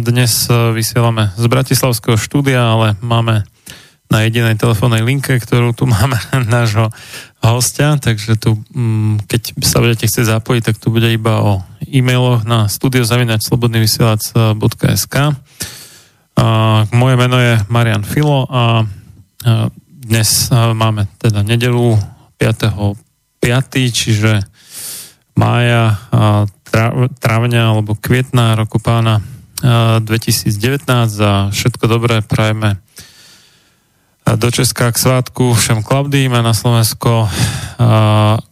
Dnes e, vysielame z Bratislavského štúdia, ale máme na jedinej telefónnej linke, ktorú tu máme nášho hostia, takže tu, mm, keď sa budete chcieť zapojiť, tak tu bude iba o e-mailoch na studiozavinačslobodnyvysielac.sk Moje meno je Marian Filo a dnes e, máme teda nedelu 5. 5. čiže mája, trávňa alebo kvietna roku pána 2019 a všetko dobré prajeme do Česka k svátku všem Klaudím a na Slovensko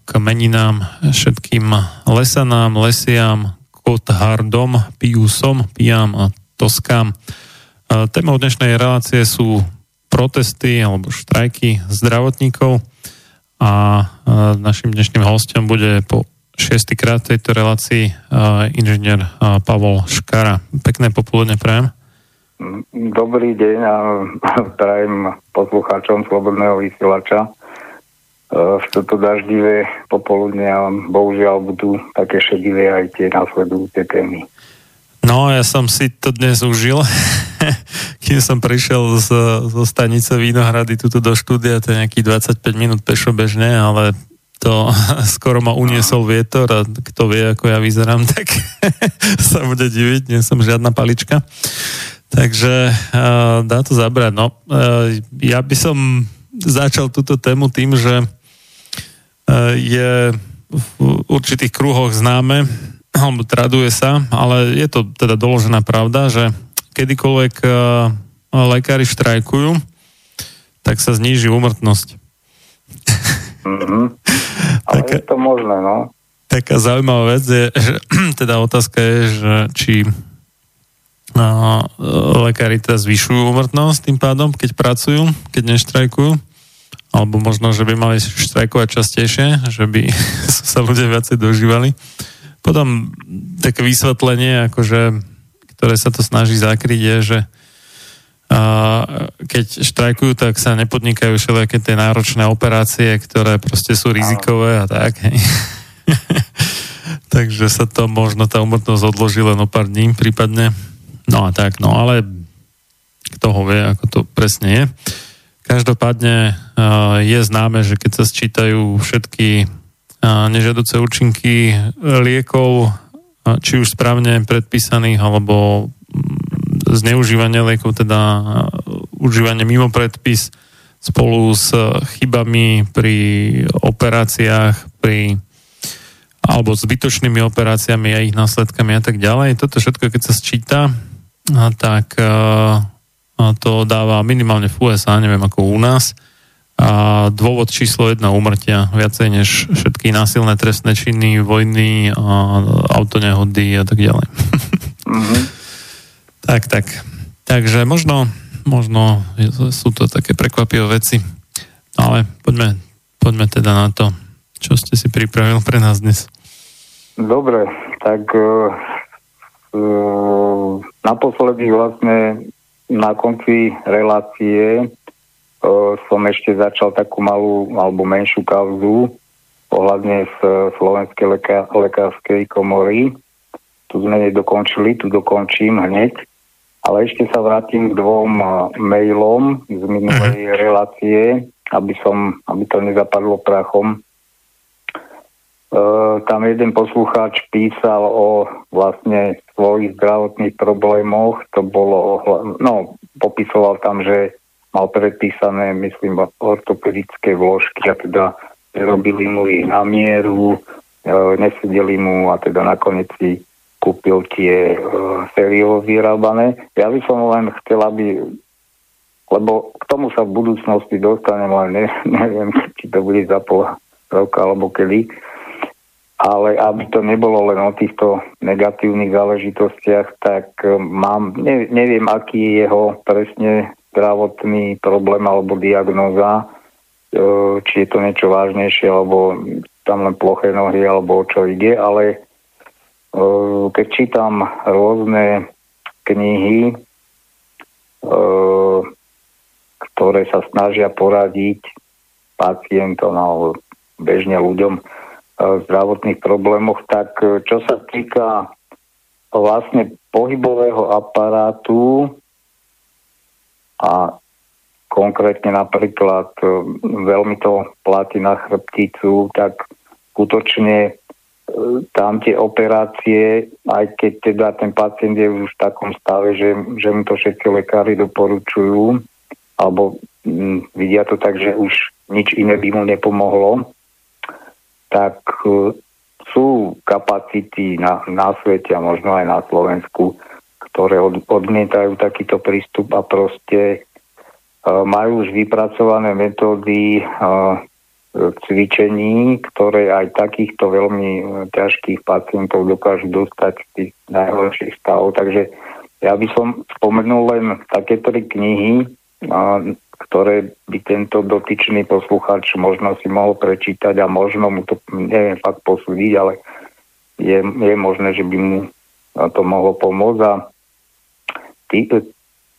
k meninám všetkým lesanám, lesiam, kothardom, piusom, piam a toskám. Témou dnešnej relácie sú protesty alebo štrajky zdravotníkov a našim dnešným hostom bude po šiestýkrát v tejto relácii uh, inžinier uh, Pavol Škara. Pekné popoludne prajem. Dobrý deň a prajem poslucháčom Slobodného vysielača. Uh, v toto daždivé popoludne a bohužiaľ budú také šedivé aj tie následujúce témy. No, ja som si to dnes užil, kým som prišiel z, zo stanice Vínohrady tuto do štúdia, to je nejakých 25 minút pešobežne, ale to skoro ma uniesol vietor a kto vie, ako ja vyzerám, tak sa bude diviť, nie som žiadna palička. Takže uh, dá to zabrať. No, uh, ja by som začal túto tému tým, že uh, je v určitých kruhoch známe, alebo traduje sa, ale je to teda doložená pravda, že kedykoľvek uh, lekári štrajkujú, tak sa zníži úmrtnosť. Mm-hmm. Ale taká, je to možné, no. Taká zaujímavá vec je, že teda otázka je, že či a, lekári teda zvyšujú umrtnosť tým pádom, keď pracujú, keď neštrajkujú, alebo možno, že by mali štrajkovať častejšie, že by sa ľudia viacej dožívali. Potom také vysvetlenie, akože, ktoré sa to snaží zakryť, je, že keď štrajkujú, tak sa nepodnikajú všelijaké tie náročné operácie, ktoré proste sú rizikové a tak. Takže sa to možno tá umrtnosť odloží len o pár dní prípadne. No a tak, no ale kto ho vie, ako to presne je. Každopádne je známe, že keď sa sčítajú všetky nežiaduce účinky liekov, či už správne predpísaných, alebo zneužívanie liekov, teda užívanie mimo predpis spolu s chybami pri operáciách, pri alebo zbytočnými operáciami a ich následkami a tak ďalej. Toto všetko, keď sa sčíta, tak to dáva minimálne v USA, neviem ako u nás, a dôvod číslo jedna umrtia, viacej než všetky násilné trestné činy, vojny, a autonehody a tak ďalej. Mm-hmm. Tak, tak. Takže možno, možno sú to také prekvapivé veci. No ale poďme, poďme teda na to, čo ste si pripravil pre nás dnes. Dobre, tak uh, naposledy vlastne na konci relácie uh, som ešte začal takú malú alebo menšiu kauzu ohľadne z Slovenskej leká- lekárskej komory. Tu sme nedokončili, tu dokončím hneď. Ale ešte sa vrátim k dvom mailom z minulej uh-huh. relácie, aby, som, aby to nezapadlo prachom. E, tam jeden poslucháč písal o vlastne svojich zdravotných problémoch. To bolo, no, popisoval tam, že mal predpísané, myslím, ortopedické vložky a teda robili mu ich na mieru, e, nesedeli mu a teda nakoniec si kúpil tie e, sériovo vyrábané. Ja by som len chcel, aby lebo k tomu sa v budúcnosti dostanem, ale ne, neviem, či to bude za pol roka alebo kedy ale aby to nebolo len o týchto negatívnych záležitostiach, tak e, mám, ne, neviem, aký je jeho presne zdravotný problém alebo diagnóza, e, či je to niečo vážnejšie, alebo tam len ploché nohy, alebo o čo ide, ale keď čítam rôzne knihy, ktoré sa snažia poradiť pacientom alebo bežne ľuďom, zdravotných problémoch, tak čo sa týka vlastne pohybového aparátu a konkrétne napríklad veľmi to platí na chrbticu, tak skutočne tam tie operácie, aj keď teda ten pacient je už v takom stave, že, že mu to všetci lekári doporučujú, alebo m, vidia to tak, že už nič iné by mu nepomohlo, tak e, sú kapacity na, na svete a možno aj na Slovensku, ktoré od, odmietajú takýto prístup a proste uh, majú už vypracované metódy uh, cvičení, ktoré aj takýchto veľmi ťažkých pacientov dokážu dostať z tých najhorších stavov. Takže ja by som spomenul len také tri knihy, ktoré by tento dotyčný posluchač možno si mohol prečítať a možno mu to, neviem fakt posúdiť, ale je, je možné, že by mu to mohlo pomôcť. A tí,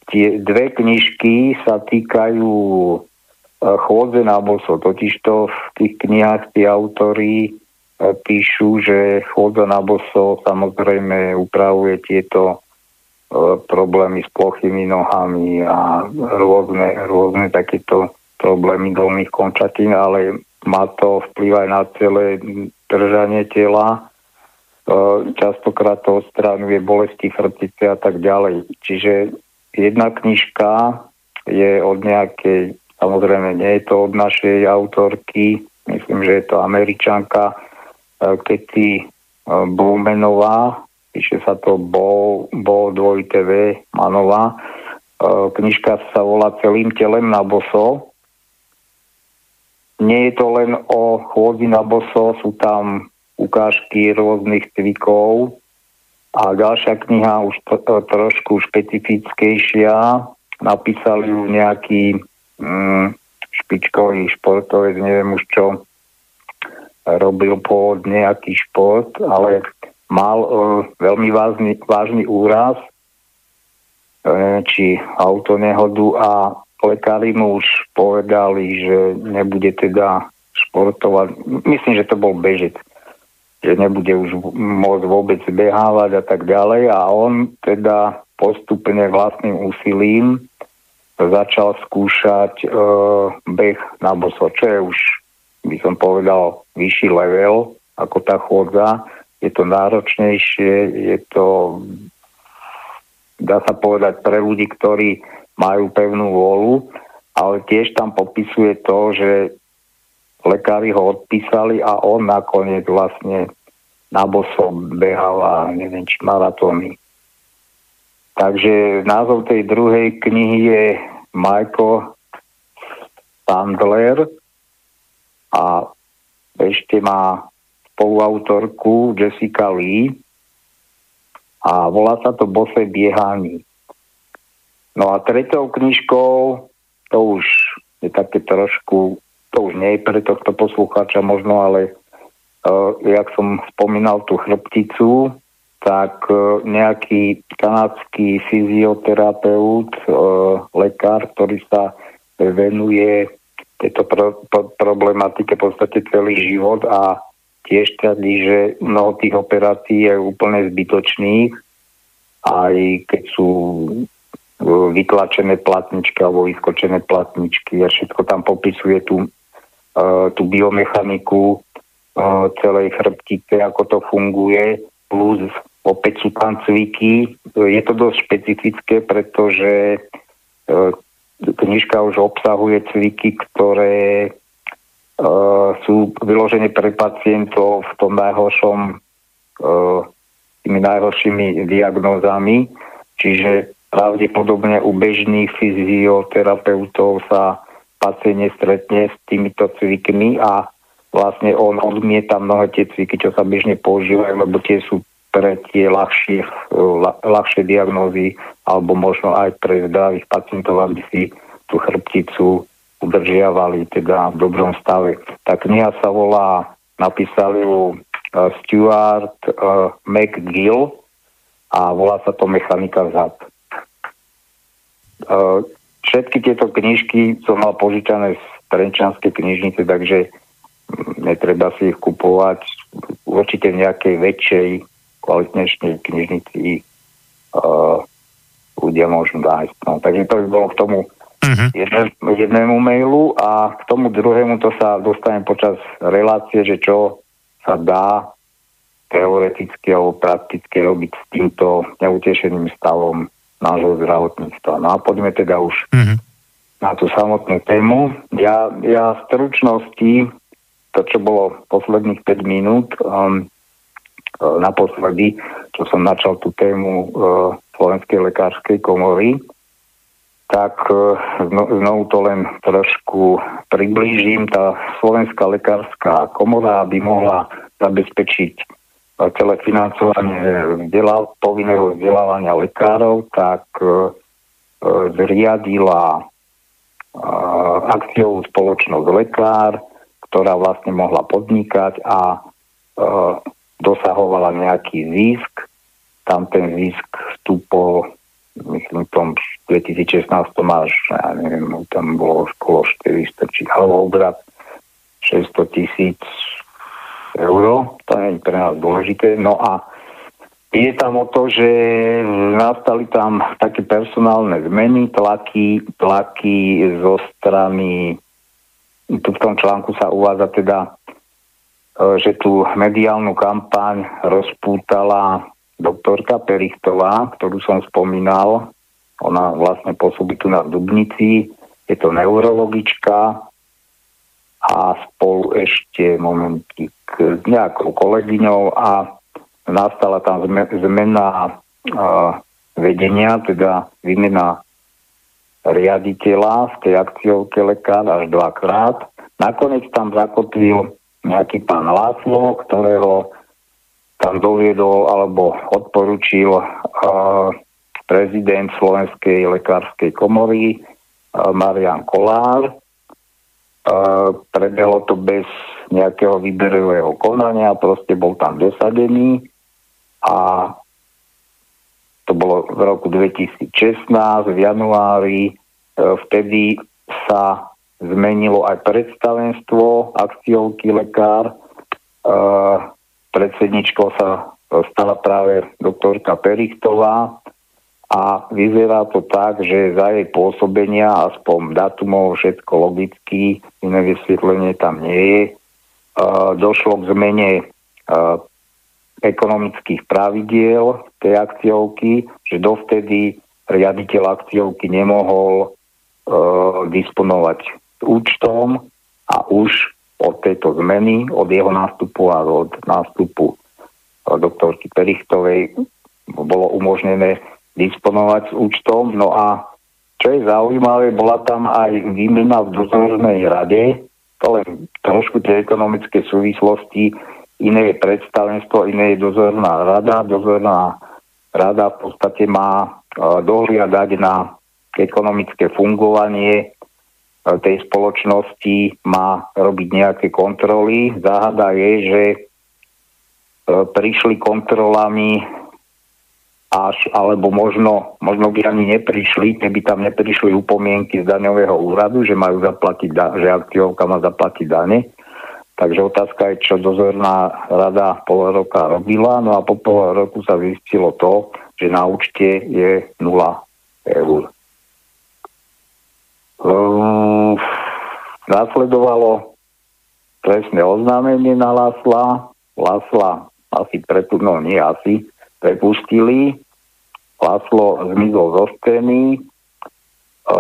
tie dve knižky sa týkajú e, chôdze na boso, totižto v tých knihách tí autory e, píšu, že chôdza na boso samozrejme upravuje tieto E, problémy s plochými nohami a rôzne, rôzne takéto problémy dolných končatín, ale má to vplyv aj na celé držanie tela. E, častokrát to odstránuje bolesti chrbtice a tak ďalej. Čiže jedna knižka je od nejakej, samozrejme nie je to od našej autorky, myslím, že je to američanka, e, Kety Blumenová, píše sa to Bo, Bo 2 TV Manová. E, knižka sa volá Celým telem na boso. Nie je to len o chôdzi na boso, sú tam ukážky rôznych cvikov a ďalšia kniha už to, trošku špecifickejšia. Napísal ju nejaký mm, špičkový športovec, neviem už čo robil pôvodne nejaký šport, ale mal uh, veľmi vážny, vážny úraz. či autonehodu a lekári mu už povedali, že nebude teda športovať. Myslím, že to bol bežec že nebude už môcť vôbec behávať a tak ďalej a on teda postupne vlastným úsilím začal skúšať e, beh na boso, čo je už, by som povedal, vyšší level ako tá chôdza. Je to náročnejšie, je to, dá sa povedať, pre ľudí, ktorí majú pevnú vôľu, ale tiež tam popisuje to, že lekári ho odpísali a on nakoniec vlastne na boso behal a neviem, či maratóny. Takže názov tej druhej knihy je Michael Sandler a ešte má spoluautorku Jessica Lee a volá sa to Bose biehání. No a tretou knižkou, to už je také trošku, to už nie je pre tohto poslucháča možno, ale uh, jak som spomínal tú chrbticu, tak uh, nejaký kanadský fyzioterapeut, uh, lekár, ktorý sa venuje tejto pro, pro, problematike v podstate celý život a tiež tvrdí, že mnoho tých operácií je úplne zbytočných, aj keď sú vytlačené platničky alebo vyskočené platničky a všetko tam popisuje tú, tú biomechaniku celej chrbtice, ako to funguje, plus opäť sú tam cviky. Je to dosť špecifické, pretože uh, knižka už obsahuje cviky, ktoré uh, sú vyložené pre pacientov v tom najhoršom uh, tými najhoršími diagnózami, čiže pravdepodobne u bežných fyzioterapeutov sa pacient nestretne s týmito cvikmi a vlastne on odmieta mnohé tie cviky, čo sa bežne používajú, lebo tie sú pre tie ľahšie, ľahšie diagnózy alebo možno aj pre zdravých pacientov, aby si tú chrbticu udržiavali teda v dobrom stave. Tá kniha sa volá, napísali ju uh, Stuart uh, McGill a volá sa to Mechanika zad. Eh, všetky tieto knižky som mal požičané z Trenčanskej knižnice, takže mm, netreba si ich kupovať. Určite v nejakej väčšej, kvalitnejšej knižnici uh, ľudia môžu nájsť. No, takže to by bolo k tomu uh-huh. jedne, jednému mailu a k tomu druhému to sa dostanem počas relácie, že čo sa dá teoreticky alebo prakticky robiť s týmto neutešeným stavom nášho zdravotníctva. No a poďme teda už mm-hmm. na tú samotnú tému. Ja, ja v stručnosti, to čo bolo posledných 5 minút, um, naposledy, čo som načal tú tému uh, Slovenskej lekárskej komory, tak uh, znovu to len trošku priblížim. Tá Slovenská lekárska komora by mohla zabezpečiť celé financovanie vzdelá, povinného vzdelávania lekárov, tak e, e zriadila e, akciovú spoločnosť lekár, ktorá vlastne mohla podnikať a e, dosahovala nejaký zisk. Tam ten zisk vstúpol, myslím, v tom 2016 až, ja neviem, tam bolo okolo 400, či alebo obrat 600 tisíc eur, to je pre nás dôležité. No a je tam o to, že nastali tam také personálne zmeny, tlaky, tlaky zo strany, tu v tom článku sa uvádza teda, že tú mediálnu kampaň rozpútala doktorka Perichtová, ktorú som spomínal. Ona vlastne pôsobí tu na Dubnici, je to neurologička, a spolu ešte momentík nejakou kolegyňou a nastala tam zmena vedenia, teda výmena riaditeľa v tej akciovke lekár až dvakrát. Nakoniec tam zakotvil nejaký pán Láslo, ktorého tam doviedol alebo odporučil uh, prezident Slovenskej lekárskej komory uh, Marian Kolár. Prebehlo to bez nejakého výberového konania, proste bol tam dosadený. A to bolo v roku 2016, v januári, e, vtedy sa zmenilo aj predstavenstvo akciovky lekár. E, predsedničkou sa stala práve doktorka Perichtová a vyzerá to tak, že za jej pôsobenia, aspoň datumov, všetko logicky, iné vysvetlenie tam nie je, došlo k zmene ekonomických pravidiel tej akciovky, že dovtedy riaditeľ akciovky nemohol disponovať účtom a už od tejto zmeny, od jeho nástupu a od nástupu doktorky Perichtovej bolo umožnené disponovať s účtom. No a čo je zaujímavé, bola tam aj výmena v dozornej rade, to len trošku tie ekonomické súvislosti, iné je predstavenstvo, iné je dozorná rada. Dozorná rada v podstate má dohliadať na ekonomické fungovanie e, tej spoločnosti, má robiť nejaké kontroly. Záhada je, že e, prišli kontrolami až, alebo možno, možno by ani neprišli, keby tam neprišli upomienky z daňového úradu, že majú zaplatiť, že akciovka má zaplatiť dane. Takže otázka je, čo dozorná rada pol roka robila. No a po pol roku sa zistilo to, že na účte je 0 eur. Um, následovalo trestné oznámenie na Lasla. Lasla asi pretu, no nie asi, prepustili. Laslo zmizol zo scény. E,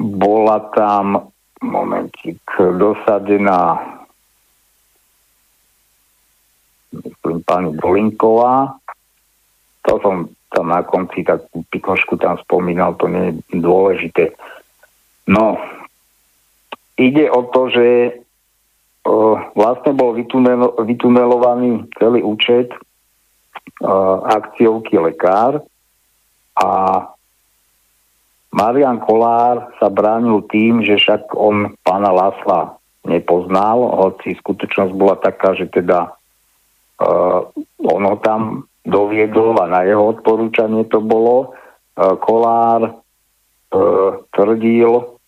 bola tam momentík dosadená myslím pani Dolinková. To som tam na konci takú pikošku tam spomínal, to nie je dôležité. No, ide o to, že vlastne bol vytunelovaný celý účet akciovky lekár a Marian Kolár sa bránil tým, že však on pána Lasla nepoznal, hoci skutočnosť bola taká, že teda uh, on ho tam doviedol a na jeho odporúčanie to bolo. Uh, Kolár uh, tvrdil,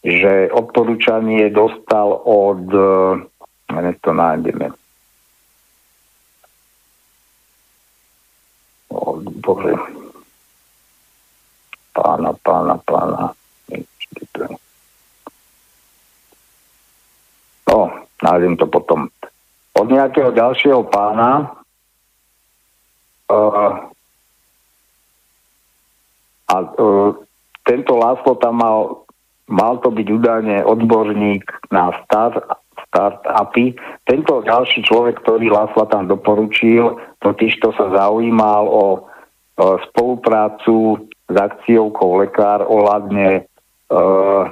že odporúčanie dostal od, uh, to nájdeme, Bože, pána, pána, pána. No, nájdem to potom. Od nejakého ďalšieho pána uh, a uh, tento Láslo tam mal, mal to byť údajne odborník na start, start-upy. Tento ďalší človek, ktorý Lásla tam doporučil, totiž to sa zaujímal o, o spoluprácu s akciovkou lekár ohľadne uh,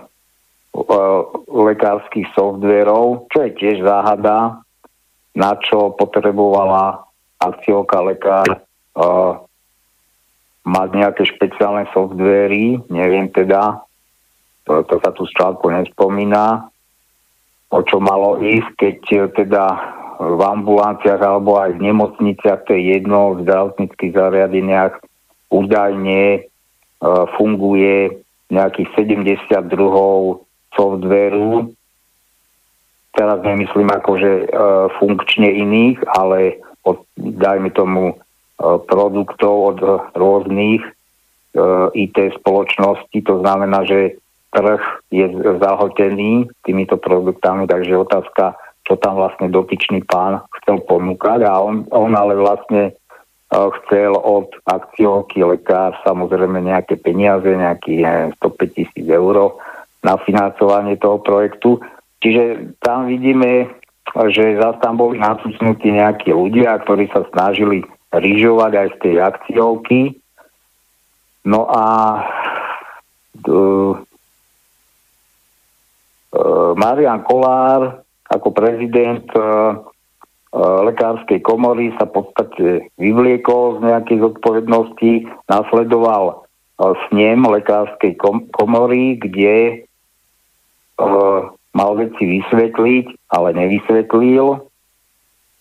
lekárskych softverov, čo je tiež záhada, na čo potrebovala akciovka lekár uh, mať nejaké špeciálne softvery, neviem teda, to, to sa tu z článku nespomína, o čo malo ísť, keď teda v ambulanciách alebo aj v nemocniciach, to je jedno, v zdravotníckých zariadeniach údajne e, funguje nejakých 70 druhov softveru. Teraz nemyslím akože e, funkčne iných, ale od, dajme tomu produktov od rôznych e, IT spoločností. To znamená, že trh je zahltený týmito produktami, takže otázka, čo tam vlastne dotyčný pán chcel ponúkať a on, on ale vlastne uh, chcel od akciovky lekár samozrejme nejaké peniaze, nejakých 105 tisíc eur na financovanie toho projektu. Čiže tam vidíme, že zase tam boli nacúcnutí nejakí ľudia, ktorí sa snažili rýžovať aj z tej akciovky. No a uh, Marian Kolár ako prezident eh, lekárskej komory sa v podstate vyvliekol z nejakých zodpovedností, nasledoval snem lekárskej komory, kde mal veci vysvetliť, ale nevysvetlil.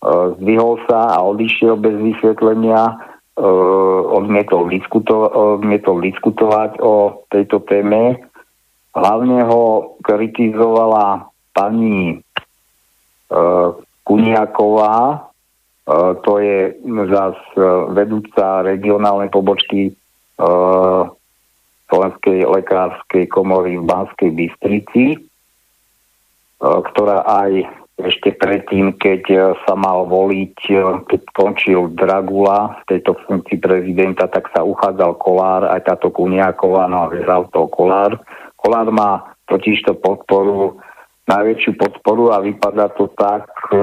Zdvihol sa a odišiel bez vysvetlenia. odmietol, diskuto- diskutovať o tejto téme. Hlavne ho kritizovala pani Kuniaková, to je zás vedúca regionálnej pobočky Slovenskej lekárskej komory v Banskej Bystrici, ktorá aj ešte predtým, keď e, sa mal voliť, e, keď končil Dragula v tejto funkcii prezidenta, tak sa uchádzal Kolár, aj táto Kuniaková, no a vyhral to Kolár. Kolár má totiž to podporu, najväčšiu podporu a vypadá to tak, e,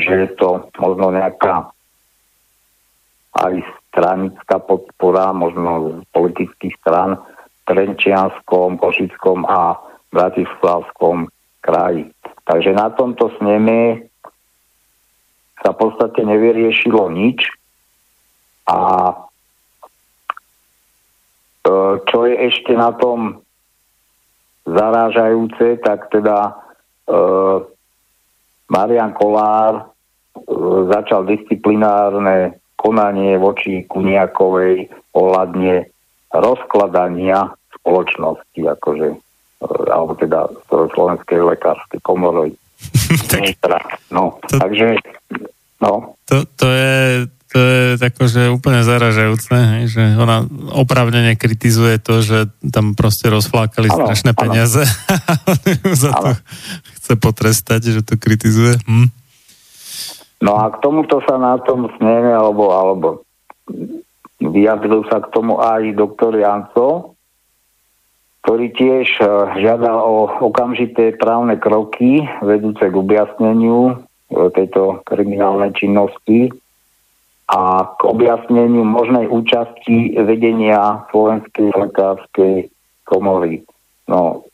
že je to možno nejaká aj stranická podpora, možno z politických stran v Trenčianskom, Košickom a Bratislavskom kraji. Takže na tomto sneme sa v podstate nevyriešilo nič a e, čo je ešte na tom zarážajúce, tak teda e, Marian Kolár e, začal disciplinárne konanie voči Kuniakovej ohľadne rozkladania spoločnosti, akože alebo teda Slovenskej lekárskej komory. tak, no, to, takže, no. To, to je to je akože úplne zaražajúce, hej, že ona opravnene kritizuje to, že tam proste rozflákali ano, strašné ano. peniaze za to chce potrestať, že to kritizuje. Hm. No a k tomuto sa na tom sneme, alebo, alebo vyjadril sa k tomu aj doktor Janco, ktorý tiež e, žiadal o okamžité právne kroky vedúce k objasneniu e, tejto kriminálnej činnosti a k objasneniu možnej účasti vedenia Slovenskej lekárskej komory. No,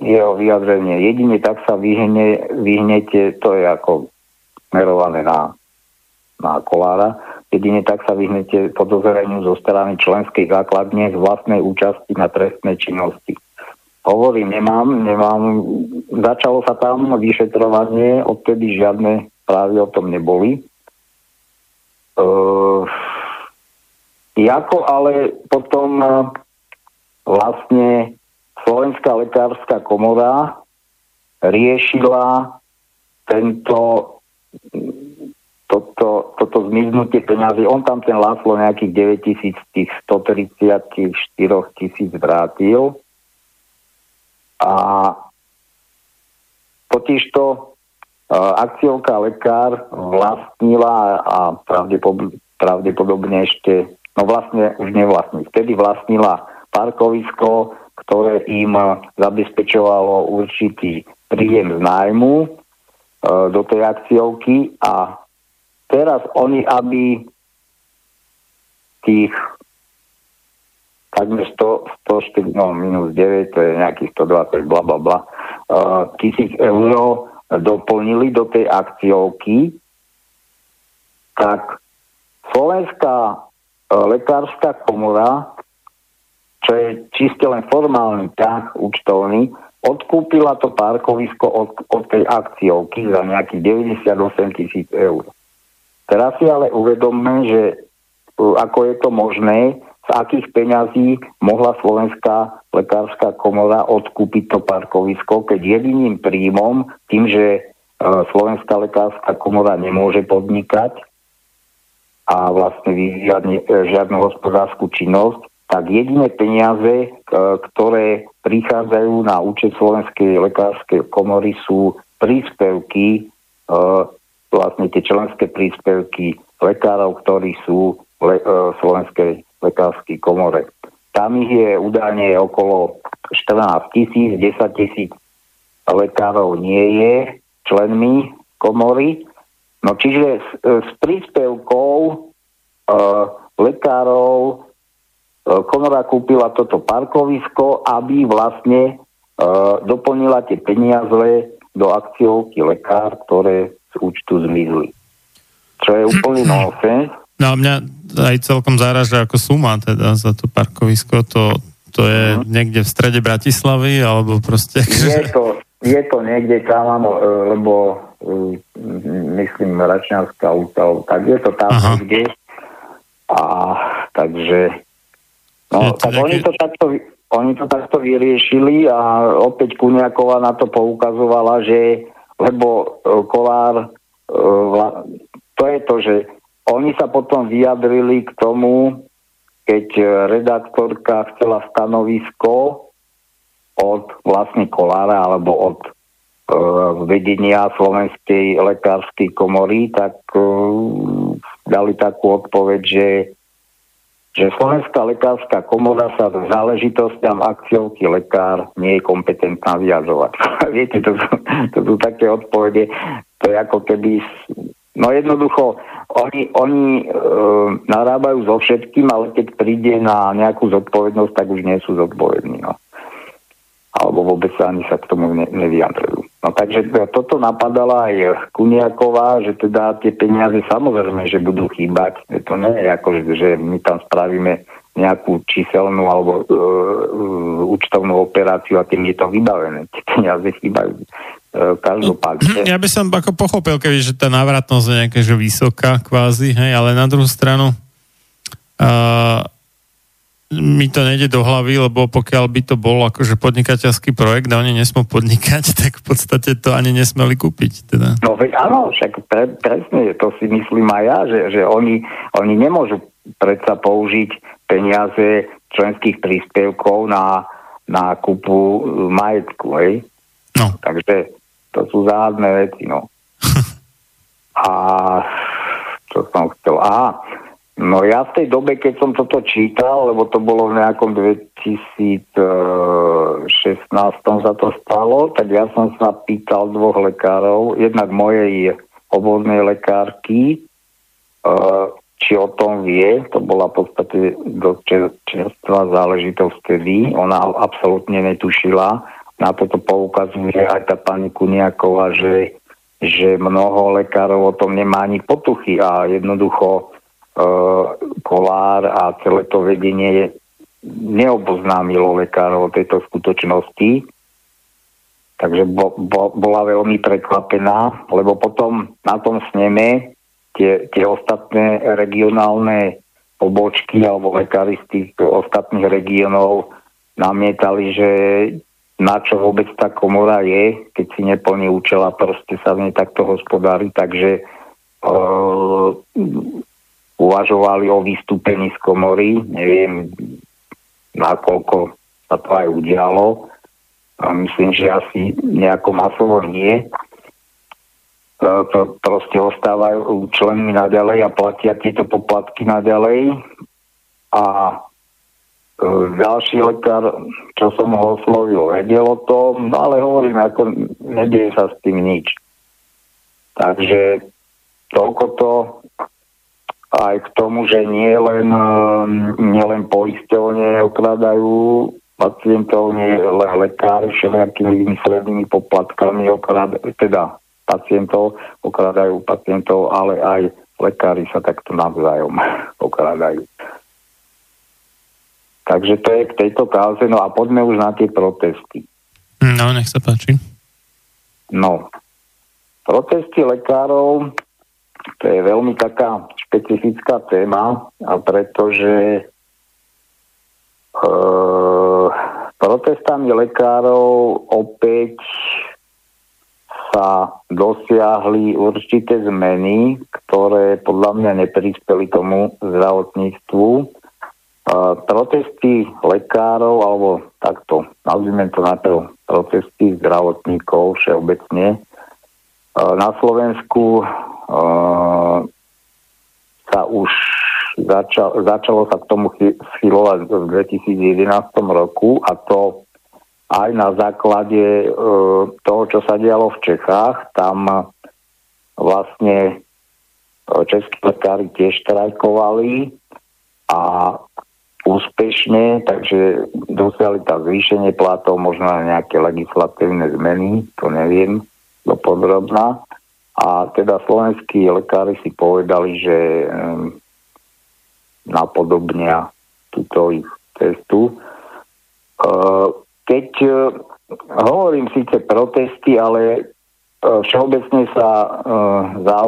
jeho vyjadrenie. Jedine tak sa vyhne, vyhnete, to je ako smerované na, na kolára, jedine tak sa vyhnete podozreniu zo strany členskej základne z vlastnej účasti na trestnej činnosti. Hovorím, nemám, nemám, začalo sa tam vyšetrovanie, odtedy žiadne správy o tom neboli. Uh, ako ale potom uh, vlastne Slovenská lekárska komora riešila tento toto, toto zmiznutie peňazí, on tam ten Láslo nejakých 9 tisíc, tých 134 tisíc vrátil. A totižto uh, akciovka lekár vlastnila a pravdepodobne, pravdepodobne ešte, no vlastne už nevlastní, vtedy vlastnila parkovisko, ktoré im zabezpečovalo určitý príjem z nájmu e, do tej akciovky a teraz oni, aby tých takmer 100, 104, no minus 9, to je nejakých 120, bla bla bla, uh, tisíc eur doplnili do tej akciovky, tak Slovenská uh, lekárska komora, čo je čiste len formálny ťah účtovný, odkúpila to parkovisko od, od tej akciovky za nejakých 98 tisíc eur. Teraz si ale uvedomme, že ako je to možné, z akých peňazí mohla Slovenská lekárska komora odkúpiť to parkovisko, keď jediným príjmom, tým, že Slovenská lekárska komora nemôže podnikať a vlastne vyvíjať žiadnu hospodárskú činnosť, tak jediné peniaze, ktoré prichádzajú na účet Slovenskej lekárskej komory sú príspevky vlastne tie členské príspevky lekárov, ktorí sú v le- e, Slovenskej lekárskej komore. Tam ich je údajne okolo 14 tisíc, 10 tisíc lekárov nie je členmi komory. No čiže s, e, s príspevkou e, lekárov e, komora kúpila toto parkovisko, aby vlastne e, doplnila tie peniaze do akciovky lekár, ktoré účtu zmizli. Čo je úplný nonsens. No a mňa aj celkom záraža ako suma teda za to parkovisko. To, to je uh-huh. niekde v strede Bratislavy, alebo proste... Je to, je to niekde tam, lebo myslím, Račňanská ústava, tak je to tam Aha. niekde. A takže, no, tak nejaký... oni to takto, oni to takto vyriešili a opäť Kuniaková na to poukazovala, že lebo e, Kolár, e, to je to, že oni sa potom vyjadrili k tomu, keď redaktorka chcela stanovisko od vlastne Kolára alebo od e, vedenia Slovenskej lekárskej komory, tak e, dali takú odpoveď, že že Slovenská lekárska komora sa v záležitostiam akciovky lekár nie je kompetentná vyjadrovať. Viete, to sú, to sú také odpovede, to je ako keby... No jednoducho, oni, oni e, narábajú so všetkým, ale keď príde na nejakú zodpovednosť, tak už nie sú zodpovední. No. Alebo vôbec sa ani sa k tomu ne, nevyjadrujú. No takže toto napadala aj Kuniaková, že teda tie peniaze samozrejme, že budú chýbať. To nie je ako, že my tam spravíme nejakú číselnú alebo uh, uh, účtovnú operáciu a tým je to vybavené. Tie peniaze chýbajú uh, každopádne. Ja by som ako pochopil, keby, že tá návratnosť je nejaká že vysoká kvázi, hej, ale na druhú stranu uh, mi to nejde do hlavy, lebo pokiaľ by to bol akože podnikateľský projekt a oni nesmú podnikať, tak v podstate to ani nesmeli kúpiť. Teda. No veď áno, však pre, presne to si myslím aj ja, že, že oni, oni nemôžu predsa použiť peniaze členských príspevkov na, na kúpu majetku, hej? No. Takže to sú záhadné veci, no. a čo som chcel? Aha, No ja v tej dobe, keď som toto čítal, lebo to bolo v nejakom 2016 sa to stalo, tak ja som sa pýtal dvoch lekárov, jednak mojej obvodnej lekárky, e, či o tom vie, to bola v podstate dosť čerstvá záležitosť vtedy, ona absolútne netušila, na toto poukazuje aj tá pani Kuniaková, že, že mnoho lekárov o tom nemá ani potuchy a jednoducho Eh, Kolár a celé to vedenie neoboznámilo lekárov o tejto skutočnosti. Takže bo, bo, bola veľmi prekvapená, lebo potom na tom sneme tie, tie ostatné regionálne pobočky alebo lekári z tých ostatných regiónov namietali, že na čo vôbec tá komora je, keď si neplní účel a proste sa v nej takto hospodári. Takže uh, uvažovali o vystúpení z komory. Neviem, nakoľko sa to aj udialo. A myslím, že asi nejako masovo nie. To proste ostávajú členmi naďalej a platia tieto poplatky naďalej. A e, ďalší lekár, čo som ho oslovil, vedel o tom, no ale hovorím, ako nedieje sa s tým nič. Takže toľko to aj k tomu, že nie len, nie len poisťovne okradajú pacientov, nie len lekári všelijakými vymyslenými poplatkami okradajú, teda pacientov okradajú pacientov, ale aj lekári sa takto navzájom okradajú. Takže to je k tejto káze, no a poďme už na tie protesty. No, nech sa páči. No, protesty lekárov, to je veľmi taká špecifická téma, pretože e, protestami lekárov opäť sa dosiahli určité zmeny, ktoré podľa mňa neprispeli tomu zdravotníctvu. E, protesty lekárov, alebo takto, nazvime to na to, protesty zdravotníkov všeobecne, e, na Slovensku e, sa už začal, začalo sa k tomu schylovať v 2011 roku a to aj na základe e, toho, čo sa dialo v Čechách. Tam vlastne e, českí lekári tiež štrajkovali a úspešne, takže dosiahli tam zvýšenie platov, možno na nejaké legislatívne zmeny, to neviem dopodrobná. A teda slovenskí lekári si povedali, že um, napodobnia túto ich cestu. Uh, keď uh, hovorím síce protesty, ale všeobecne sa za,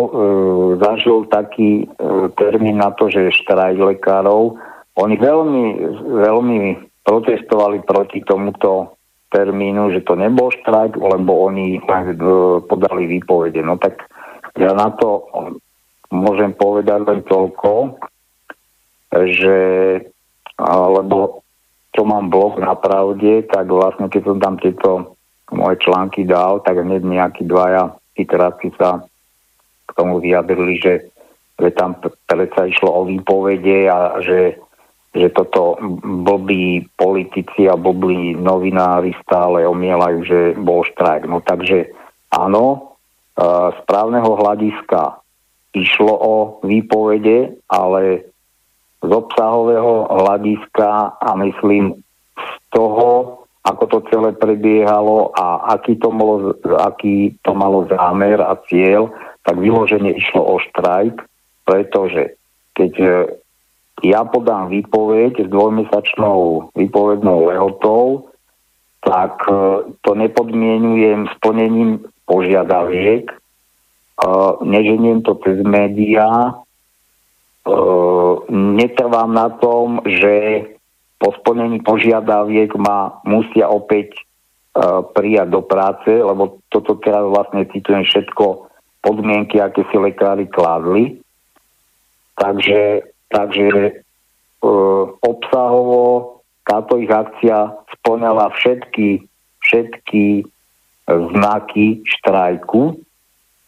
zažil taký termín na to, že štrajk lekárov. Oni veľmi, veľmi protestovali proti tomuto termínu, že to nebol štrajk, lebo oni podali výpovede. No tak ja na to môžem povedať len toľko, že lebo čo mám blog na pravde, tak vlastne keď som tam tieto moje články dal, tak hneď nejakí dvaja literáci sa k tomu vyjadrili, že, že tam predsa išlo o výpovede a že, že toto blbí politici a blbí novinári stále omielajú, že bol štrajk. No takže áno, z právneho hľadiska išlo o výpovede, ale z obsahového hľadiska a myslím z toho, ako to celé prebiehalo a aký to malo, aký to malo zámer a cieľ, tak vyloženie išlo o štrajk, pretože keď e, ja podám výpoveď s dvojmesačnou výpovednou lehotou, tak e, to nepodmienujem splnením požiadaviek, e, neženiem to cez médiá, netrvám na tom, že po splnení požiadaviek ma musia opäť prijať do práce, lebo toto teraz vlastne citujem všetko podmienky, aké si lekári kládli. Takže, takže uh, obsahovo táto ich akcia splňala všetky, všetky znaky štrajku.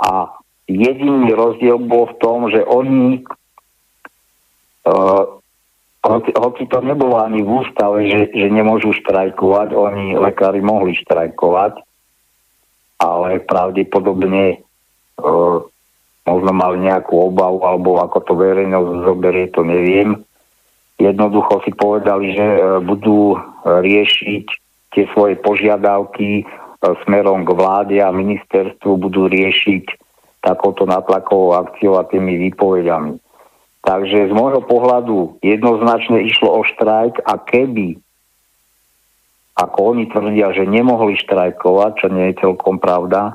A jediný rozdiel bol v tom, že oni uh, hoci, to nebolo ani v ústave, že, že nemôžu štrajkovať, oni lekári mohli štrajkovať, ale pravdepodobne uh, možno mali nejakú obavu, alebo ako to verejnosť zoberie, to neviem. Jednoducho si povedali, že uh, budú riešiť tie svoje požiadavky uh, smerom k vláde a ministerstvu budú riešiť takouto natlakovou akciou a tými výpovediami. Takže z môjho pohľadu jednoznačne išlo o štrajk a keby, ako oni tvrdia, že nemohli štrajkovať, čo nie je celkom pravda, e,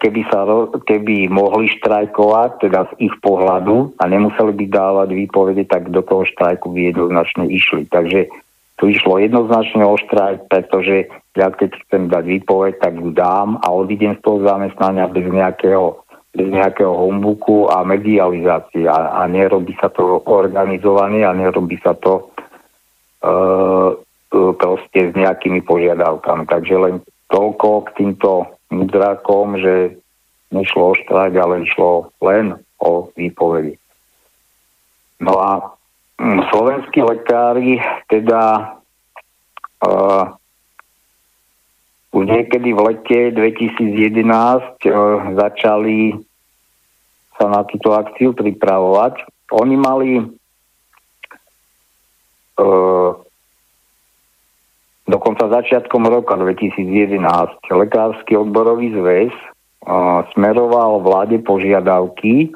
keby, sa, keby mohli štrajkovať, teda z ich pohľadu a nemuseli by dávať výpovede, tak do toho štrajku by jednoznačne išli. Takže tu išlo jednoznačne o štrajk, pretože ja keď chcem dať výpoveď, tak ju dám a odídem z toho zamestnania bez nejakého bez nejakého humbuku a medializácie a, a nerobí sa to organizovanie a nerobí sa to uh, proste s nejakými požiadavkami. Takže len toľko k týmto mudrákom, že nešlo o štrajk, ale išlo len o výpovedi. No a hm, slovenskí lekári teda uh, už niekedy v lete 2011 e, začali sa na túto akciu pripravovať. Oni mali e, dokonca začiatkom roka 2011 Lekársky odborový zväz e, smeroval vláde požiadavky,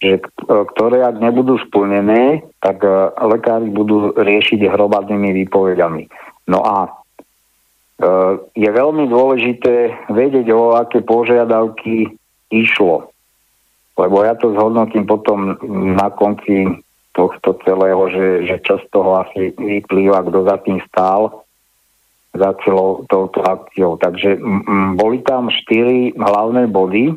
že, e, ktoré ak nebudú splnené, tak e, lekári budú riešiť hromadnými výpovediami. No a Eh, je veľmi dôležité vedieť, o aké požiadavky išlo. Lebo ja to zhodnotím potom na konci tohto celého, že, že čo z toho asi vyplýva, kto za tým stál za celou touto akciou. Takže m- boli tam štyri hlavné body.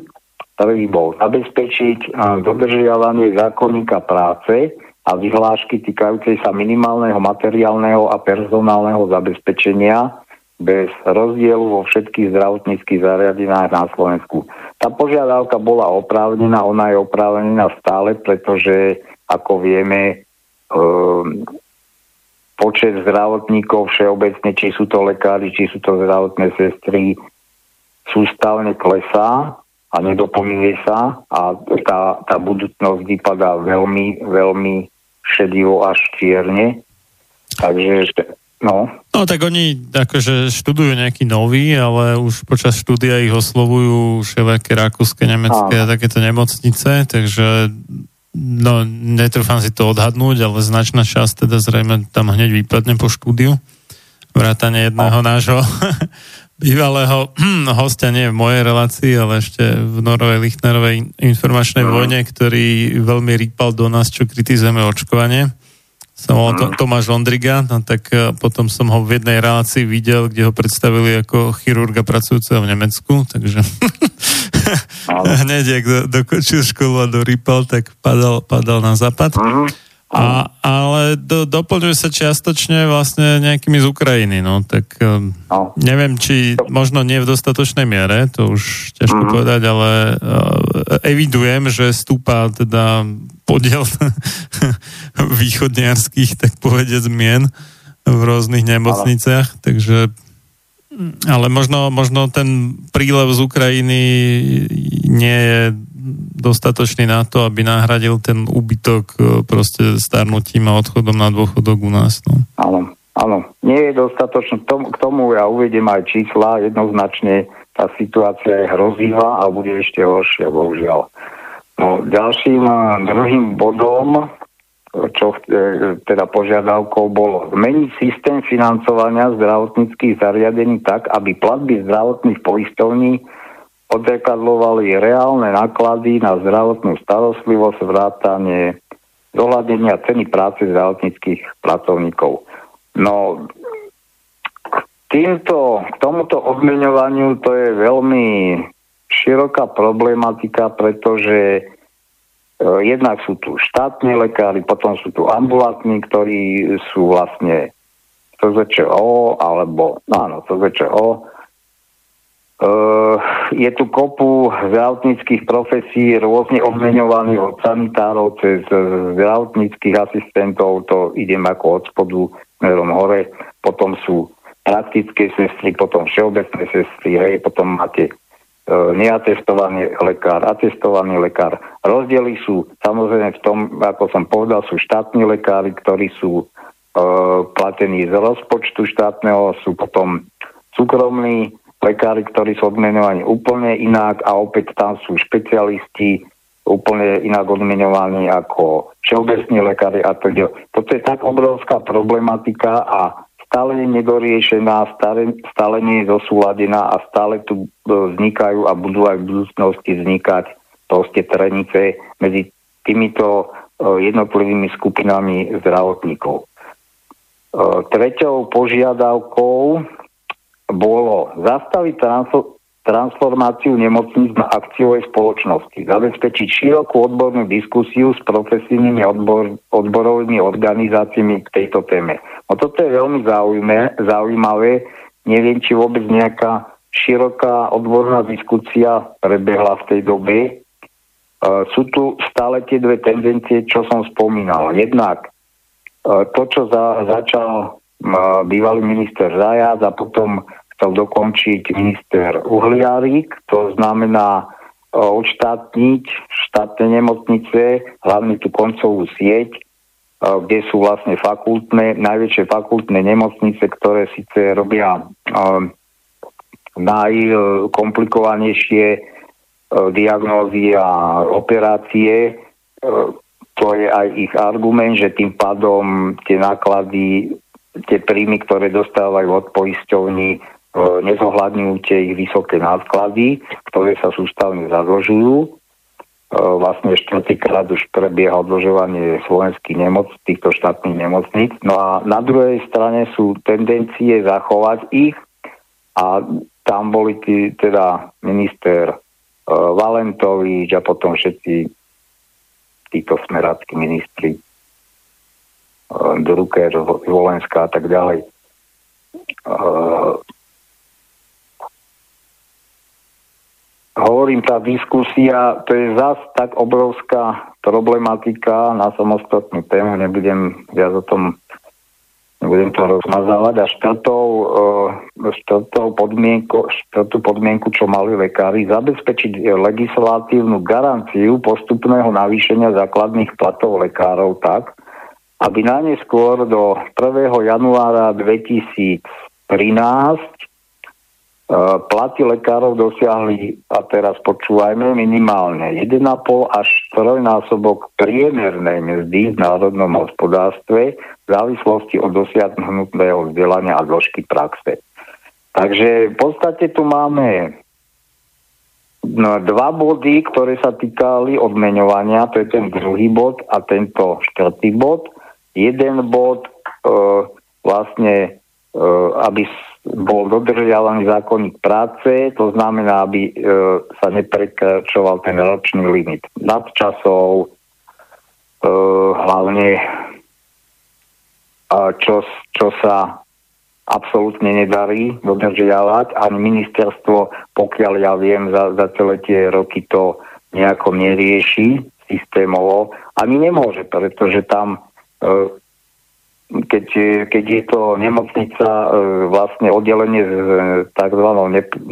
Prvý bol zabezpečiť dodržiavanie zákonníka práce a vyhlášky týkajúcej sa minimálneho materiálneho a personálneho zabezpečenia bez rozdielu vo všetkých zdravotníckých zariadeniach na Slovensku. Tá požiadavka bola oprávnená, ona je oprávnená stále, pretože, ako vieme, um, počet zdravotníkov všeobecne, či sú to lekári, či sú to zdravotné sestry, sústavne klesá a nedoplňuje sa a tá, tá budúcnosť vypadá veľmi, veľmi šedivo až čierne. Takže No. No tak oni akože študujú nejaký nový, ale už počas štúdia ich oslovujú všelijaké rakúske, nemecké a takéto nemocnice, takže no netrúfam si to odhadnúť, ale značná časť teda zrejme tam hneď vypadne po štúdiu. Vrátane jedného nášho bývalého hostia, nie v mojej relácii, ale ešte v Norovej Lichnerovej informačnej mm. vojne, ktorý veľmi rýpal do nás, čo kritizujeme očkovanie. Som volal mm. Tomáš Ondriga, no tak e, potom som ho v jednej relácii videl, kde ho predstavili ako chirurga pracujúceho v Nemecku, takže hneď, jak dokončil školu a dorýpal, tak padal, padal na západ. Mm. A, ale do, doplňuje sa čiastočne vlastne nejakými z Ukrajiny, no tak um, no. neviem, či možno nie v dostatočnej miere, to už ťažko mm. povedať, ale uh, evidujem, že stúpa teda podiel východniarských, tak povedať, zmien v rôznych nemocniciach, takže ale možno, možno ten prílev z Ukrajiny nie je dostatočný na to, aby nahradil ten úbytok e, proste starnutím a odchodom na dôchodok u nás. No. Áno, áno. Nie je dostatočný. K tomu ja uvedem aj čísla. Jednoznačne tá situácia je hrozivá a bude ešte horšia, bohužiaľ. No, ďalším druhým bodom, čo e, teda požiadavkou bolo zmeniť systém financovania zdravotníckých zariadení tak, aby platby zdravotných poistovní odrekadlovali reálne náklady na zdravotnú starostlivosť, vrátanie zohľadnenia ceny práce zdravotníckých pracovníkov. No, týmto, k tomuto odmeňovaniu to je veľmi široká problematika, pretože jednak sú tu štátni lekári, potom sú tu ambulantní, ktorí sú vlastne CZČO, alebo áno, CZČO, Uh, je tu kopu zdravotníckých profesí rôzne odmeňovaných od sanitárov cez zdravotníckých asistentov, to idem ako od spodu smerom hore, potom sú praktické sestry, potom všeobecné sestry, hej, potom máte neatestovaný lekár, atestovaný lekár. Rozdiely sú samozrejme v tom, ako som povedal, sú štátni lekári, ktorí sú uh, platení z rozpočtu štátneho, sú potom súkromní lekári, ktorí sú odmenovaní úplne inak a opäť tam sú špecialisti úplne inak odmenovaní ako všeobecní lekári a teda. Toto je tak obrovská problematika a stále nedoriešená, stále, stále nie je zosúladená a stále tu e, vznikajú a budú aj v budúcnosti vznikať proste trenice medzi týmito e, jednotlivými skupinami zdravotníkov. E, treťou požiadavkou bolo zastaviť transformáciu nemocníc na akciovej spoločnosti, zabezpečiť širokú odbornú diskusiu s profesijnými odbor, odborovými organizáciami k tejto téme. No toto je veľmi zaujímavé, zaujímavé. Neviem, či vôbec nejaká široká odborná diskusia prebehla v tej dobe. Uh, sú tu stále tie dve tendencie, čo som spomínal. Jednak uh, to, čo za, začal bývalý minister Zajac a potom chcel dokončiť minister Uhliarik, to znamená odštátniť štátne nemocnice, hlavne tú koncovú sieť, kde sú vlastne fakultné, najväčšie fakultné nemocnice, ktoré síce robia najkomplikovanejšie diagnózy a operácie. To je aj ich argument, že tým pádom tie náklady tie príjmy, ktoré dostávajú od poisťovní, e, nezohľadňujú tie ich vysoké náklady, ktoré sa sústavne zadlžujú. E, vlastne štvrtýkrát už prebieha odložovanie slovenských nemoc, týchto štátnych nemocníc. No a na druhej strane sú tendencie zachovať ich a tam boli tí, teda minister e, Valentovič a potom všetci títo smerácky ministri Drucker, Volenská a tak ďalej. Hovorím, tá diskusia, to je zás tak obrovská problematika na samostatnú tému, nebudem viac o tom nebudem to rozmazávať a štvrtou, uh, štvrtou podmienku, štvrtú podmienku, čo mali lekári, zabezpečiť legislatívnu garanciu postupného navýšenia základných platov lekárov tak, aby najneskôr do 1. januára 2013 e, platy lekárov dosiahli, a teraz počúvajme, minimálne 1,5 až 3 násobok priemernej mzdy v národnom hospodárstve v závislosti od dosiahnutého vzdelania a dĺžky praxe. Takže v podstate tu máme no, dva body, ktoré sa týkali odmeňovania, to je ten druhý bod a tento štvrtý bod. Jeden bod e, vlastne, e, aby bol dodržiavaný zákonník práce, to znamená, aby e, sa neprekračoval ten ročný limit nadčasov, e, hlavne čo, čo sa absolútne nedarí dodržiavať. Ani ministerstvo, pokiaľ ja viem, za, za celé tie roky to nejako nerieši systémovo. Ani nemôže, pretože tam, e, keď, keď je to nemocnica e, vlastne oddelenie s tzv.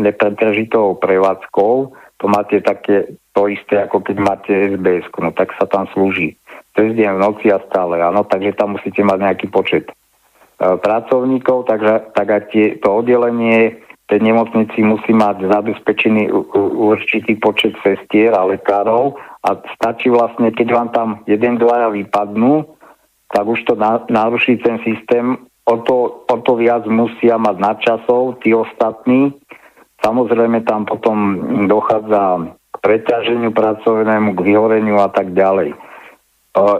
nepretržitou prevádzkou, to máte také to isté, ako keď máte SBS, no tak sa tam slúži cez deň v noci a stále, áno, takže tam musíte mať nejaký počet uh, pracovníkov, takže tak aj tie, to oddelenie tej nemocnici musí mať zabezpečený určitý počet sestier a lekárov a stačí vlastne, keď vám tam jeden, dvaja vypadnú, tak už to na, naruší ten systém, o to, o to viac musia mať nadčasov tí ostatní. Samozrejme tam potom dochádza k preťaženiu pracovnému, k vyhoreniu a tak ďalej.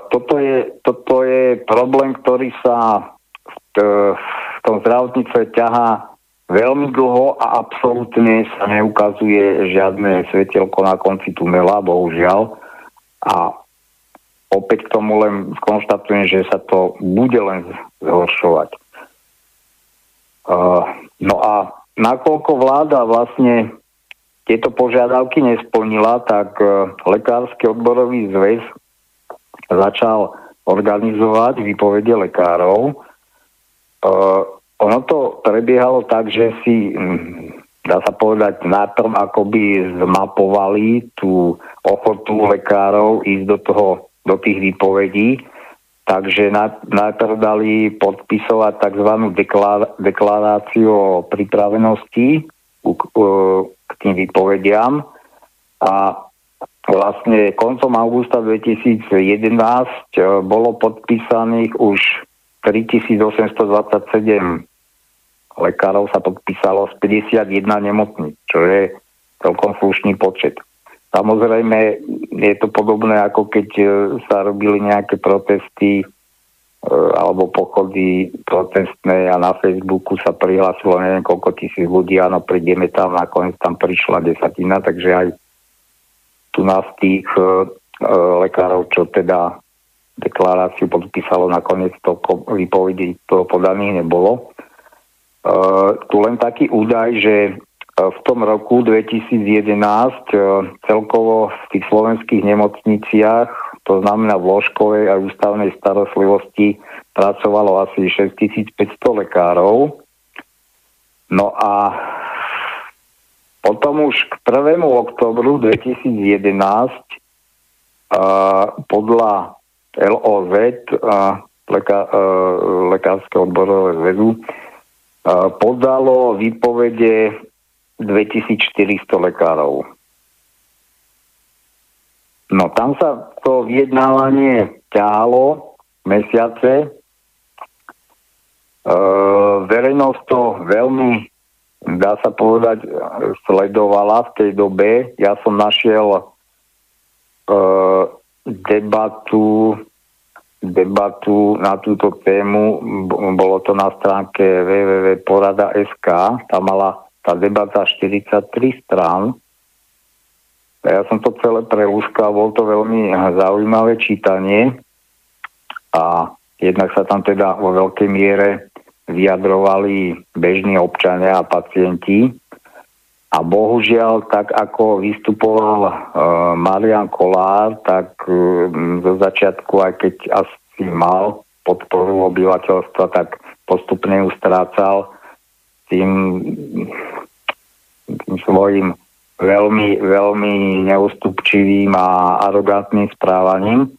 Toto je, toto je problém, ktorý sa v, v tom zdravotníctve ťahá veľmi dlho a absolútne sa neukazuje žiadne svetelko na konci tunela, bohužiaľ. A opäť k tomu len skonštatujem, že sa to bude len zhoršovať. Uh, no a nakoľko vláda vlastne tieto požiadavky nesplnila, tak uh, Lekársky odborový zväz začal organizovať výpovede lekárov. Uh, ono to prebiehalo tak, že si, hm, dá sa povedať, najprv akoby zmapovali tú ochotu lekárov ísť do, toho, do tých výpovedí. Takže najprv dali podpisovať tzv. deklaráciu o pripravenosti k tým výpovediam a vlastne koncom augusta 2011 e, bolo podpísaných už 3827 lekárov sa podpísalo z 51 nemocníc, čo je celkom slušný počet. Samozrejme, je to podobné ako keď e, sa robili nejaké protesty e, alebo pochody protestné a na Facebooku sa prihlásilo neviem koľko tisíc ľudí, áno, prídeme tam, nakoniec tam prišla desatina, takže aj tu nás tých e, lekárov, čo teda deklaráciu podpísalo nakoniec to výpovedí to podaných nebolo. E, tu len taký údaj, že v tom roku 2011 e, celkovo v tých slovenských nemocniciach, to znamená v ložkovej a ústavnej starostlivosti, pracovalo asi 6500 lekárov. No a potom už k 1. oktobru 2011 uh, podľa LOZ, uh, Lekárskeho odborového zväzu, podalo výpovede 2400 lekárov. No tam sa to vyjednávanie ťahalo mesiace. Uh, verejnosť to veľmi dá sa povedať, sledovala v tej dobe. Ja som našiel uh, debatu debatu na túto tému, bolo to na stránke www.porada.sk, tam mala tá debata 43 strán. Ja som to celé prelúskal, bol to veľmi zaujímavé čítanie a jednak sa tam teda vo veľkej miere vyjadrovali bežní občania a pacienti. A bohužiaľ, tak ako vystupoval uh, Marian Kolár, tak uh, zo začiatku, aj keď asi mal podporu obyvateľstva, tak postupne ju strácal tým, tým svojim veľmi, veľmi neústupčivým a arogantným správaním.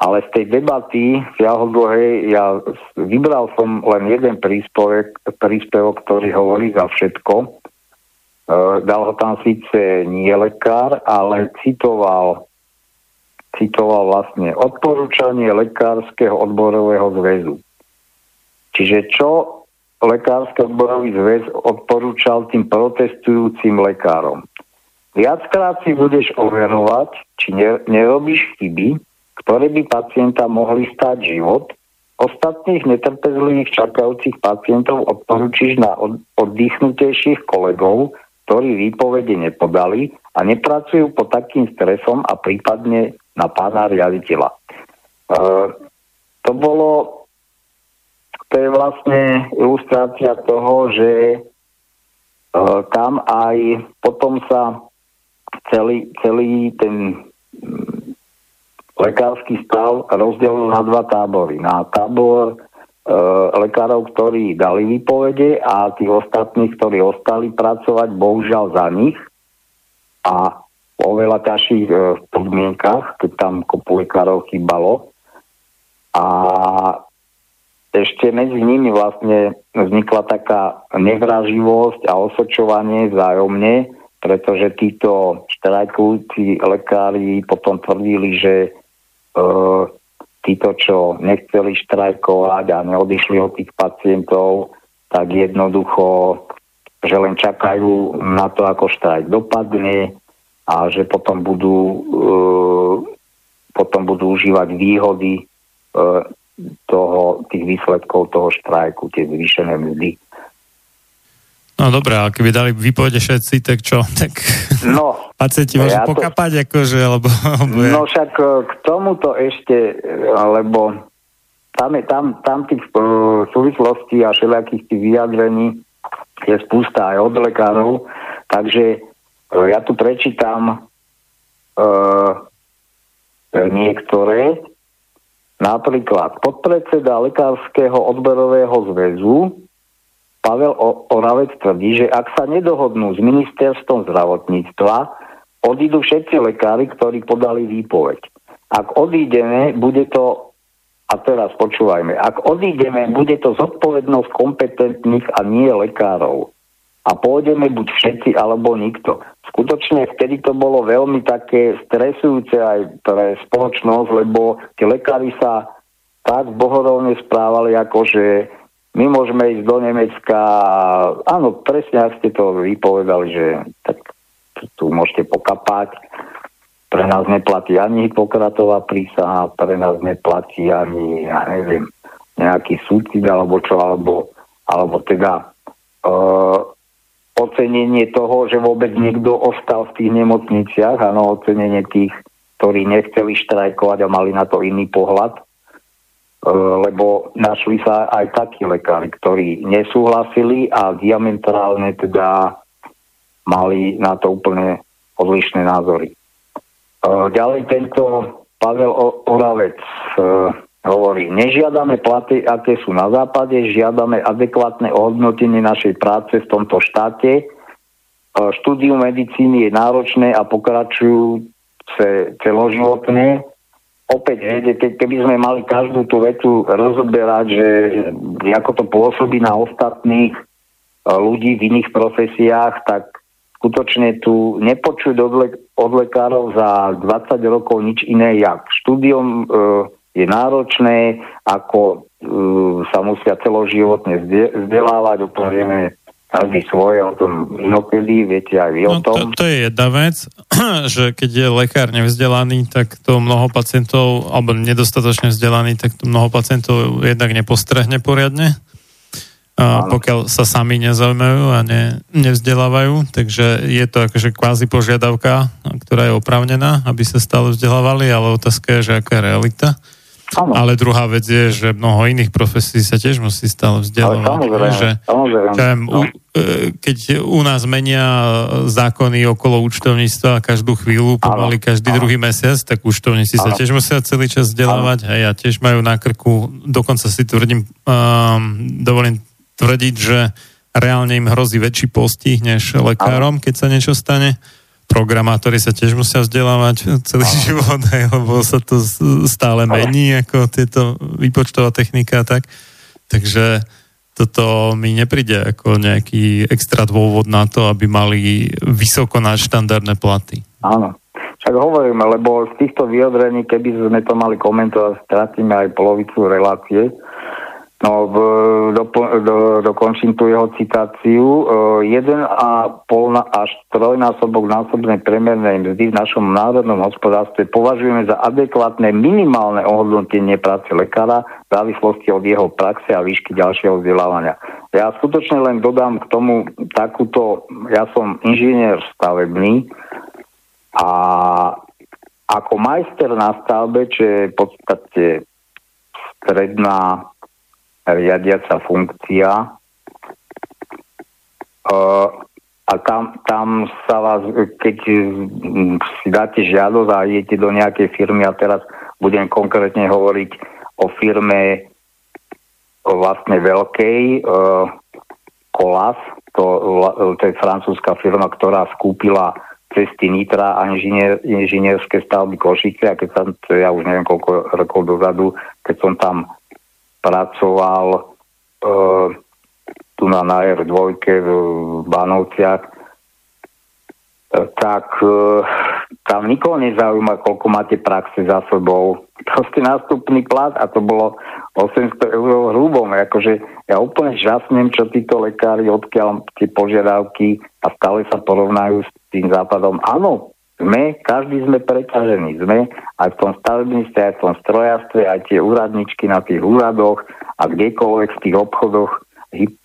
Ale z tej debaty dlhej, ja vybral som len jeden príspevok, príspevok ktorý hovorí za všetko. E, dal ho tam síce nie lekár, ale citoval, citoval vlastne odporúčanie Lekárskeho odborového zväzu. Čiže čo Lekársky odborový zväz odporúčal tým protestujúcim lekárom. Viackrát si budeš overovať, či nerobíš chyby, ktoré by pacienta mohli stať život. Ostatných netrpezlivých čakajúcich pacientov odporúčiš na oddychnutejších kolegov, ktorí výpovede nepodali a nepracujú pod takým stresom a prípadne na pána riaditeľa. E, to bolo, to je vlastne ilustrácia toho, že e, tam aj potom sa celý, celý ten mm, lekársky stav rozdelil na dva tábory. Na tábor e, lekárov, ktorí dali výpovede a tých ostatných, ktorí ostali pracovať, bohužiaľ za nich a o veľa ťažších e, podmienkach, keď tam kopu lekárov chýbalo. A ešte medzi nimi vlastne vznikla taká nevraživosť a osočovanie vzájomne, pretože títo štrajkujúci lekári potom tvrdili, že e, títo, čo nechceli štrajkovať a neodišli od tých pacientov, tak jednoducho, že len čakajú na to, ako štrajk dopadne a že potom budú, e, potom budú užívať výhody e, toho, tých výsledkov toho štrajku, tie zvýšené mzdy. No dobré, ale keby dali výpovede všetci, tak čo? Tak no, pacienti môžu ja pokapať, to... akože, alebo... No však e, k tomuto ešte, e, lebo tam, je, tam, tam tých uh, súvislostí a všelijakých tých vyjadrení je spústa aj od lekárov, takže uh, ja tu prečítam uh, niektoré, napríklad podpredseda Lekárskeho odberového zväzu Pavel Oravec tvrdí, že ak sa nedohodnú s ministerstvom zdravotníctva, odídu všetci lekári, ktorí podali výpoveď. Ak odídeme, bude to, a teraz počúvajme, ak odídeme, bude to zodpovednosť kompetentných a nie lekárov. A pôjdeme buď všetci, alebo nikto. Skutočne vtedy to bolo veľmi také stresujúce aj pre spoločnosť, lebo tí lekári sa tak bohorovne správali, ako že my môžeme ísť do Nemecka. Áno, presne, ak ste to vypovedali, že tak tu môžete pokapať. Pre nás neplatí ani Hipokratová prísaha, pre nás neplatí ani, ja neviem, nejaký súcid alebo čo, alebo, alebo teda uh, ocenenie toho, že vôbec niekto ostal v tých nemocniciach, áno, ocenenie tých, ktorí nechceli štrajkovať a mali na to iný pohľad. E, lebo našli sa aj takí lekári, ktorí nesúhlasili a diametrálne teda mali na to úplne odlišné názory. E, ďalej tento Pavel Oravec e, hovorí, nežiadame platy, aké sú na západe, žiadame adekvátne ohodnotenie našej práce v tomto štáte. Štúdium medicíny je náročné a pokračujúce celoživotné opäť, keby sme mali každú tú vetu rozoberať, že ako to pôsobí na ostatných e, ľudí v iných profesiách, tak skutočne tu nepočuť od, le- od lekárov za 20 rokov nič iné, jak štúdium e, je náročné, ako e, sa musia celoživotne vzdelávať, úplne každý svoje, o tom inokedy, viete aj vy no, o tom. To, to je jedna vec, že keď je lekár nevzdelaný, tak to mnoho pacientov, alebo nedostatočne vzdelaný, tak to mnoho pacientov jednak nepostrehne poriadne, a pokiaľ sa sami nezaujímajú a ne, nevzdelávajú, takže je to akože kvázi požiadavka, ktorá je oprávnená, aby sa stále vzdelávali, ale otázka je, že aká je realita. Ano. Ale druhá vec je, že mnoho iných profesí sa tiež musí stále vzdelávať. samozrejme, že, samozrejme. Čo no. u, e, keď u nás menia zákony okolo účtovníctva každú chvíľu, pomaly každý ano. druhý mesiac, tak účtovníci ano. sa tiež musia celý čas vzdelávať. Hej, a tiež majú na krku, dokonca si tvrdím, um, dovolím tvrdiť, že reálne im hrozí väčší postih než lekárom, keď sa niečo stane programátori sa tiež musia vzdelávať celý Aha. život, aj, lebo sa to stále mení, ako tieto výpočtová technika a tak. Takže toto mi nepríde ako nejaký extra dôvod na to, aby mali vysoko nadštandardné platy. Áno. Však hovoríme, lebo z týchto vyjadrení, keby sme to mali komentovať, stratíme aj polovicu relácie. No, v, do, do, dokončím tú jeho citáciu. Jeden a pol až trojnásobok násobnej priemernej mzdy v našom národnom hospodárstve považujeme za adekvátne minimálne ohodnotenie práce lekára v závislosti od jeho praxe a výšky ďalšieho vzdelávania. Ja skutočne len dodám k tomu takúto, ja som inžinier stavebný a ako majster na stavbe, čo je v podstate stredná riadiaca funkcia. A tam, tam sa vás, keď si dáte žiadosť a idete do nejakej firmy a teraz budem konkrétne hovoriť o firme vlastne veľkej Colas, to, to je francúzska firma, ktorá skúpila cesty Nitra a inžinier, inžinierské stavby Košice a keď som, ja už neviem koľko rokov dozadu, keď som tam pracoval e, tu na Najer dvojke v Banovciach, e, tak e, tam nikoho nezaujíma, koľko máte praxe za sebou. Proste nástupný plat a to bolo 800 eur hrubom. Akože ja úplne žasnem, čo títo lekári, odkiaľ tie požiadavky a stále sa porovnajú s tým západom. Áno, sme, každý sme preťažení. Sme aj v tom stavebníctve, aj v tom strojastve, aj tie úradničky na tých úradoch a kdekoľvek v tých obchodoch,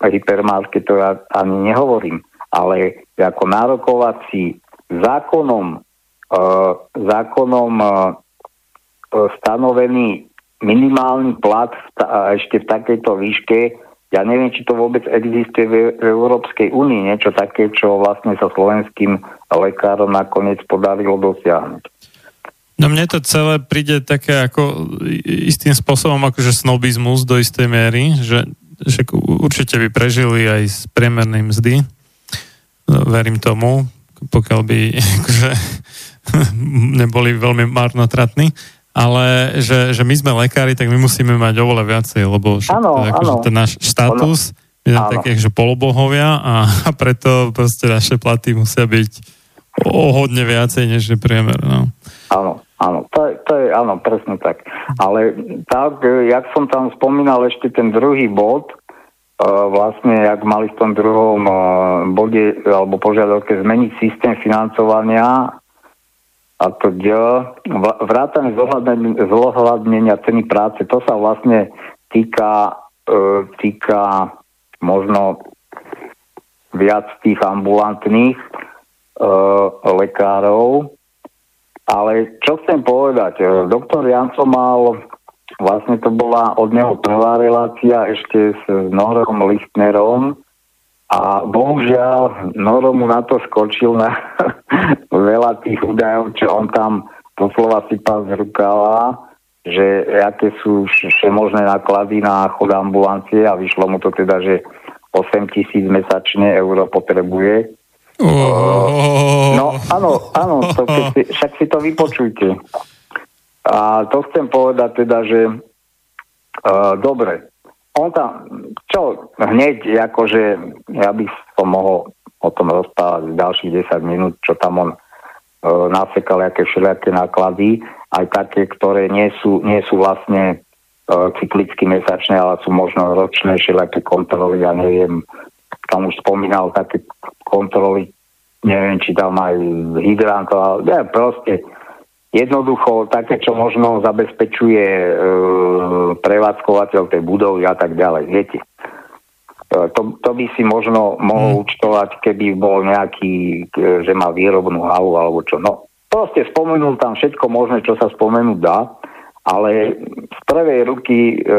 hypermarketov ja ani nehovorím. Ale ako nárokovací zákonom, e, zákonom e, stanovený minimálny plat v ešte v takejto výške ja neviem, či to vôbec existuje v, Európskej únii, niečo také, čo vlastne sa slovenským lekárom nakoniec podarilo dosiahnuť. No mne to celé príde také ako istým spôsobom akože snobizmus do istej miery, že, že určite by prežili aj z priemernej mzdy. No, verím tomu, pokiaľ by akože, neboli veľmi marnotratní ale že, že my sme lekári, tak my musíme mať oveľa viacej, lebo ano, akože ten náš štatus ano. je taký, že polobohovia a, a preto proste naše platy musia byť o hodne viacej, než je priemer. No. Áno, áno, to je, to je áno, presne tak. Ale tak, jak som tam spomínal ešte ten druhý bod, Uh, vlastne, jak mali v tom druhom uh, bode alebo požiadavke zmeniť systém financovania a to D, vrátane zohľadnenia ceny práce, to sa vlastne týka, e, týka možno viac tých ambulantných e, lekárov. Ale čo chcem povedať, e, doktor Janco mal, vlastne to bola od neho prvá relácia ešte s Norom Lichtnerom, a bohužiaľ, Noro mu na to skočil na veľa tých údajov, čo on tam doslova sypal z rukava, že aké sú možné náklady na chod ambulancie a vyšlo mu to teda, že 8 tisíc mesačne euro potrebuje. Oh. No áno, áno, to si, však si to vypočujte. A to chcem povedať teda, že uh, dobre, on tam, čo hneď, akože ja by som mohol o tom rozprávať ďalších 10 minút, čo tam on e, nasekal, aké všelijaké náklady, aj také, ktoré nie sú, nie sú vlastne e, cyklicky mesačné, ale sú možno ročné všelijaké kontroly, ja neviem, tam už spomínal také kontroly, neviem, či tam aj hydrantov, ale ja, proste jednoducho také, čo možno zabezpečuje e, prevádzkovateľ tej budovy a tak ďalej. Viete, e, to, to by si možno mohol hmm. účtovať, keby bol nejaký, e, že má výrobnú halu alebo čo. No, proste spomenul tam všetko možné, čo sa spomenúť dá, ale z prvej ruky e,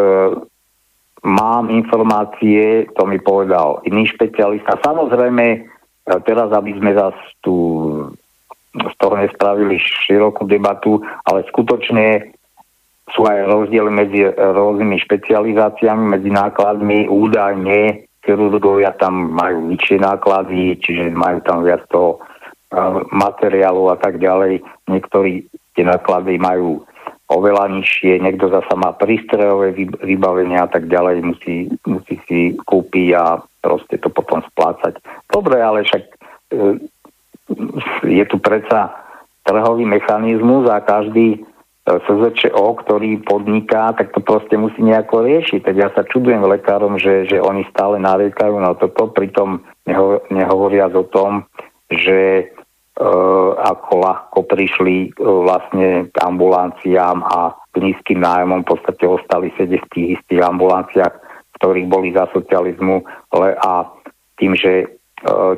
mám informácie, to mi povedal iný špecialista. Samozrejme, e, teraz, aby sme zase tu z toho nespravili širokú debatu, ale skutočne sú aj rozdiely medzi rôznymi špecializáciami, medzi nákladmi, údajne chirurgovia tam majú vyššie náklady, čiže majú tam viac toho materiálu a tak ďalej. Niektorí tie náklady majú oveľa nižšie, niekto zasa má prístrojové vybavenie a tak ďalej, musí, musí si kúpiť a proste to potom splácať. Dobre, ale však e, je tu predsa trhový mechanizmus a každý, SZČO, ktorý podniká, tak to proste musí nejako riešiť. Tak ja sa čudujem lekárom, že, že oni stále nariekajú na toto, pritom neho, nehovoriac o tom, že e, ako ľahko prišli e, vlastne k ambulanciám a k nízkym nájomom v podstate ostali sedieť v tých istých ambulanciách, ktorých boli za socializmu le, a tým, že e,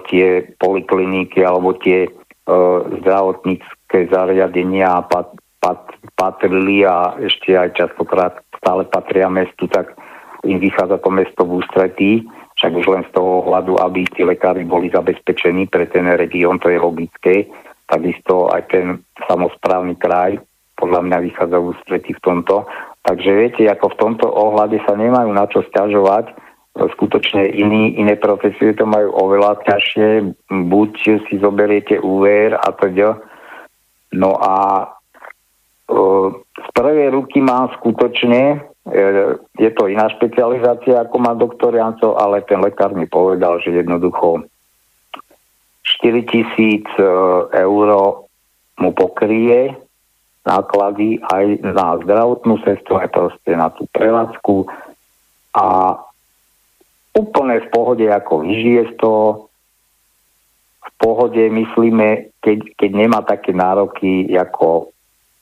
tie polikliniky alebo tie e, zdravotnícke zariadenia pat, pat, patrili a ešte aj častokrát stále patria mestu, tak im vychádza to mesto v ústretí, však už len z toho ohľadu, aby tí lekári boli zabezpečení pre ten región, to je logické. Takisto aj ten samozprávny kraj podľa mňa vychádza v ústretí v tomto. Takže viete, ako v tomto ohľade sa nemajú na čo stiažovať, skutočne iní, iné profesie to majú oveľa ťažšie, buď si zoberiete úver a teda. No a z prvej ruky mám skutočne, e, je to iná špecializácia, ako má doktor Janco, ale ten lekár mi povedal, že jednoducho 4 tisíc e, eur mu pokrie náklady aj na zdravotnú cestu, aj proste na tú prevádzku a úplne v pohode, ako vyžije z toho, v pohode myslíme, keď, keď nemá také nároky, ako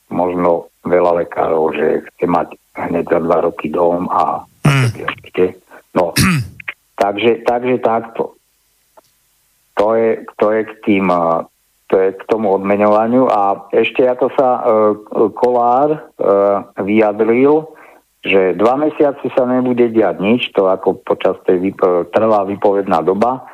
možno veľa lekárov, že chce mať hneď za dva roky dom a mm. no. takže, takže takto. To je, to je k tým to je k tomu odmeňovaniu a ešte ako sa uh, Kolár uh, vyjadril, že dva mesiace sa nebude diať nič, to ako počas tej vypo- trvá vypovedná doba,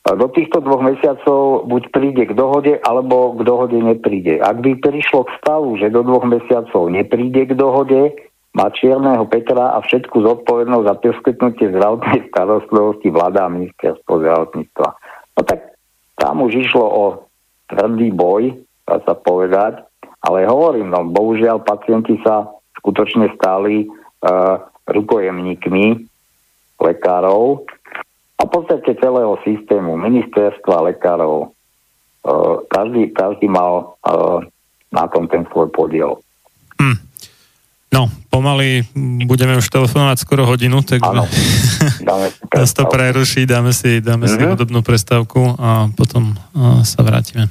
do týchto dvoch mesiacov buď príde k dohode, alebo k dohode nepríde. Ak by prišlo k stavu, že do dvoch mesiacov nepríde k dohode, má Čierneho Petra a všetku zodpovednosť za poskytnutie zdravotnej starostlivosti vláda a ministerstvo zdravotníctva. No tak tam už išlo o tvrdý boj, dá sa povedať, ale hovorím, no bohužiaľ pacienti sa skutočne stali uh, rukojemníkmi lekárov a v podstate celého systému, ministerstva, lekárov, uh, každý, každý mal uh, na tom ten svoj podiel. Hm. No, pomaly budeme už telefonovať skoro hodinu, takže dáme nás to preruší, dáme si, dáme mm-hmm. si mhm. hudobnú prestávku a potom uh, sa vrátime.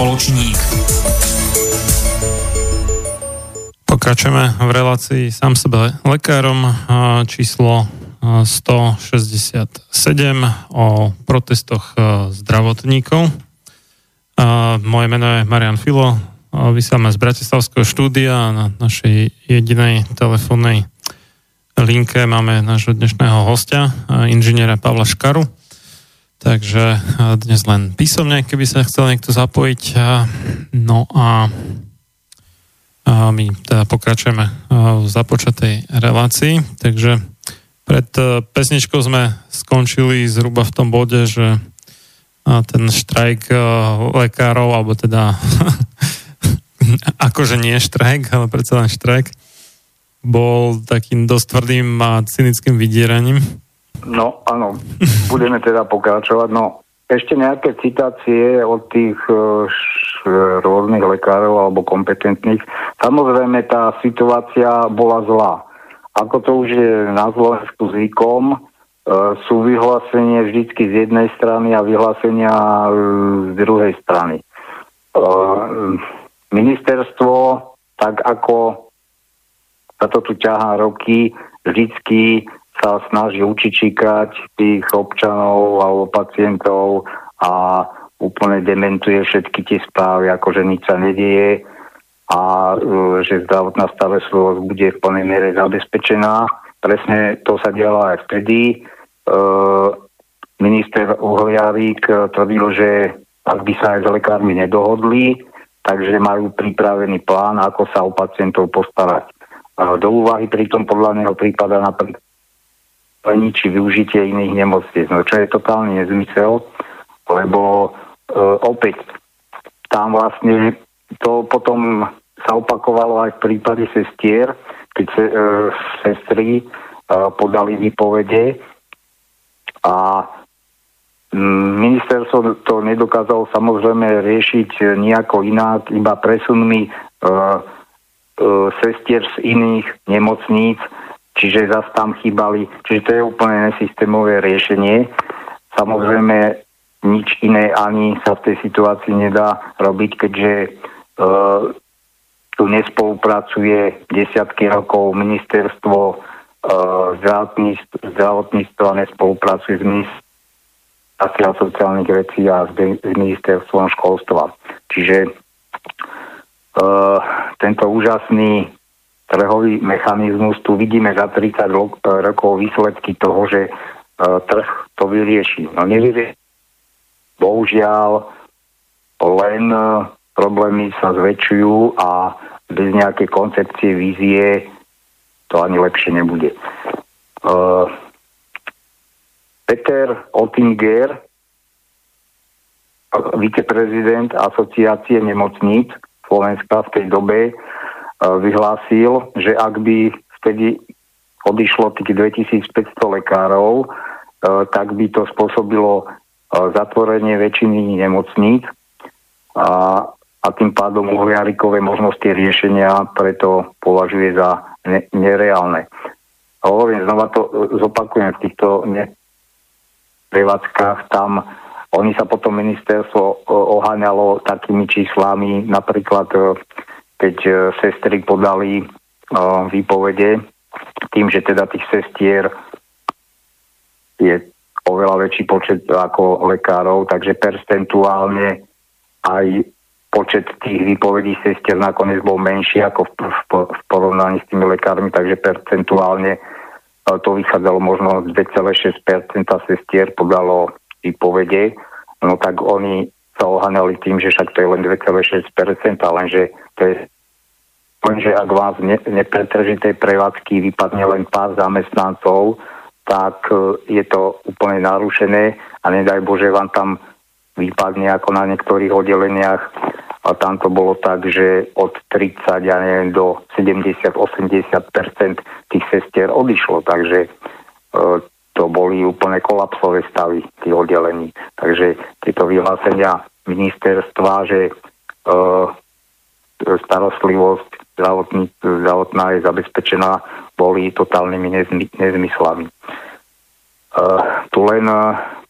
Spoločník. Pokračujeme v relácii sám sebe lekárom číslo a, 167 o protestoch zdravotníkov. Moje meno je Marian Filo, vysielame z Bratislavského štúdia na našej jedinej telefónnej linke máme nášho dnešného hostia, inžiniera Pavla Škaru. Takže dnes len písomne, keby sa chcel niekto zapojiť. No a my teda pokračujeme v započatej relácii, takže pred e, pesničkou sme skončili zhruba v tom bode, že ten štrajk e, lekárov, alebo teda akože nie štrajk, ale predsa len štrajk, bol takým dosť tvrdým a cynickým vydieraním. No áno, budeme teda pokračovať. No ešte nejaké citácie od tých e, š- rôznych lekárov alebo kompetentných. Samozrejme tá situácia bola zlá. Ako to už je na Slovensku zvykom, e, sú vyhlásenie vždycky z jednej strany a vyhlásenia e, z druhej strany. E, Ministerstvo, tak ako sa to tu ťahá roky, vždycky sa snaží učičikať tých občanov alebo pacientov a úplne dementuje všetky tie správy, ako že nič sa nedieje a e, že zdravotná starostlivosť bude v plnej miere zabezpečená. Presne to sa dialo aj vtedy. E, minister Uhliarík tvrdil, že ak by sa aj s lekármi nedohodli, takže majú pripravený plán, ako sa o pacientov postarať. E, Do úvahy pritom podľa neho prípada napríklad či využitie iných nemocníc. No čo je totálny nezmysel, lebo e, opäť tam vlastne to potom sa opakovalo aj v prípade sestier, keď se, e, sestry e, podali výpovede a Ministerstvo to nedokázalo samozrejme riešiť nejako inak, iba presunmi uh, uh, sestier z iných nemocníc, čiže zase tam chýbali, čiže to je úplne nesystémové riešenie. Samozrejme nič iné ani sa v tej situácii nedá robiť, keďže uh, tu nespolupracuje desiatky rokov ministerstvo uh, zdravotníctva, nespolupracuje s ministerstvom sociálnych vecí a s, s ministerstvom školstva. Čiže uh, tento úžasný trhový mechanizmus, tu vidíme za 30 rokov výsledky toho, že uh, trh to vyrieši. No nevyrieši. Bohužiaľ, len uh, problémy sa zväčšujú a bez nejakej koncepcie, vízie to ani lepšie nebude. Uh, Peter Ottinger, viceprezident asociácie nemocníc Slovenska v tej dobe, e, vyhlásil, že ak by vtedy odišlo tých 2500 lekárov, e, tak by to spôsobilo e, zatvorenie väčšiny nemocníc a, a tým pádom uhliarikové možnosti riešenia preto považuje za ne, nereálne. Hovorím, znova to zopakujem v týchto ne, prevádzkach, tam oni sa potom ministerstvo e, oháňalo takými číslami, napríklad e, keď e, sestry podali výpovede, tým, že teda tých sestier je oveľa väčší počet ako lekárov, takže percentuálne aj počet tých výpovedí sestier nakoniec bol menší ako v, porovnaní s tými lekármi, takže percentuálne to vychádzalo možno z 2,6% sestier podalo výpovede, no tak oni sa ohanali tým, že však to je len 2,6%, lenže to je lenže ak vás ne, nepretržitej prevádzky vypadne len pár zamestnancov, tak e, je to úplne narušené a nedaj Bože vám tam vypadne ako na niektorých oddeleniach. A tam to bolo tak, že od 30, ja neviem, do 70-80% tých sestier odišlo, takže e, to boli úplne kolapsové stavy tých oddelení. Takže tieto vyhlásenia ministerstva, že e, starostlivosť zdravotný, zdravotná je zabezpečená, boli totálnymi nezmy, nezmyslami. E, tu len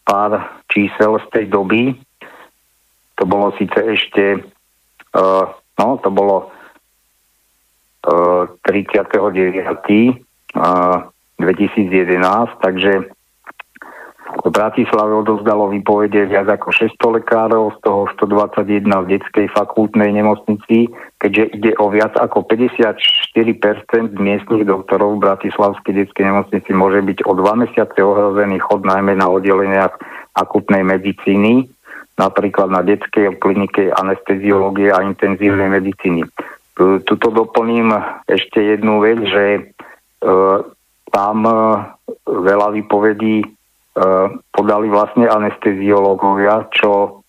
pár čísel z tej doby. To bolo síce ešte Uh, no, to bolo uh, 39. Uh, 2011, takže v Bratislave odovzdalo výpovede viac ako 600 lekárov, z toho 121 v detskej fakultnej nemocnici, keďže ide o viac ako 54% miestnych doktorov v Bratislavskej detskej nemocnici môže byť o dva mesiace ohrozený chod najmä na oddeleniach akutnej medicíny napríklad na detskej klinike anesteziológie a intenzívnej medicíny. Tuto doplním ešte jednu vec, že e, tam e, veľa vypovedí e, podali vlastne anesteziológovia, čo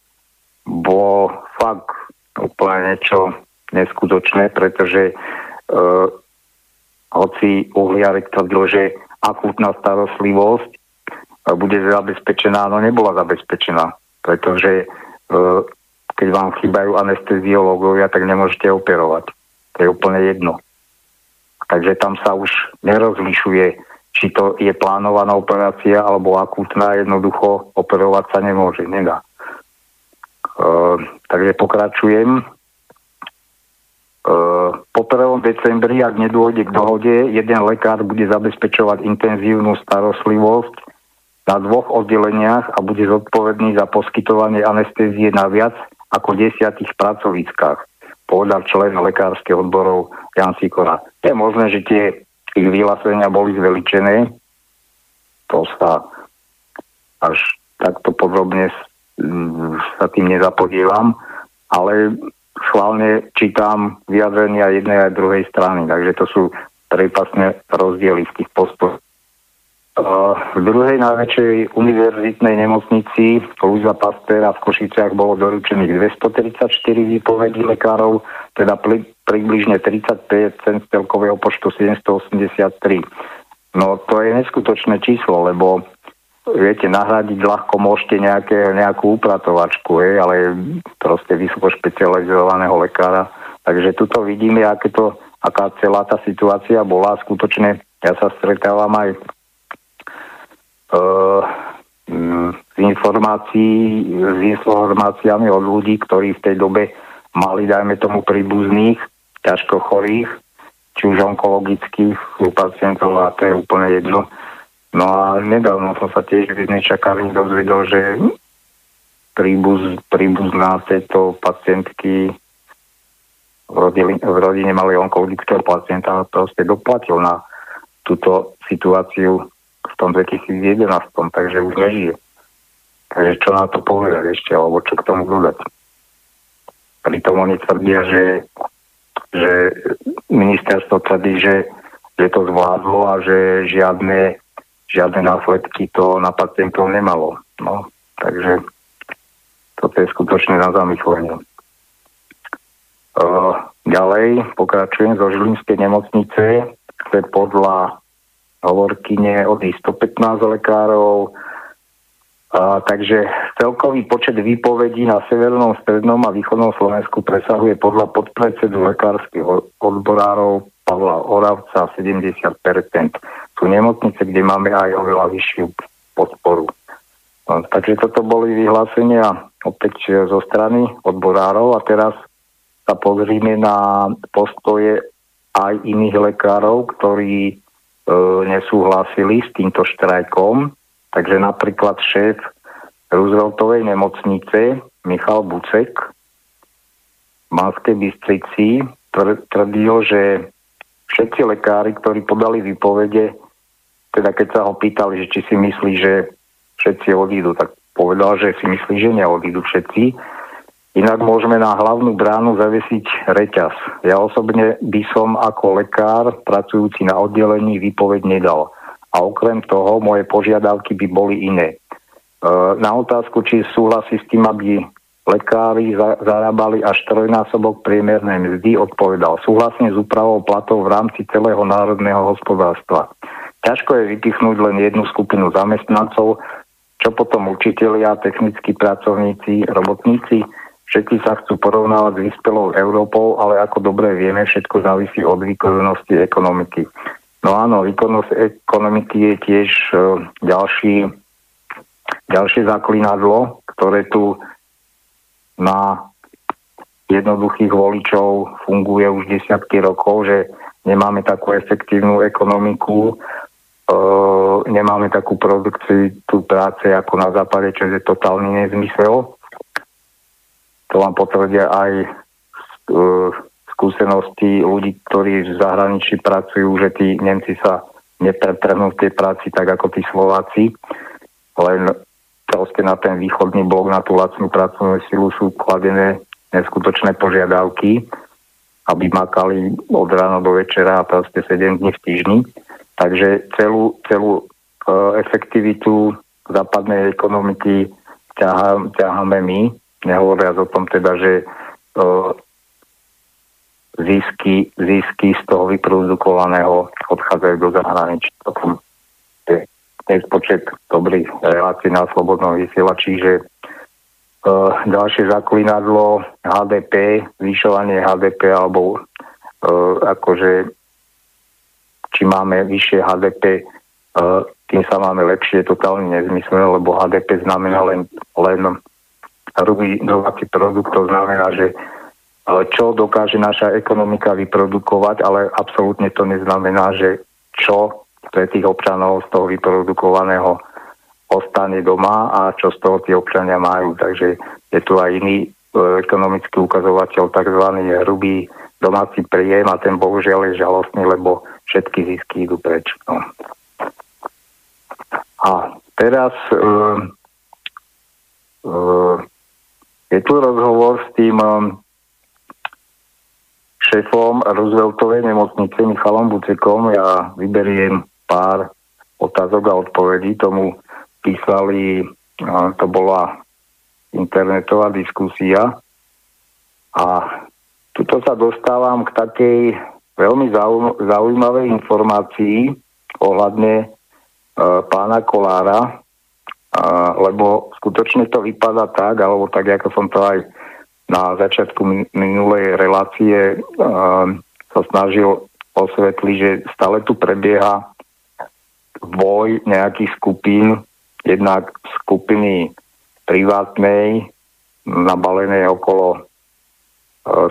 bolo fakt úplne niečo neskutočné, pretože e, hoci uhliarek tvrdil, že akútna starostlivosť bude zabezpečená, no nebola zabezpečená pretože keď vám chýbajú anesteziológovia, tak nemôžete operovať. To je úplne jedno. Takže tam sa už nerozlišuje, či to je plánovaná operácia alebo akútna, jednoducho operovať sa nemôže, nedá. E, takže pokračujem. E, po 1. decembri, ak nedôjde k dohode, jeden lekár bude zabezpečovať intenzívnu starostlivosť na dvoch oddeleniach a bude zodpovedný za poskytovanie anestézie na viac ako desiatich pracoviskách, povedal člen lekárskych odborov Jan Sikora. Je možné, že tie ich vyhlásenia boli zveličené, to sa až takto podrobne sa tým nezapodievam, ale schválne čítam vyjadrenia jednej aj druhej strany, takže to sú prepasné rozdiely v tých postojoch v druhej najväčšej univerzitnej nemocnici Luisa Pastera v Košiciach bolo doručených 234 výpovedí lekárov, teda pri, približne 35 z celkového počtu 783. No to je neskutočné číslo, lebo viete, nahradiť ľahko môžete nejaké, nejakú upratovačku, hej, ale proste vysoko špecializovaného lekára. Takže tuto vidíme, aké to, aká celá tá situácia bola. Skutočne ja sa stretávam aj z informácií, s informáciami od ľudí, ktorí v tej dobe mali, dajme tomu, príbuzných, ťažko chorých, či už onkologických pacientov, a to je úplne jedno. No a nedávno som sa tiež v jednej čakárni dozvedel, že príbuz, príbuzná tejto pacientky v, rodili, v rodine mali onkologického pacienta a proste doplatil na túto situáciu v tom 2011, takže už nežije. Takže čo na to povedať ešte, alebo čo k tomu dodať? Pritom oni tvrdia, že, že ministerstvo tvrdí, že, že to zvládlo a že žiadne žiadne následky to na pacientov nemalo. No, takže toto je skutočne na zamyslenie. Ďalej pokračujem zo Žilinskej nemocnice, kde podľa hovorkyne odísť 115 lekárov, a, takže celkový počet výpovedí na severnom, strednom a východnom Slovensku presahuje podľa podpredsedu lekárskych odborárov Pavla Oravca 70%. Sú nemocnice, kde máme aj oveľa vyššiu podporu. No, takže toto boli vyhlásenia opäť zo strany odborárov a teraz sa pozrime na postoje aj iných lekárov, ktorí e, nesúhlasili s týmto štrajkom. Takže napríklad šéf Rooseveltovej nemocnice Michal Bucek v Banskej Bystrici tvrdil, že všetci lekári, ktorí podali výpovede, teda keď sa ho pýtali, že či si myslí, že všetci odídu, tak povedal, že si myslí, že neodídu všetci. Inak môžeme na hlavnú bránu zavesiť reťaz. Ja osobne by som ako lekár pracujúci na oddelení výpoveď nedal. A okrem toho moje požiadavky by boli iné. E, na otázku, či súhlasí s tým, aby lekári zarábali až trojnásobok priemernej mzdy, odpovedal súhlasne s úpravou platov v rámci celého národného hospodárstva. Ťažko je vypichnúť len jednu skupinu zamestnancov, čo potom učitelia, technickí pracovníci, robotníci, všetci sa chcú porovnávať s vyspelou Európou, ale ako dobre vieme, všetko závisí od výkonnosti ekonomiky. No áno, výkonnosť ekonomiky je tiež uh, ďalší, ďalšie zaklinadlo, ktoré tu na jednoduchých voličov funguje už desiatky rokov, že nemáme takú efektívnu ekonomiku, e, nemáme takú produkciu práce ako na západe, čo je totálny nezmysel. To vám potvrdia aj e, skúsenosti ľudí, ktorí v zahraničí pracujú, že tí Nemci sa nepretrhnú v tej práci tak ako tí Slováci, len proste na ten východný blok, na tú lacnú pracovnú silu sú kladené neskutočné požiadavky, aby makali od rána do večera a proste 7 dní v týždni. Takže celú, celú e, efektivitu západnej ekonomiky ťahá, ťaháme my, nehovoriac o tom teda, že e, zisky, zisky z toho vyprodukovaného odchádzajú do zahraničia. Dnes počet dobrých relácií na slobodnom vysielači, že uh, ďalšie zaklinadlo HDP, zvyšovanie HDP alebo uh, akože či máme vyššie HDP, uh, tým sa máme lepšie, totálne nezmyslné, lebo HDP znamená len, len hrubý domáci produkt, to znamená, že čo dokáže naša ekonomika vyprodukovať, ale absolútne to neznamená, že čo pre tých občanov z toho vyprodukovaného ostane doma a čo z toho tí občania majú. Takže je tu aj iný e, ekonomický ukazovateľ, tzv. hrubý domáci príjem a ten bohužiaľ je žalostný, lebo všetky zisky idú preč. No. A teraz e, e, je tu rozhovor s tým e, šéfom Rooseveltovej nemocnice Michalom Bucekom. Ja vyberiem pár otázok a odpovedí. Tomu písali, to bola internetová diskusia a tuto sa dostávam k takej veľmi zaujímavej informácii ohľadne e, pána Kolára, lebo skutočne to vypadá tak, alebo tak, ako som to aj na začiatku minulej relácie sa snažil osvetliť, že stále tu prebieha boj nejakých skupín, jednak skupiny privátnej, nabalenej okolo e,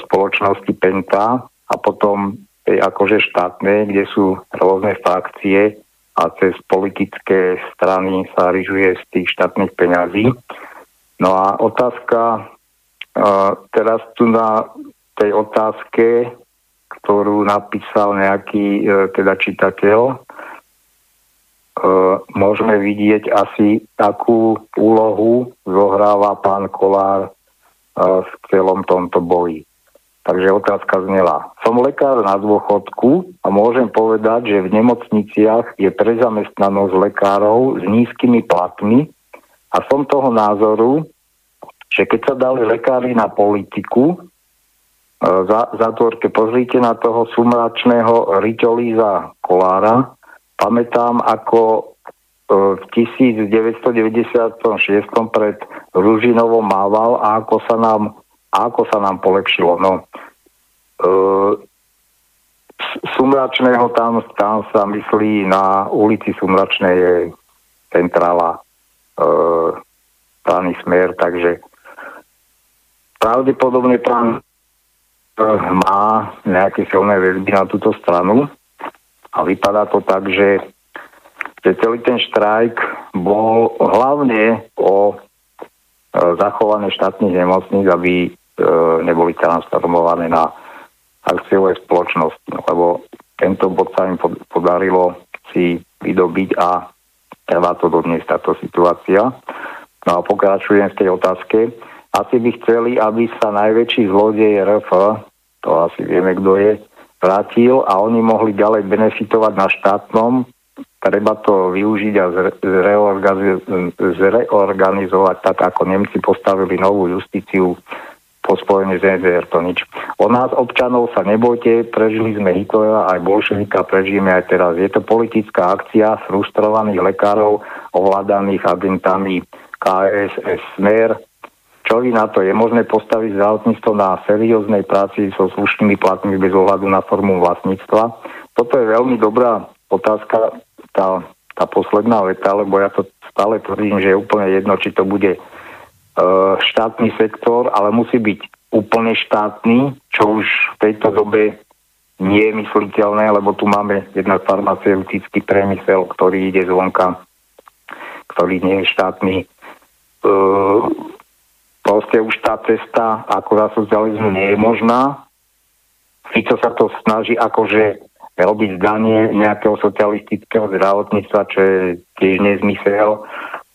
spoločnosti Penta a potom akože štátnej, kde sú rôzne frakcie a cez politické strany sa ryžuje z tých štátnych peňazí. No a otázka teraz tu na tej otázke, ktorú napísal nejaký uh, teda čitateľ, uh, môžeme vidieť asi, akú úlohu zohráva pán Kolár uh, v celom tomto boji. Takže otázka znela. Som lekár na dôchodku a môžem povedať, že v nemocniciach je prezamestnanosť lekárov s nízkymi platmi a som toho názoru, že keď sa dali lekári na politiku, e, za, zatvorke pozrite na toho sumračného Riťolíza Kolára, pamätám, ako e, v 1996 pred Ružinovom mával a ako sa nám a ako sa nám polepšilo. No, e, Sumračného tam, tam sa myslí na ulici Sumračnej je centrála e, strany Smer, takže pravdepodobne pán e, má nejaké silné väzby na túto stranu a vypadá to tak, že, že celý ten štrajk bol hlavne o e, zachovanie štátnych nemocníc, aby neboli transformované na akciové spoločnosti, lebo tento bod sa im podarilo si vydobiť a trvá to dodnes táto situácia. No a pokračujem v tej otázke. Asi by chceli, aby sa najväčší zlodej RF, to asi vieme, kto je, vrátil a oni mohli ďalej benefitovať na štátnom. Treba to využiť a zreorganizovať tak, ako Nemci postavili novú justíciu po spojení z NDR to nič. O nás občanov sa nebojte, prežili sme Hitlera, aj bolševika, prežijeme aj teraz. Je to politická akcia frustrovaných lekárov ovládaných agentami KSS Smer. Čo vy na to? Je možné postaviť zdravotníctvo na serióznej práci so slušnými platmi bez ohľadu na formu vlastníctva? Toto je veľmi dobrá otázka, tá, tá posledná veta, lebo ja to stále tvrdím, že je úplne jedno, či to bude štátny sektor, ale musí byť úplne štátny, čo už v tejto dobe nie je mysliteľné, lebo tu máme jednak farmaceutický priemysel, ktorý ide zvonka, ktorý nie je štátny. E, proste už tá cesta ako za socializmu nie je možná. Fico sa to snaží akože robiť zdanie nejakého socialistického zdravotníctva, čo je tiež nezmysel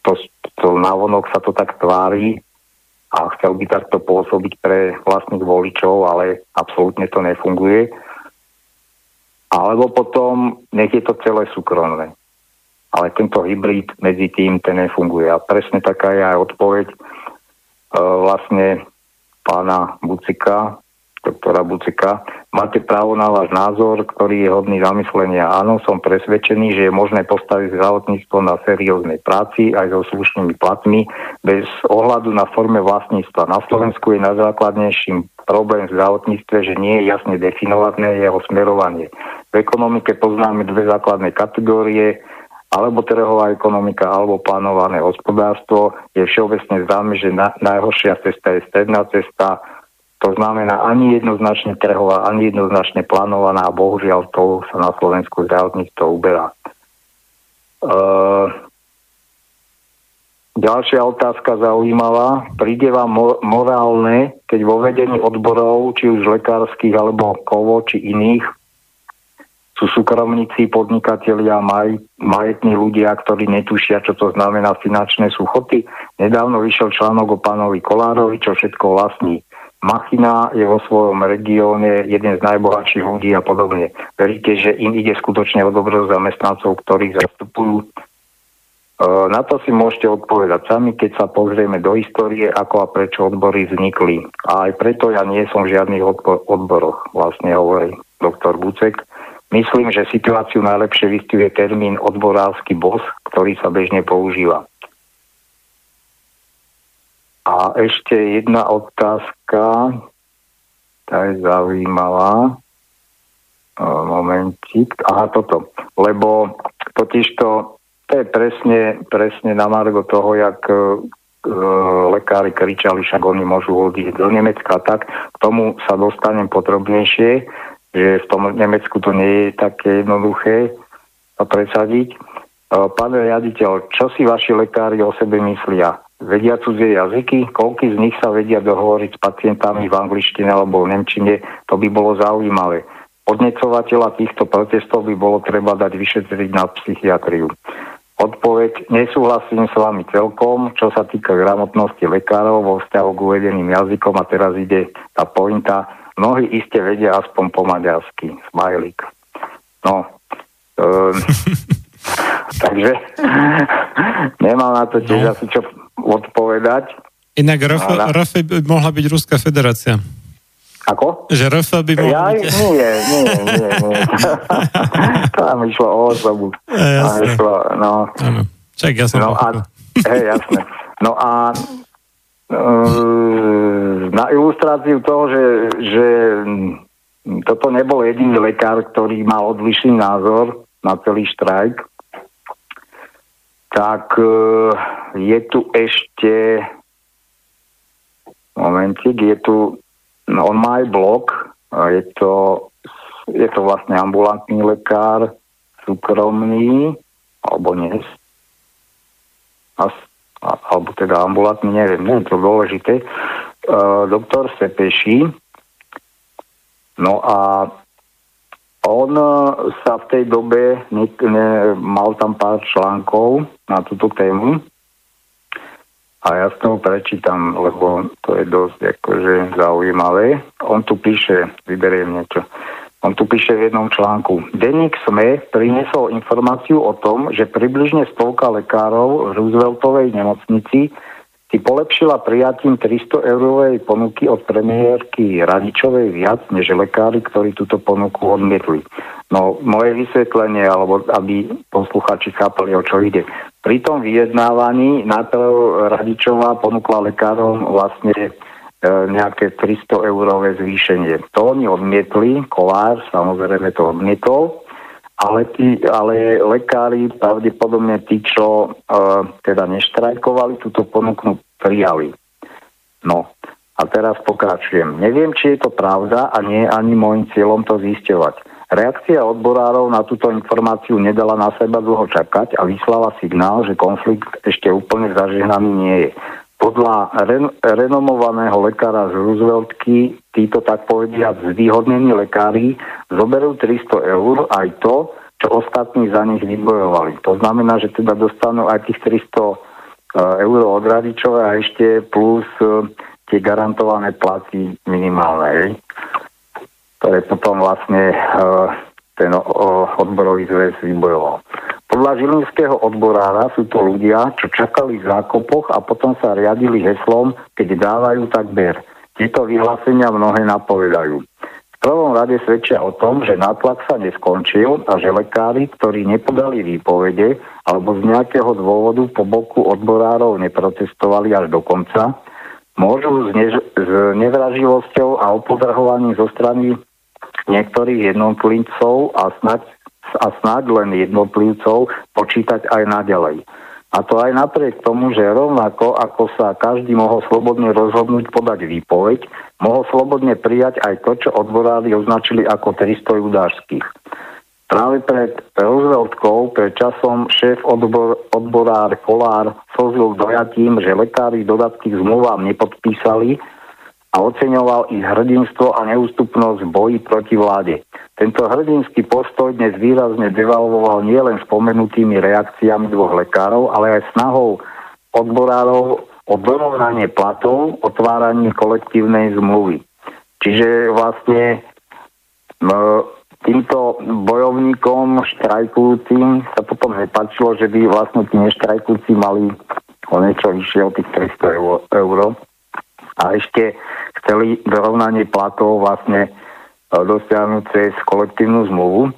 to, to navonok sa to tak tvári a chcel by takto pôsobiť pre vlastných voličov, ale absolútne to nefunguje. Alebo potom nech je to celé súkromné. Ale tento hybrid medzi tým ten nefunguje. A presne taká je aj odpoveď e, vlastne pána Bucika, doktora Bucika. Máte právo na váš názor, ktorý je hodný zamyslenia. Áno, som presvedčený, že je možné postaviť zdravotníctvo na serióznej práci aj so slušnými platmi bez ohľadu na forme vlastníctva. Na Slovensku je najzákladnejším problém v zdravotníctve, že nie je jasne definované jeho smerovanie. V ekonomike poznáme dve základné kategórie, alebo trhová ekonomika, alebo plánované hospodárstvo. Je všeobecne známe, že na, najhoršia cesta je stredná cesta, to znamená ani jednoznačne trhová, ani jednoznačne plánovaná a bohužiaľ to sa na Slovensku zdravotníctvo uberá. Uh, ďalšia otázka zaujímavá. Príde vám mo- morálne, keď vo vedení odborov, či už lekárskych alebo kovo, či iných, sú súkromníci, podnikatelia, maj, majetní ľudia, ktorí netušia, čo to znamená finančné súchoty. Nedávno vyšiel článok o pánovi Kolárovi, čo všetko vlastní. Machina je vo svojom regióne jeden z najbohatších ľudí a podobne. Veríte, že im ide skutočne o dobro zamestnancov, ktorých zastupujú? E, na to si môžete odpovedať sami, keď sa pozrieme do histórie, ako a prečo odbory vznikli. A aj preto ja nie som v žiadnych odboroch, vlastne hovorí doktor Bucek. Myslím, že situáciu najlepšie vystihuje termín odborársky bos, ktorý sa bežne používa. A ešte jedna otázka, tá je zaujímavá. Momentík. Aha, toto. Lebo totiž to, to je presne, presne na margo toho, jak e, lekári kričali, však oni môžu odísť do Nemecka, tak k tomu sa dostanem podrobnejšie, že v tom Nemecku to nie je také jednoduché presadiť. E, pán riaditeľ, čo si vaši lekári o sebe myslia? Vedia cudzie jazyky? Koľky z nich sa vedia dohovoriť s pacientami v angličtine alebo v nemčine? To by bolo zaujímavé. Podnecovateľa týchto protestov by bolo treba dať vyšetriť na psychiatriu. Odpoveď, nesúhlasím s vami celkom, čo sa týka gramotnosti lekárov vo vzťahu k uvedeným jazykom a teraz ide tá pointa. Mnohí iste vedia aspoň po maďarsky. Smajlík. No, um, takže nemám na to tiež no. asi čo odpovedať. Inak RF, RF by mohla byť Ruská federácia. Ako? Že RF by mohol ja, byť... Nie, nie, nie, nie. Tam išlo o osobu. Ja, jasné. Išlo, no. Ano. Čak, ja som no a, hej, jasné. No a uh, na ilustráciu toho, že, že toto nebol jediný lekár, ktorý mal odlišný názor na celý štrajk, tak uh, je tu ešte momentik, je tu No, on má aj blog, je to, je to vlastne ambulantný lekár, súkromný, alebo nie, alebo teda ambulantný, neviem, nie je to dôležité, uh, doktor Sepeši. No a on sa v tej dobe ne, ne, mal tam pár článkov na túto tému a ja z toho prečítam, lebo to je dosť akože zaujímavé. On tu píše, vyberiem niečo. On tu píše v jednom článku. Denník SME priniesol informáciu o tom, že približne stovka lekárov v Rooseveltovej nemocnici si polepšila prijatím 300 eurovej ponuky od premiérky Radičovej viac, než lekári, ktorí túto ponuku odmietli. No, moje vysvetlenie, alebo aby posluchači chápali, o čo ide. Pri tom vyjednávaní najprv Radičová ponúkla lekárom vlastne e, nejaké 300 eurové zvýšenie. To oni odmietli, Kolár samozrejme to odmietol, ale, tí, ale lekári, pravdepodobne tí, čo uh, teda neštrajkovali, túto ponuku prijali. No, a teraz pokračujem. Neviem, či je to pravda a nie je ani môjim cieľom to zisťovať. Reakcia odborárov na túto informáciu nedala na seba dlho čakať a vyslala signál, že konflikt ešte úplne zažehnaný nie je. Podľa ren- renomovaného lekára z Rooseveltky títo tak povediať zvýhodnení lekári zoberú 300 eur aj to, čo ostatní za nich vybojovali. To znamená, že teda dostanú aj tých 300 e, eur od radičové a ešte plus e, tie garantované platy minimálne, ktoré potom vlastne e, ten odborový zväz vybojoval. Podľa žilinského odborára sú to ľudia, čo čakali v zákopoch a potom sa riadili heslom, keď dávajú, tak ber. Tieto vyhlásenia mnohé napovedajú. V prvom rade svedčia o tom, že nátlak sa neskončil a že lekári, ktorí nepodali výpovede alebo z nejakého dôvodu po boku odborárov neprotestovali až do konca, môžu s, než- s nevraživosťou a opodrhovaním zo strany niektorých jednotlivcov a snať a snáď len jednotlivcov počítať aj naďalej. A to aj napriek tomu, že rovnako ako sa každý mohol slobodne rozhodnúť podať výpoveď, mohol slobodne prijať aj to, čo odborári označili ako 300 judášských. Práve pred Rooseveltkou, pred časom šéf odbor, odborár Kolár slzil dojatím, že lekári dodatky k zmluvám nepodpísali a oceňoval ich hrdinstvo a neústupnosť v boji proti vláde. Tento hrdinský postoj dnes výrazne devalvoval nielen spomenutými reakciami dvoch lekárov, ale aj snahou odborárov o dorovnanie platov, otváranie kolektívnej zmluvy. Čiže vlastne týmto bojovníkom štrajkujúcim sa potom nepačilo, že by vlastne tí neštrajkujúci mali o niečo vyššie od tých 300 eur. A ešte chceli dorovnanie platov vlastne e, dosiahnuť cez kolektívnu zmluvu.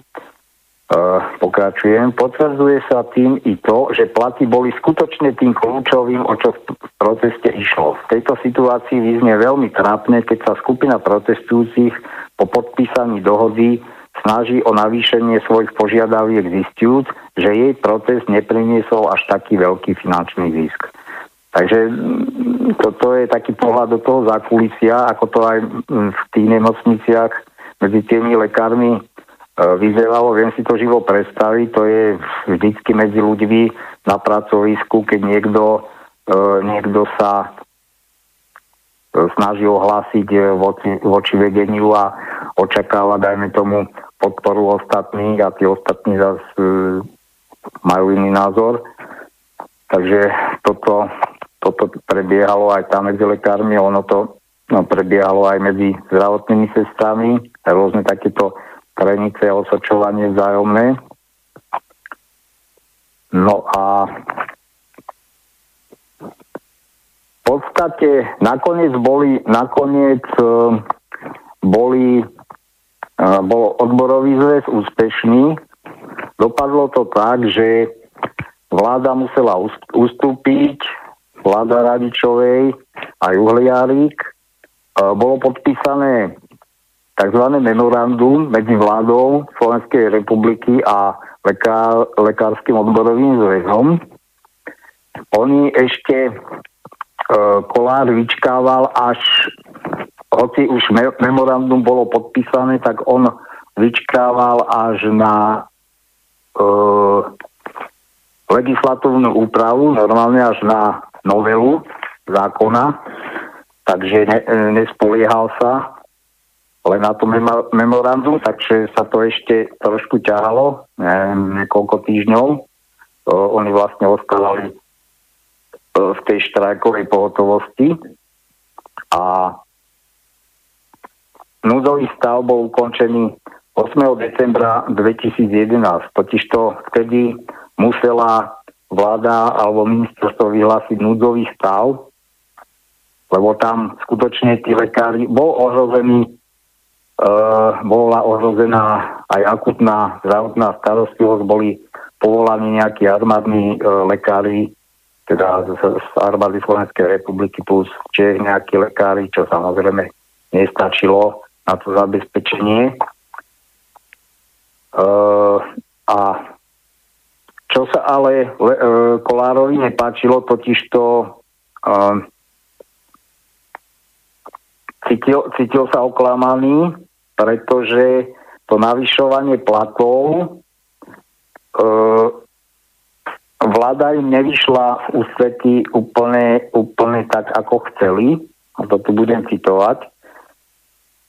pokračujem. Potvrdzuje sa tým i to, že platy boli skutočne tým kľúčovým, o čo v proteste išlo. V tejto situácii vyznie veľmi trápne, keď sa skupina protestujúcich po podpísaní dohody snaží o navýšenie svojich požiadaviek zistujúc, že jej protest nepriniesol až taký veľký finančný zisk. Takže mm, toto je taký pohľad do toho zákulisia, ako to aj mm, v tých nemocniciach medzi tými lekármi E, vyzeralo, viem si to živo predstaviť, to je vždycky medzi ľuďmi na pracovisku, keď niekto, e, niekto sa e, snaží ohlásiť voči, voči vedeniu a očakáva, dajme tomu, podporu ostatných a tí ostatní zase majú iný názor. Takže toto, toto prebiehalo aj tam medzi lekármi, ono to no, prebiehalo aj medzi zdravotnými sestrami, rôzne takéto krenice a osočovanie vzájomné. No a v podstate nakoniec boli, nakoniec e, boli, e, bol odborový zväz úspešný. Dopadlo to tak, že vláda musela ustúpiť, vláda Radičovej aj Uhliarík. E, bolo podpísané tzv. memorandum medzi vládou Slovenskej republiky a lekár, lekárskym odborovým zväzom. Oni ešte e, Kolár vyčkával až, hoci už me, memorandum bolo podpísané, tak on vyčkával až na e, legislatívnu úpravu, normálne až na novelu zákona, takže ne, e, nespoliehal sa len na to memorandum, takže sa to ešte trošku ťahalo, neviem, niekoľko týždňov. O, oni vlastne ostávali v tej štrajkovej pohotovosti a núdzový stav bol ukončený 8. decembra 2011. Totižto vtedy musela vláda alebo ministerstvo vyhlásiť núdzový stav, lebo tam skutočne tí lekári, bol ohrozený Uh, bola ohrozená aj akutná zdravotná starostlivosť, boli povolaní nejakí armádni uh, lekári, teda z, z armády Slovenskej republiky plus Čech nejakí lekári, čo samozrejme nestačilo na to zabezpečenie. Uh, a čo sa ale le, uh, Kolárovi nepáčilo, totiž to uh, cítil, cítil sa oklamaný pretože to navyšovanie platov e, vláda im nevyšla v ústretí úplne, úplne tak, ako chceli. A to tu budem citovať.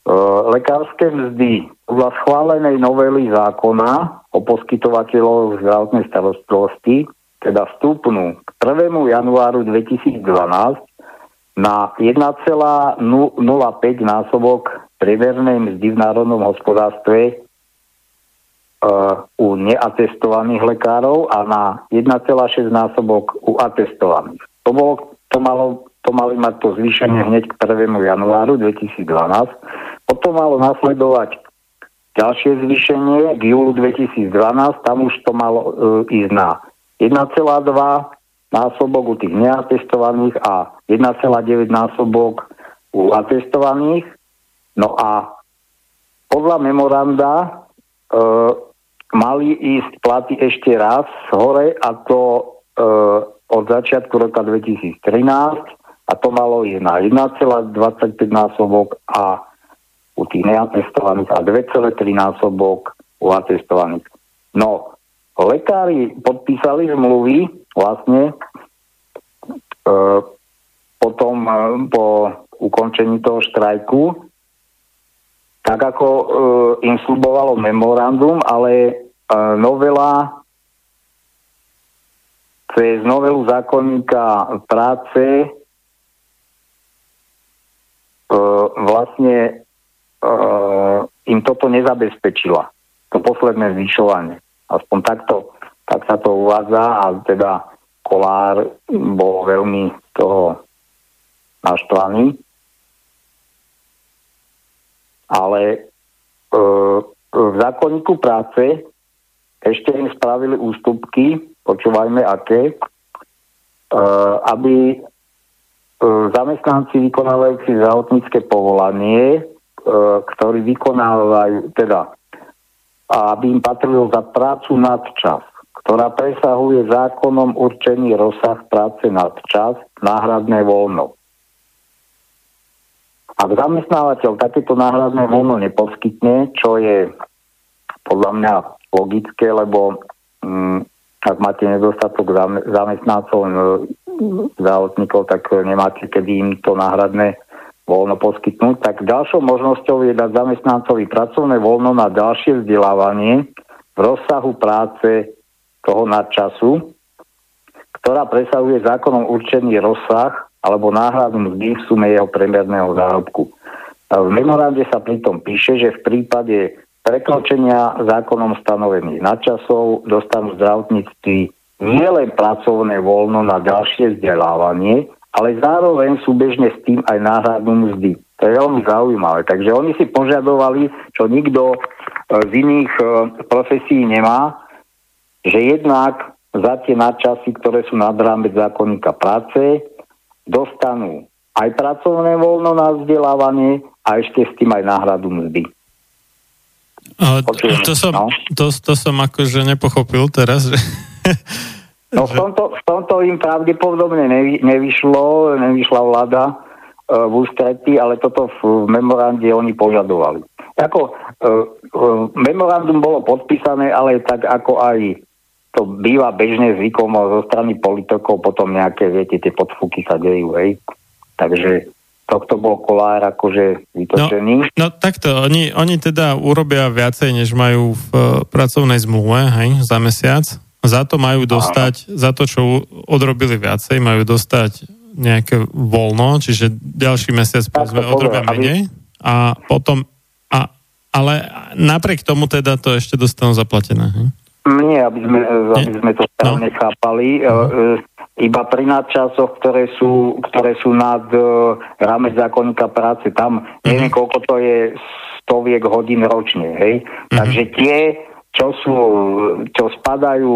E, lekárske mzdy podľa schválenej novely zákona o poskytovateľov zdravotnej starostlivosti teda vstúpnú k 1. januáru 2012 na 1,05 násobok priemernej mzdy v národnom hospodárstve uh, u neatestovaných lekárov a na 1,6 násobok u atestovaných. To, bolo, to, malo, to mali mať to zvýšenie hneď k 1. januáru 2012. Potom malo nasledovať ďalšie zvýšenie. K júlu 2012, tam už to malo uh, ísť na 1,2 násobok u tých neatestovaných a 1,9 násobok u atestovaných. No a podľa memoranda e, mali ísť platy ešte raz hore a to e, od začiatku roka 2013 a to malo ísť na 1,25 násobok a u tých neatestovaných a 2,3 násobok u atestovaných. No, lekári podpísali zmluvy vlastne e, potom e, po ukončení toho štrajku tak ako e, im slubovalo memorandum, ale e, novela cez novelu zákonníka práce e, vlastne im toto nezabezpečila. To posledné zvyšovanie. Aspoň takto, tak sa to uvádza a teda Kolár bol veľmi toho naštvaný ale e, v zákonníku práce ešte im spravili ústupky, počúvajme aké, e, aby zamestnanci vykonávajúci zdravotnícke povolanie, ktorí vykonávajú, teda, aby im patrilo za prácu nad čas, ktorá presahuje zákonom určený rozsah práce nad čas, náhradné voľno. Ak zamestnávateľ takéto náhradné voľno neposkytne, čo je podľa mňa logické, lebo mm, ak máte nedostatok zamestnancov, zdravotníkov, tak nemáte kedy im to náhradné voľno poskytnúť, tak ďalšou možnosťou je dať zamestnancovi pracovné voľno na ďalšie vzdelávanie v rozsahu práce toho nadčasu, ktorá presahuje zákonom určený rozsah alebo náhradu mzdy v sume jeho priemerného zárobku. V memorande sa pritom píše, že v prípade prekročenia zákonom stanovených nadčasov dostanú zdravotníctví nielen pracovné voľno na ďalšie vzdelávanie, ale zároveň súbežne s tým aj náhradnú mzdy. To je veľmi zaujímavé. Takže oni si požadovali, čo nikto e, z iných e, profesí nemá, že jednak za tie nadčasy, ktoré sú nad rámec zákonníka práce, dostanú aj pracovné voľno na vzdelávanie a ešte s tým aj náhradu mzdy. A, to, som, no. to, to som akože nepochopil teraz, že... No v tomto, v tomto im pravdepodobne nevy, nevyšlo, nevyšla vláda e, v ústretí, ale toto v memorande oni požadovali. Ako, e, e, memorandum bolo podpísané, ale tak ako aj to býva bežne zvykom zo strany politikov, potom nejaké, viete, tie podfúky sa dejú, hej. Takže tohto bol kolár akože vytočený. No, no takto, oni, oni teda urobia viacej, než majú v uh, pracovnej zmluve, hej, za mesiac. Za to majú dostať, Áno. za to, čo odrobili viacej, majú dostať nejaké voľno, čiže ďalší mesiac povedzme odrobia menej. A potom, a, ale napriek tomu teda to ešte dostanú zaplatené. Hej? Nie, aby sme, aby sme to správne no. chápali. Uh-huh. Iba pri nadčasoch, ktoré sú, ktoré sú nad uh, rámec zákonníka práce, tam uh-huh. neviem, koľko to je stoviek hodín ročne, hej. Uh-huh. Takže tie, čo sú, čo spadajú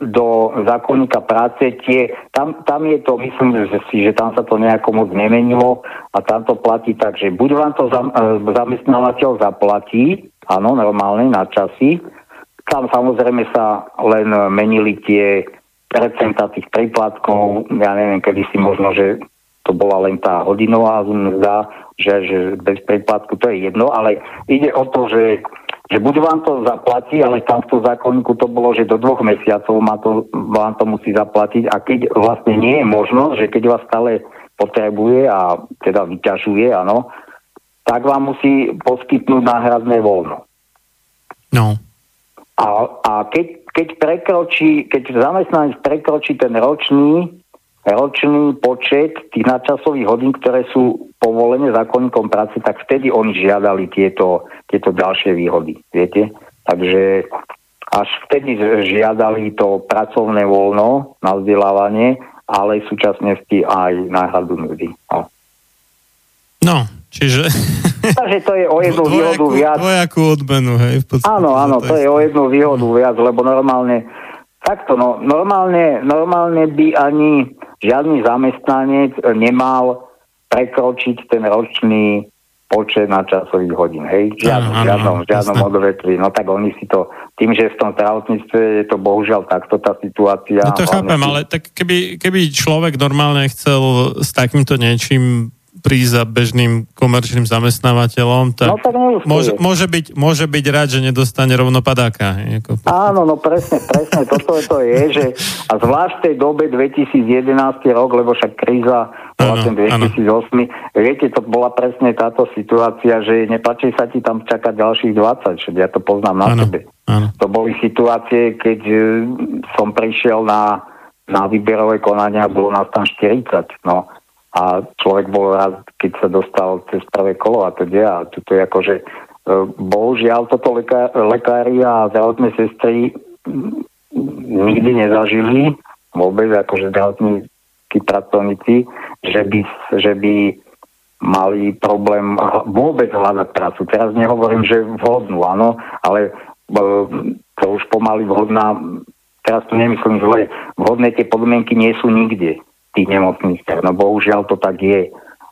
do zákonníka práce, tie, tam, tam je to, myslím že si, že tam sa to nejako moc nemenilo a tam to platí tak, že buď vám to zamestnávateľ zaplatí, áno, normálne na časy, tam samozrejme sa len menili tie percenta tých príplatkov. Ja neviem, kedy si možno, že to bola len tá hodinová mzda, že, že bez príplatku to je jedno, ale ide o to, že, že buď vám to zaplatí, ale tam v tom zákonníku to bolo, že do dvoch mesiacov má to, vám to musí zaplatiť a keď vlastne nie je možnosť, že keď vás stále potrebuje a teda vyťažuje, áno, tak vám musí poskytnúť náhradné voľno. No. A, a keď, keď prekročí, keď zamestnanec prekročí ten ročný, ročný počet tých nadčasových hodín, ktoré sú povolené zákonníkom práce, tak vtedy oni žiadali tieto, tieto ďalšie výhody. Viete? Takže až vtedy žiadali to pracovné voľno na vzdelávanie, ale v súčasnosti aj náhradu mzdy. No. no, čiže Takže to je o jednu dvojakú, výhodu viac. Dvojakú odmenu, hej. V podstate, áno, áno, to, je, je o jednu výhodu viac, lebo normálne, takto, no, normálne, normálne by ani žiadny zamestnanec nemal prekročiť ten ročný počet na časových hodín, hej? Žiadnom, ano, žiadnom, žiadnom odvetví. No tak oni si to, tým, že v tom zdravotníctve je to bohužiaľ takto tá situácia. No to chápem, si... ale tak keby, keby človek normálne chcel s takýmto niečím prísť za bežným komerčným zamestnávateľom, tak, no, tak môže, môže, byť, môže byť rád, že nedostane rovno padáka. Ako Áno, no presne, presne, toto to je, že a zvlášť v tej dobe 2011 rok, lebo však kríza bola ten 2008, ano. viete, to bola presne táto situácia, že nepáči sa ti tam čakať ďalších 20, že ja to poznám na ano, sebe. Ano. To boli situácie, keď e, som prišiel na na výberové konania bolo nás tam 40. No a človek bol rád, keď sa dostal cez prvé kolo a teda a toto je akože e, bohužiaľ toto lekár, lekári a zdravotné sestry nikdy nezažili vôbec akože zdravotníckí pracovníci, že by, že by mali problém vôbec hľadať prácu. Teraz nehovorím, že vhodnú, áno, ale to už pomaly vhodná, teraz to nemyslím zle, vhodné tie podmienky nie sú nikde tých nemocniciach, no bohužiaľ to tak je,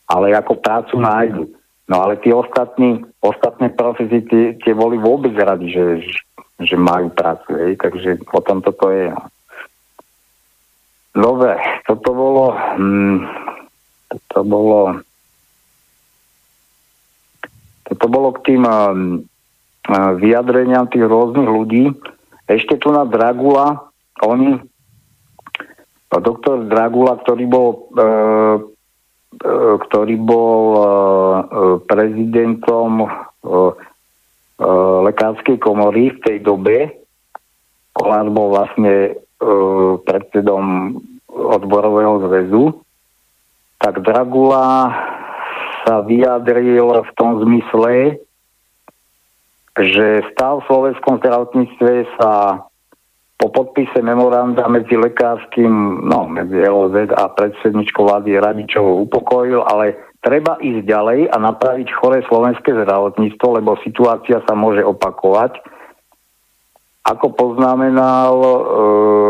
ale ako prácu nájdu. No ale tí ostatní, ostatné profesie, tie, tie boli vôbec radi, že, že majú prácu, hej, takže potom toto je. No. Dobre, toto bolo, hm, toto bolo, toto bolo k tým hm, vyjadreniam tých rôznych ľudí. Ešte tu na Dragula, oni, doktor Dragula, ktorý bol, e, e, ktorý bol e, prezidentom lekárskej komory v tej dobe, Kolár bol vlastne predsedom odborového zväzu, tak Dragula sa vyjadril v tom zmysle, že stav v slovenskom zdravotníctve sa po podpise memoranda medzi lekárským, no medzi LOZ a predsedničkou vlády Radičovou upokojil, ale treba ísť ďalej a napraviť choré slovenské zdravotníctvo, lebo situácia sa môže opakovať ako poznamenal, e,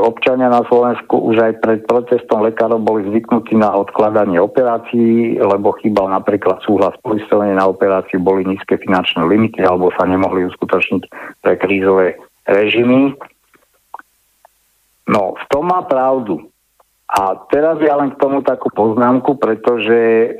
občania na Slovensku už aj pred protestom lekárov boli zvyknutí na odkladanie operácií, lebo chýbal napríklad súhlas poistovania na operáciu, boli nízke finančné limity alebo sa nemohli uskutočniť pre krízové režimy. No, v tom má pravdu. A teraz ja len k tomu takú poznámku, pretože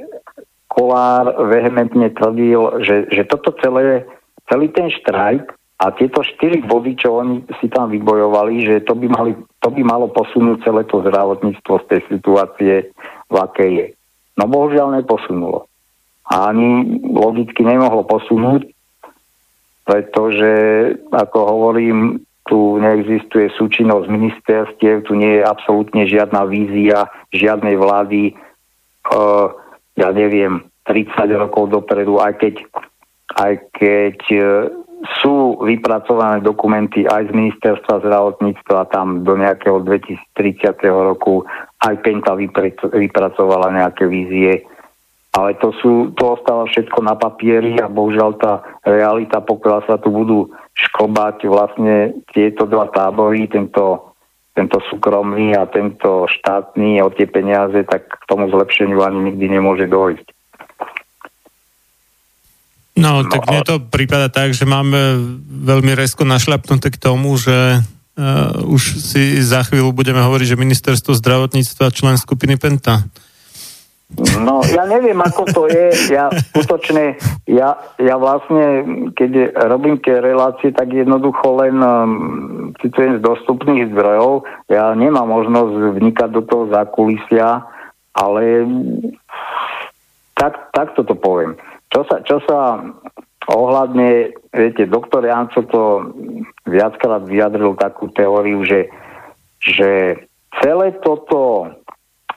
Kolár vehementne tvrdil, že, že toto celé, celý ten štrajk a tieto štyri body, čo oni si tam vybojovali, že to by, mali, to by malo posunúť celé to zdravotníctvo z tej situácie, v akej je. No bohužiaľ neposunulo. A ani logicky nemohlo posunúť, pretože, ako hovorím, tu neexistuje súčinnosť ministerstiev, tu nie je absolútne žiadna vízia žiadnej vlády, uh, ja neviem, 30 rokov dopredu, aj keď, aj keď sú vypracované dokumenty aj z ministerstva zdravotníctva tam do nejakého 2030. roku aj Penta vypracovala nejaké vízie, ale to, sú, to ostáva všetko na papieri a bohužiaľ tá realita, pokiaľ sa tu budú škobať vlastne tieto dva tábory, tento, tento súkromný a tento štátny o tie peniaze, tak k tomu zlepšeniu ani nikdy nemôže dojsť. No, tak no, mne to prípada tak, že máme veľmi resko našľapnuté k tomu, že uh, už si za chvíľu budeme hovoriť, že ministerstvo zdravotníctva člen skupiny Penta. No, ja neviem, ako to je. Ja skutočne, ja, ja vlastne, keď robím tie relácie, tak jednoducho len um, citujem z dostupných zdrojov. Ja nemám možnosť vnikať do toho zákulisia, ale tak, takto to poviem. Čo sa, čo sa ohľadne, viete, doktor Janco to viackrát vyjadril takú teóriu, že, že celé toto,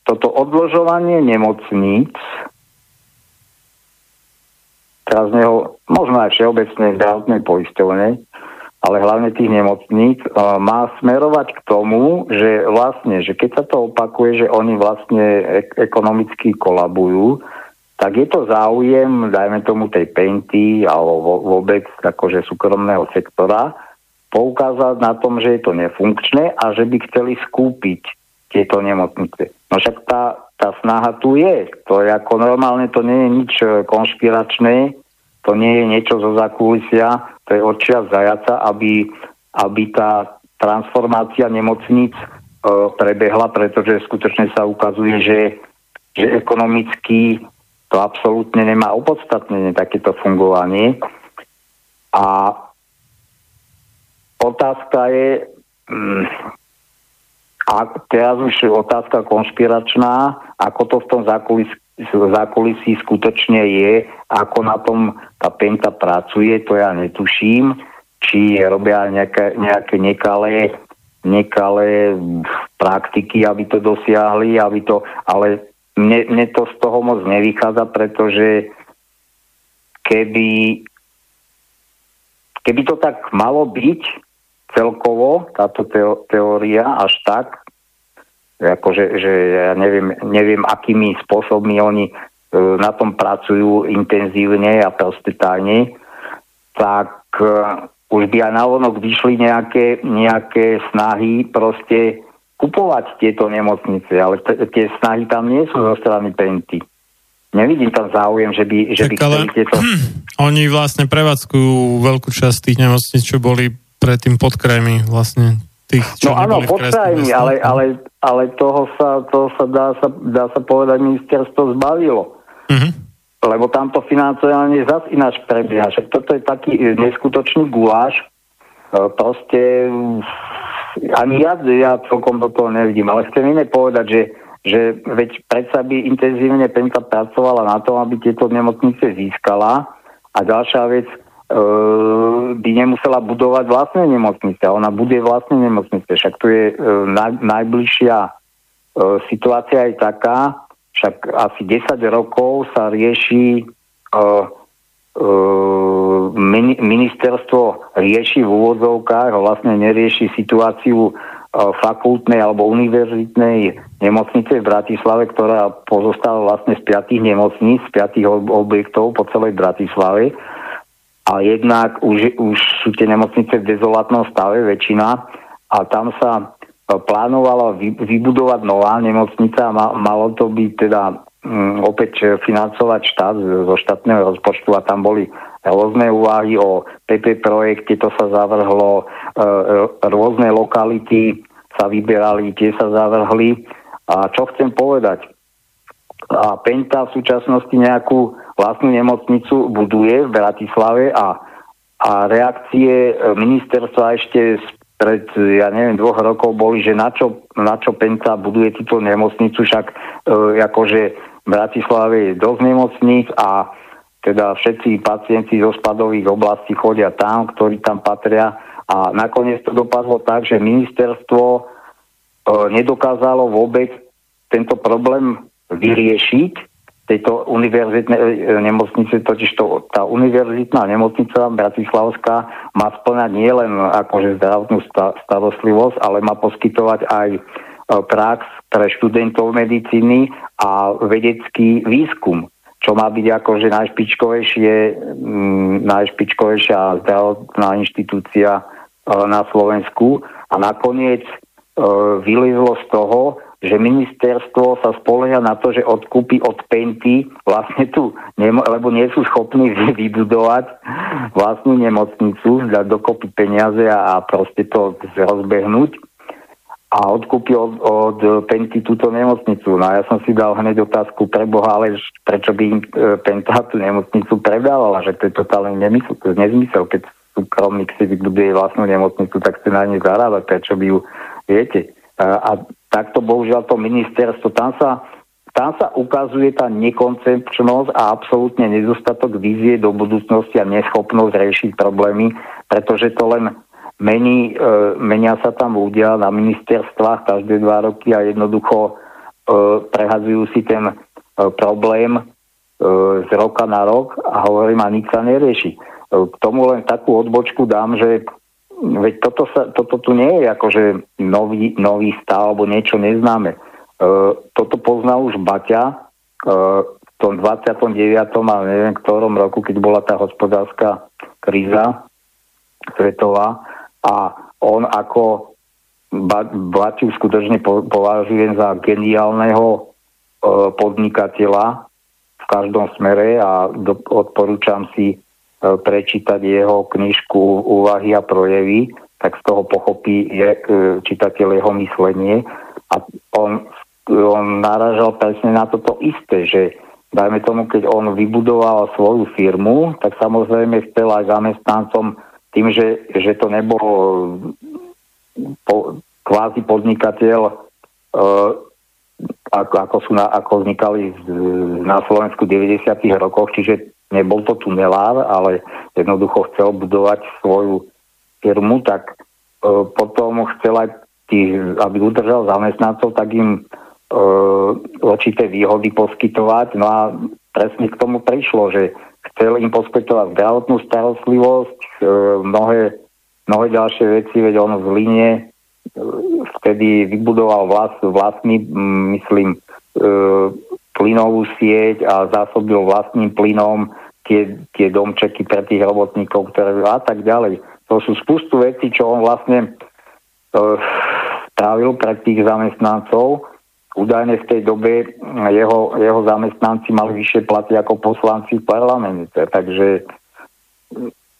toto odložovanie nemocníc teraz neho, možno aj všeobecnej zdravotnej poisťovne, ale hlavne tých nemocníc, má smerovať k tomu, že vlastne, že keď sa to opakuje, že oni vlastne ekonomicky kolabujú, tak je to záujem, dajme tomu tej penty alebo vôbec akože súkromného sektora, poukázať na tom, že je to nefunkčné a že by chceli skúpiť tieto nemocnice. No však tá, tá snaha tu je. To je ako normálne, to nie je nič e, konšpiračné, to nie je niečo zo zakulisia, to je odčia zajaca, aby, aby tá transformácia nemocníc e, prebehla, pretože skutočne sa ukazuje, že, že ekonomicky to absolútne nemá opodstatnenie takéto fungovanie. A otázka je, mm, a teraz už otázka konšpiračná, ako to v tom zákulisí, skutočne je, ako na tom tá penta pracuje, to ja netuším, či robia nejaké, nejaké nekalé, nekalé praktiky, aby to dosiahli, aby to, ale mne, mne to z toho moc nevychádza, pretože keby, keby to tak malo byť celkovo, táto teória až tak, akože, že ja neviem, neviem, akými spôsobmi oni e, na tom pracujú intenzívne a proste tajne, tak e, už by aj vonok vyšli nejaké, nejaké snahy proste kupovať tieto nemocnice, ale t- tie snahy tam nie sú zo strany Penty. Nevidím tam záujem, že by, že by ale, tieto... Oni vlastne prevádzkujú veľkú časť tých nemocníc, čo boli predtým pod krajmi vlastne tých, čo No áno, pod krajmi, ale, ale, ale toho sa, toho sa, dá, sa dá sa povedať ministerstvo zbavilo. Uh-huh. Lebo tamto financovanie zase ináč prebieha. Však toto je taký neskutočný guláš. E, proste ani ja, ja celkom do toho nevidím, ale chcem iné povedať, že, že veď predsa by intenzívne Penta pracovala na tom, aby tieto nemocnice získala a ďalšia vec, by nemusela budovať vlastné nemocnice. Ona bude vlastné nemocnice. Však tu je e, naj, najbližšia e, situácia je taká, však asi 10 rokov sa rieši ministerstvo rieši v úvodzovkách, vlastne nerieši situáciu e, fakultnej alebo univerzitnej nemocnice v Bratislave, ktorá pozostáva vlastne z piatých nemocníc, z piatých objektov po celej Bratislave. A jednak už, už sú tie nemocnice v dezolátnom stave, väčšina, a tam sa e, plánovala vybudovať nová nemocnica a malo to byť teda Mm, opäť financovať štát zo štátneho rozpočtu a tam boli rôzne úvahy o PP projekte, to sa zavrhlo, e, e, rôzne lokality sa vyberali, tie sa zavrhli. A čo chcem povedať? A Penta v súčasnosti nejakú vlastnú nemocnicu buduje v Bratislave a, a reakcie ministerstva ešte pred, ja neviem, dvoch rokov boli, že na čo, na čo Penta buduje túto nemocnicu, však e, akože v Bratislave je dosť nemocníc a teda všetci pacienti zo spadových oblastí chodia tam, ktorí tam patria. A nakoniec to dopadlo tak, že ministerstvo e, nedokázalo vôbec tento problém vyriešiť tejto univerzitnej e, nemocnice, totiž to, tá univerzitná nemocnica Bratislavská má splňať nielen akože zdravotnú starostlivosť, ale má poskytovať aj e, prax pre študentov medicíny a vedecký výskum, čo má byť akože najšpičkovejšie, najšpičkovejšia zdravotná inštitúcia e, na Slovensku. A nakoniec e, vylizlo z toho, že ministerstvo sa spolieha na to, že odkúpi od Penty vlastne tu, lebo nie sú schopní vybudovať vlastnú nemocnicu, dať dokopy peniaze a, a proste to rozbehnúť a odkúpil od, od Penty túto nemocnicu. No a ja som si dal hneď otázku pre Boha, ale prečo by im e, Penta tú nemocnicu predávala, že to je totálne nemysl, to je nezmysel, keď súkromník si vybuduje vlastnú nemocnicu, tak chce na nej zarábať, prečo by ju, viete. A, a takto bohužiaľ to ministerstvo, tam sa, tam sa ukazuje tá nekoncepčnosť a absolútne nedostatok vízie do budúcnosti a neschopnosť riešiť problémy, pretože to len mení, e, menia sa tam ľudia na ministerstvách každé dva roky a jednoducho e, prehadzujú si ten e, problém e, z roka na rok a hovorím, a nič sa nerieši. E, k tomu len takú odbočku dám, že veď toto, sa, toto tu nie je akože nový, nový stav alebo niečo neznáme. E, toto poznal už Baťa e, v tom 29. a neviem ktorom roku, keď bola tá hospodárska kríza svetová a on ako Baťu skutočne považujem za geniálneho e, podnikateľa v každom smere a do, odporúčam si prečítať jeho knižku Úvahy a projevy, tak z toho pochopí je, e, čitateľ jeho myslenie. A on, on naražal presne na toto isté, že dajme tomu, keď on vybudoval svoju firmu, tak samozrejme chcel aj zamestnancom tým, že, že to nebol po, kvázi podnikateľ, e, ako, ako, sú na, ako vznikali na Slovensku v 90. rokoch, čiže nebol to tunelár, ale jednoducho chcel budovať svoju firmu, tak e, potom chcel aj tých, aby udržal zamestnancov, tak im e, určité výhody poskytovať. No a presne k tomu prišlo, že chcel im poskytovať zdravotnú starostlivosť, e, mnohé, mnohé ďalšie veci, veď on v Line e, vtedy vybudoval vlast, vlastný, myslím, e, plynovú sieť a zásobil vlastným plynom tie, tie domčeky pre tých robotníkov, ktoré a tak ďalej. To sú spustu vecí, čo on vlastne uh, strávil pre tých zamestnancov. Údajne v tej dobe jeho, jeho zamestnanci mali vyššie platy ako poslanci v parlamente. Takže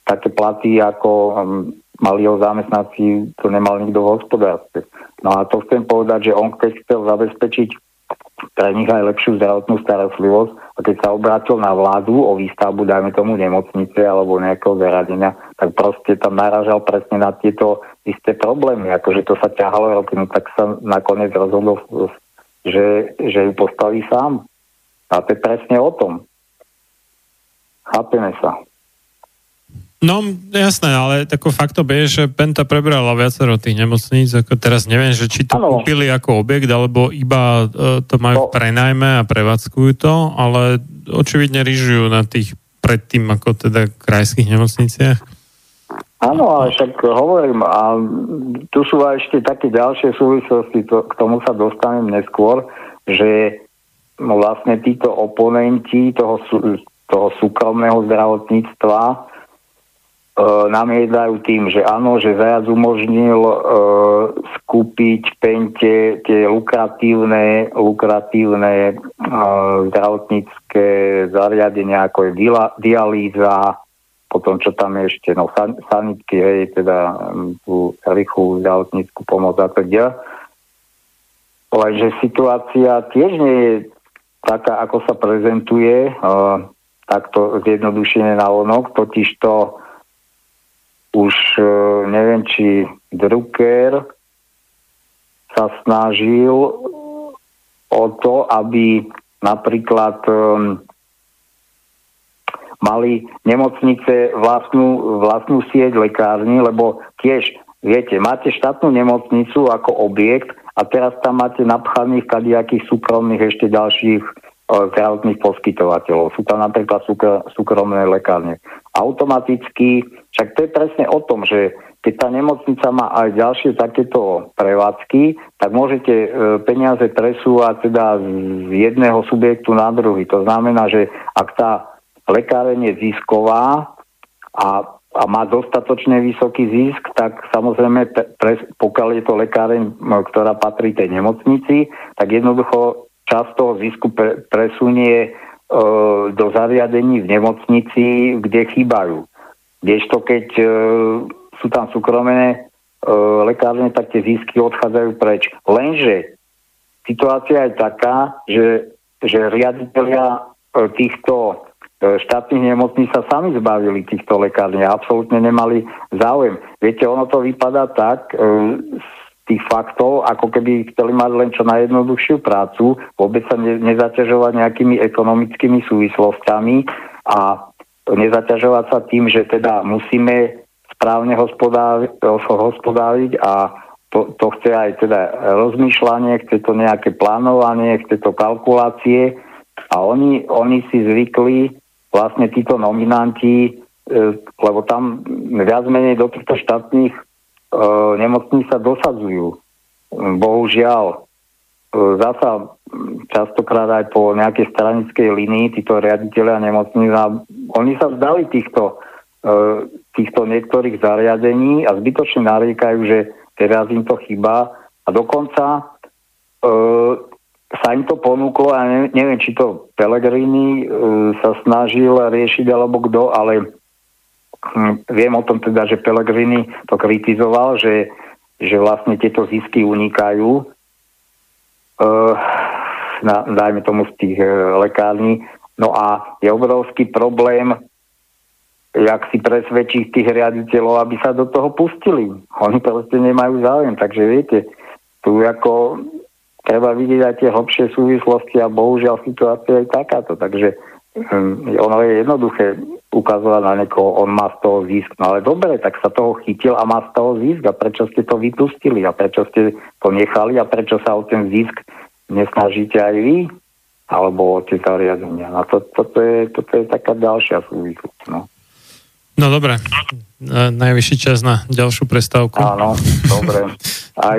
také platy, ako um, mali jeho zamestnanci, to nemal nikto v hospodárstve. No a to chcem povedať, že on keď chcel zabezpečiť pre nich aj lepšiu zdravotnú starostlivosť a keď sa obrátil na vládu o výstavbu, dajme tomu nemocnice alebo nejakého zaradenia, tak proste tam naražal presne na tieto isté problémy, akože to sa ťahalo roky, no tak sa nakoniec rozhodol, že, že ju postaví sám. A to je presne o tom. Chápeme sa. No, jasné, ale tako fakto je, že Penta prebrala viacero tých nemocníc, ako teraz neviem, že či to ano. kúpili ako objekt, alebo iba uh, to majú no. prenajme a prevádzkujú to, ale očividne rýžujú na tých predtým ako teda krajských nemocniciach. Áno, ale však hovorím, a tu sú aj ešte také ďalšie súvislosti, to, k tomu sa dostanem neskôr, že no vlastne títo oponenti toho, toho súkromného zdravotníctva E, namiedajú tým, že áno, že Zajac umožnil e, skúpiť pente tie lukratívne, lukratívne e, zdravotnícke zariadenia, ako je dialýza, potom čo tam je ešte, no san, sanitky, hej, teda tú rýchlu zdravotníckú pomoc a teda. Lenže situácia tiež nie je taká, ako sa prezentuje, e, takto zjednodušené na onok, totiž to už e, neviem, či Drucker sa snažil o to, aby napríklad um, mali nemocnice vlastnú, vlastnú sieť lekární, lebo tiež, viete, máte štátnu nemocnicu ako objekt a teraz tam máte napchaných kadiakých súkromných ešte ďalších zdravotných poskytovateľov. Sú tam napríklad súkromné lekárne. Automaticky, však to je presne o tom, že keď tá nemocnica má aj ďalšie takéto prevádzky, tak môžete e, peniaze presúvať teda z jedného subjektu na druhý. To znamená, že ak tá lekáreň je zisková a, a má dostatočne vysoký zisk, tak samozrejme, pre, pokiaľ je to lekáreň, ktorá patrí tej nemocnici, tak jednoducho časť toho zisku pre, presunie do zariadení v nemocnici, kde chýbajú. Kdežto keď e, sú tam súkromné e, lekárne, tak tie zisky odchádzajú preč. Lenže situácia je taká, že, že riaditeľia e, týchto e, štátnych nemocní sa sami zbavili týchto lekární a absolútne nemali záujem. Viete, ono to vypadá tak, e, tých faktov, ako keby chceli mať len čo najjednoduchšiu prácu, vôbec sa ne, nezaťažovať nejakými ekonomickými súvislostiami a nezaťažovať sa tým, že teda musíme správne hospodáriť, a to, to chce aj teda rozmýšľanie, chce to nejaké plánovanie, chce to kalkulácie. A oni, oni si zvykli vlastne títo nominanti, e, lebo tam viac menej do týchto štátnych nemocní sa dosadzujú. Bohužiaľ, e, zasa častokrát aj po nejakej stranickej linii títo riaditeľia nemocní, oni sa vzdali týchto, e, týchto niektorých zariadení a zbytočne nariekajú, že teraz im to chýba a dokonca sa im to ponúklo a neviem, či to Pelegrini sa snažil riešiť alebo kto, ale viem o tom teda, že Pellegrini to kritizoval, že, že vlastne tieto zisky unikajú uh, na, dajme tomu z tých uh, lekární. No a je obrovský problém, jak si presvedčiť tých riaditeľov, aby sa do toho pustili. Oni proste nemajú záujem, takže viete, tu ako treba vidieť aj tie hlbšie súvislosti a bohužiaľ situácia je takáto, takže ono je jednoduché ukazovať na niekoho, on má z toho zisk. No ale dobre, tak sa toho chytil a má z toho zisk. A prečo ste to vypustili? A prečo ste to nechali? A prečo sa o ten zisk nesnažíte aj vy? Alebo o tie zariadenia. No to, toto, je, toto je taká ďalšia súvislosť. No. No dobre, najvyšší čas na ďalšiu prestávku. Áno, dobre. Aj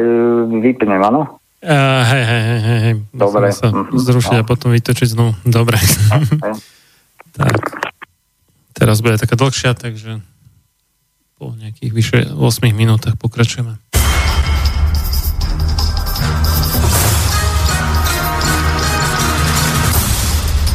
vypnem, áno? Uh, hej, hej, hej, hej. Dobre. Sa zrušiť no. a potom vytočiť znovu. Dobre. Tak. Teraz bude taká dlhšia, takže po nejakých vyše 8 minútach pokračujeme.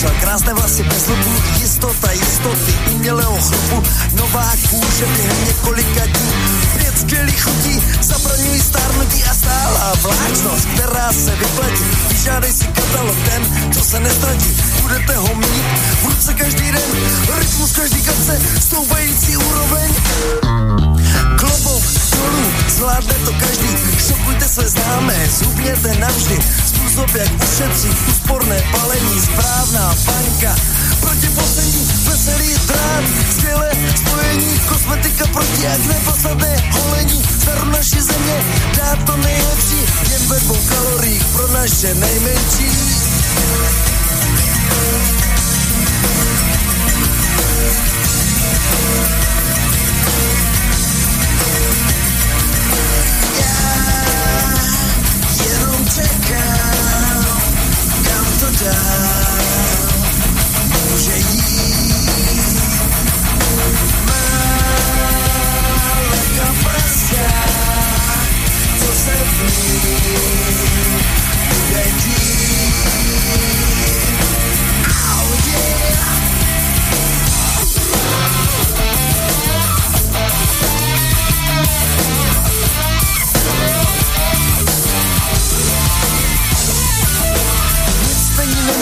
mysl, krásné vlasy bez lubu, jistota, jistoty, umělého chlupu, nová kůže během několika dní, pět skvělých chutí, zabraňují stárnutí a stálá vláčnost, která se vyplatí. Vyžádej si katalog ten, co se nestratí, budete ho mít v ruce každý den, rytmus každý kapce, stoupající úroveň. Klobouk dolů, zvládne to každý, šokujte své známé, zubněte navždy, spôsob, jak ušetriť úsporné palení, správná banka. Proti poslední veselý drát, skvělé spojení, kosmetika proti akné, fasadné holení, staru naší země, dá to nejlepší, jen ve dvou kaloriích pro naše nejmenší. Já jenom čekám. Yeah.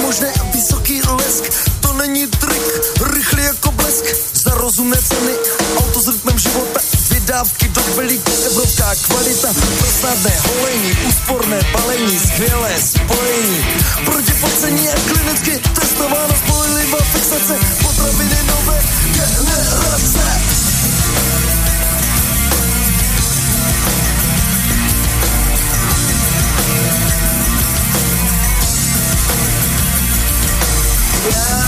možné a vysoký lesk, to není trik, rychlý jako blesk, za rozumné ceny, auto s rytmem života, vydávky, do velíku, evropská kvalita, prosnadné holení, úsporné balení, skvělé spojení. Proti pocení je klinicky testováno spolivá fixace, potraviny nové generace. Yeah.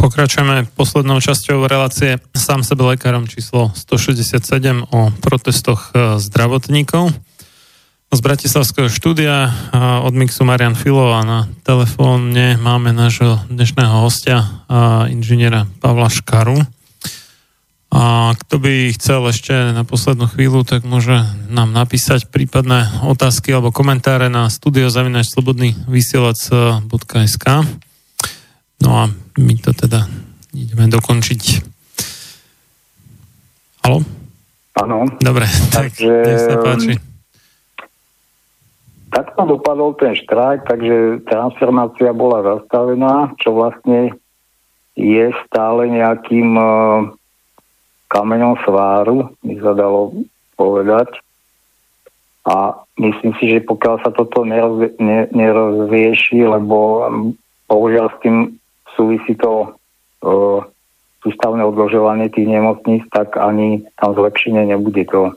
Pokračujeme poslednou časťou relácie sám sebe lekárom číslo 167 o protestoch e, zdravotníkov. Z Bratislavského štúdia a od Mixu Marian Filo a na telefónne máme nášho dnešného hostia, a inžiniera Pavla Škaru. A kto by chcel ešte na poslednú chvíľu, tak môže nám napísať prípadné otázky alebo komentáre na studiozavinačslobodnyvysielac.sk No a my to teda ideme dokončiť. Halo? Áno. Dobre, tak Takže, nech sa páči. Takto dopadol ten štrajk, takže transformácia bola zastavená, čo vlastne je stále nejakým e, kameňom sváru, by sa dalo povedať. A myslím si, že pokiaľ sa toto neroz, ne, nerozrieši, lebo bohužiaľ s tým súvisí to e, sústavné odložovanie tých nemocníc, tak ani tam zlepšenie nebude to,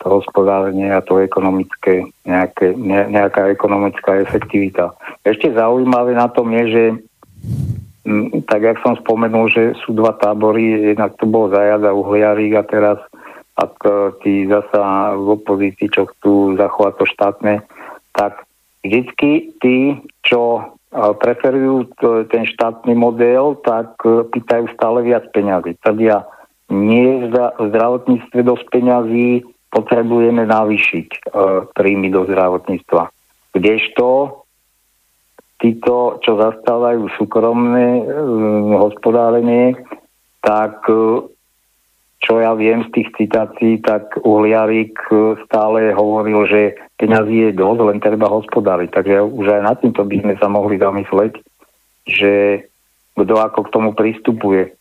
to hospodárenie a to ekonomické, nejaké, ne, nejaká ekonomická efektivita. Ešte zaujímavé na tom je, že m, tak jak som spomenul, že sú dva tábory, jednak to bol Zajad a Uhliarík a teraz e, tí zasa v opozícii, čo chcú zachovať to štátne, tak vždycky tí, čo a preferujú ten štátny model, tak e, pýtajú stále viac peňazí. Tvrdia, nie je v zdravotníctve dosť peňazí, potrebujeme navýšiť e, príjmy do zdravotníctva. Kdežto títo, čo zastávajú súkromné e, hospodárenie, tak čo ja viem z tých citácií, tak Uhliarik e, stále hovoril, že peňazí je dosť, len treba hospodáriť. Takže už aj nad týmto by sme sa mohli zamysleť, že kto ako k tomu pristupuje.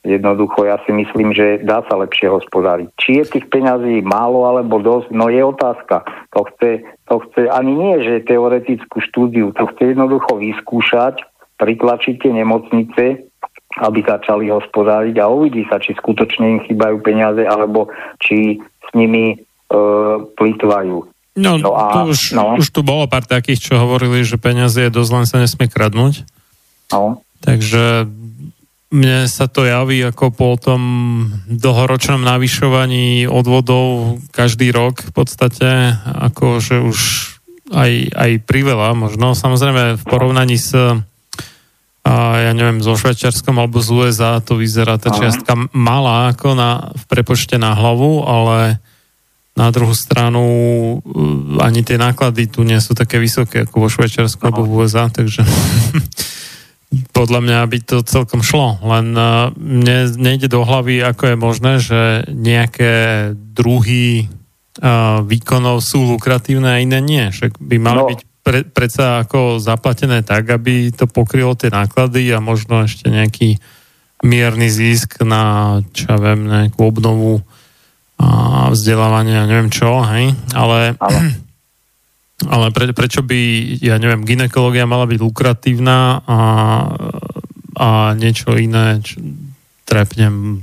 Jednoducho ja si myslím, že dá sa lepšie hospodáriť. Či je tých peňazí málo alebo dosť, no je otázka. To chce, to chce ani nie, že teoretickú štúdiu, to chce jednoducho vyskúšať, pritlačiť tie nemocnice, aby začali hospodáriť a uvidí sa, či skutočne im chýbajú peniaze, alebo či s nimi e, plýtvajú. No, No a- to už, no. už tu bolo pár takých, čo hovorili, že peniaze je dosť, len sa nesmie kradnúť. No, Takže mne sa to javí ako po tom dlhoročnom navyšovaní odvodov každý rok v podstate, ako že už aj, aj priveľa možno. Samozrejme v porovnaní s a ja neviem, so Švajčiarskom alebo z USA to vyzerá tá Aha. čiastka malá ako na, v prepočte na hlavu, ale na druhú stranu uh, ani tie náklady tu nie sú také vysoké ako vo Švajčiarsku alebo v USA, takže podľa mňa by to celkom šlo. Len uh, mne nejde do hlavy, ako je možné, že nejaké druhy uh, výkonov sú lukratívne a iné nie. Však by mali no. byť pre, predsa ako zaplatené tak, aby to pokrylo tie náklady a možno ešte nejaký mierny zisk na, čo ja viem, nejakú obnovu a vzdelávania, neviem čo, hej, ale, ale. pre, prečo by, ja neviem, ginekológia mala byť lukratívna a, a niečo iné, čo, trepnem,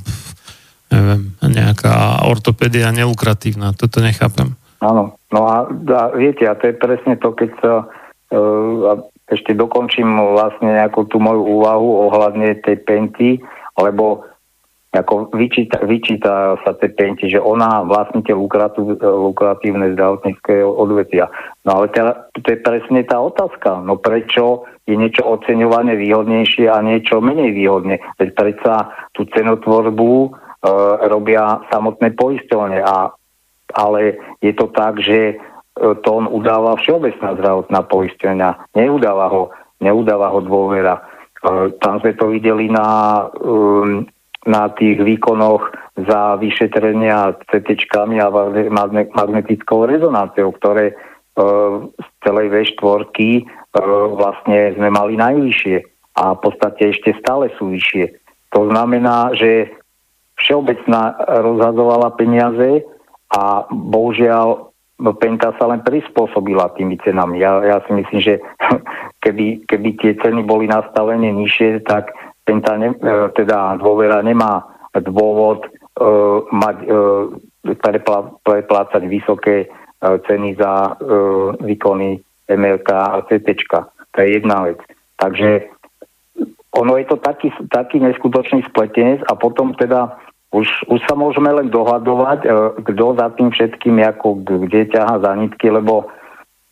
neviem, nejaká ortopédia nelukratívna, toto nechápem. Áno, no a, a viete, a to je presne to, keď sa uh, ešte dokončím vlastne nejakú tú moju úvahu ohľadne tej penty, lebo ako vyčíta, vyčíta sa tej penti, že ona vlastní tie lukratívne zdravotnícke odvetia. No ale teda, to je presne tá otázka. No prečo je niečo oceňované výhodnejšie a niečo menej výhodne? Veď predsa tú cenotvorbu e, robia samotné poistovne, a, ale je to tak, že e, to on udáva všeobecná zdravotná poistenia. Neudáva ho, neudáva ho dôvera. E, tam sme to videli na um, na tých výkonoch za vyšetrenia CT a magnetickou rezonanciou, ktoré e, z celej V4 e, vlastne sme mali najvyššie a v podstate ešte stále sú vyššie. To znamená, že všeobecná rozhazovala peniaze a bohužiaľ Penta sa len prispôsobila tými cenami. Ja, ja si myslím, že keby, keby tie ceny boli nastavené nižšie, tak Penta ne, e, teda dôvera nemá dôvod uh, mať, uh, prepla, preplácať vysoké uh, ceny za uh, výkony MLK a CT. To je jedna vec. Takže ono je to taký, taký neskutočný spletenec a potom teda už, už sa môžeme len dohadovať, uh, kto za tým všetkým ako kde ťaha za nitky, lebo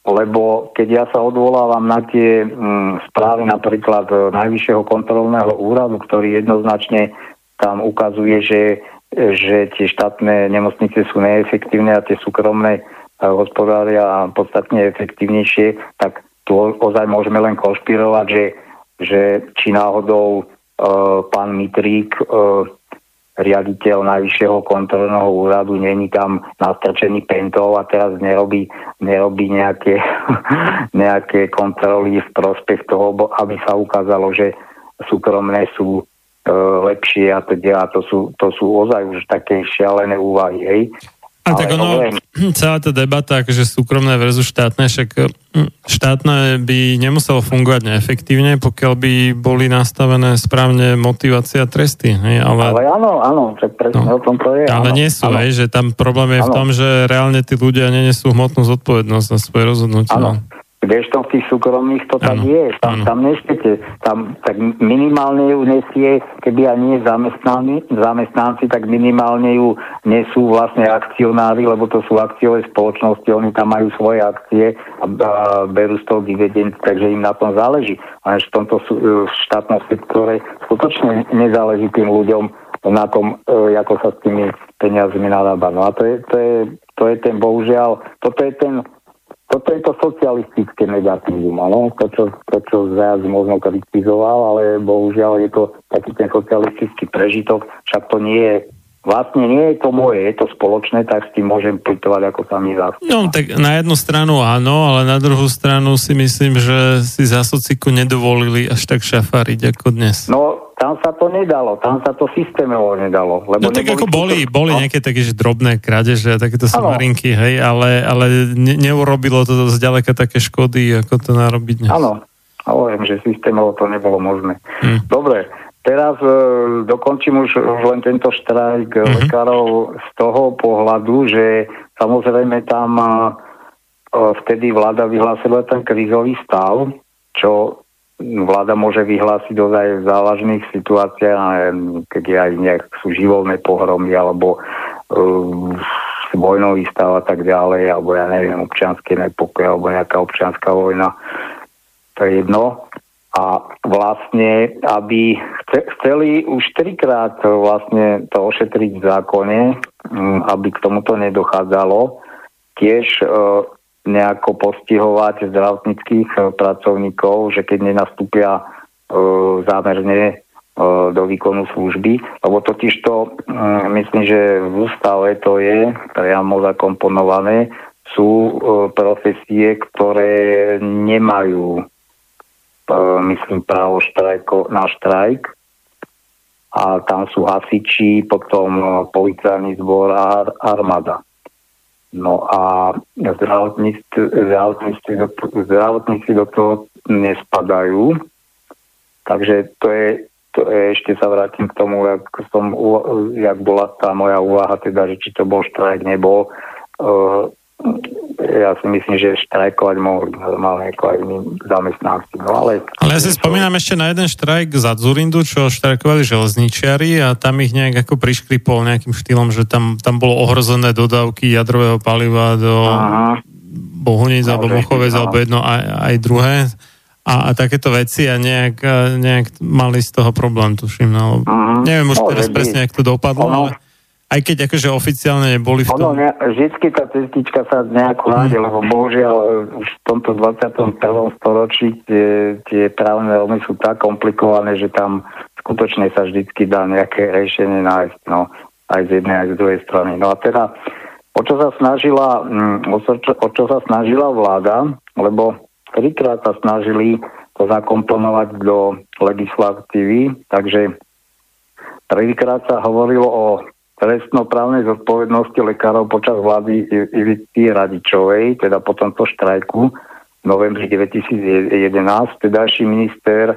lebo keď ja sa odvolávam na tie mm, správy napríklad e, Najvyššieho kontrolného úradu, ktorý jednoznačne tam ukazuje, že, že tie štátne nemocnice sú neefektívne a tie súkromné e, hospodária podstatne efektívnejšie, tak tu ozaj môžeme len konšpirovať, že, že či náhodou e, pán Mitrík e, riaditeľ Najvyššieho kontrolného úradu není tam nastrčený pentov a teraz nerobí, nerobí nejaké, nejaké kontroly v prospech toho, aby sa ukázalo, že súkromné sú e, lepšie a teda to sú, to sú ozaj už také šialené úvahy, hej. A tak ono, celá tá debata, akože súkromné versus štátne, však hm, štátne by nemuselo fungovať neefektívne, pokiaľ by boli nastavené správne motivácia a tresty. Hej? Ale, ale áno, áno, však presne no, o tom to je. Ale áno, nie sú, áno. hej, že tam problém je áno. v tom, že reálne tí ľudia nenesú hmotnú zodpovednosť za svoje rozhodnutia. Áno. Kdežto v tých súkromných to tak je. Tam, tam nesiete. Tam tak minimálne ju nesie, keby aj nie zamestnanci, tak minimálne ju nesú vlastne akcionári, lebo to sú akciové spoločnosti, oni tam majú svoje akcie a, a berú z toho dividend, takže im na tom záleží. A v tomto sú, v štátnom sektore skutočne nezáleží tým ľuďom na tom, e, ako sa s tými peniazmi narába. No a to je, to je, to je ten, bohužiaľ, toto je ten toto je to socialistické negatívum, áno, to, čo, to, čo Zajaz možno kritizoval, ale bohužiaľ je to taký ten socialistický prežitok, však to nie je vlastne nie je to moje, je to spoločné, tak s tým môžem plitovať, ako sa mi. No, tak na jednu stranu áno, ale na druhú stranu si myslím, že si za sociku nedovolili až tak šafariť ako dnes. No, tam sa to nedalo, tam sa to systémovo nedalo. Lebo no tak ako boli, to... boli no. nejaké také že drobné krádeže a takéto somarinky, hej, ale, ale ne, neurobilo to zďaleka také škody, ako to narobiť dnes. Áno, hovorím, že systémovo to nebolo možné. Hm. Dobre, teraz e, dokončím už, už len tento štrajk mm-hmm. lekárov z toho pohľadu, že samozrejme tam e, vtedy vláda vyhlásila ten krízový stav, čo vláda môže vyhlásiť ozaj v závažných situáciách, keď aj nejak sú živolné pohromy alebo uh, vojnový stav a tak ďalej, alebo ja neviem, občianské nepokoj, alebo nejaká občianská vojna. To je jedno. a vlastne, aby chceli už trikrát vlastne to ošetriť v zákone, mm, aby k tomuto nedochádzalo, tiež e, nejako postihovať zdravotníckých e, pracovníkov, že keď nenastúpia e, zámerne do výkonu služby, lebo totiž to, myslím, že v ústave to je priamo zakomponované, sú profesie, ktoré nemajú myslím, právo štrajko, na štrajk. A tam sú hasiči, potom policajný zbor a armáda. No a zdravotníci, zdravotníci, do, zdravotníci do toho nespadajú. Takže to je, to je, ešte sa vrátim k tomu, jak, som, jak bola tá moja úvaha, teda, že či to bol štrajk, nebol. Uh, ja si myslím, že štrajkovať mohli normálne ako aj iní zamestnanci. No, ale... ale ja si spomínam ešte na jeden štrajk za Zurindu, čo štrajkovali železničiari a tam ich nejak ako priškripol nejakým štýlom, že tam, tam bolo ohrozené dodávky jadrového paliva do Bohunic alebo Mochovec alebo jedno aj, aj druhé a, a takéto veci a nejak, nejak mali z toho problém, tuším. No. Uh-huh. Neviem už no, teraz presne, jak to dopadlo, ono, ale aj keď akože oficiálne neboli v tom... Ono, ne, vždycky tá cestička sa nejako nájde, lebo bohužiaľ e, už v tomto 21. storočí tie, tie právne normy sú tak komplikované, že tam skutočne sa vždycky dá nejaké riešenie nájsť, no, aj z jednej, aj z druhej strany. No a teda, o čo sa snažila, mm, o čo, o čo sa snažila vláda, lebo trikrát sa snažili to zakomponovať do legislatívy, takže prvýkrát sa hovorilo o trestnoprávnej zodpovednosti lekárov počas vlády Ivity Radičovej, teda po tomto štrajku v novembri 2011. Tedajší minister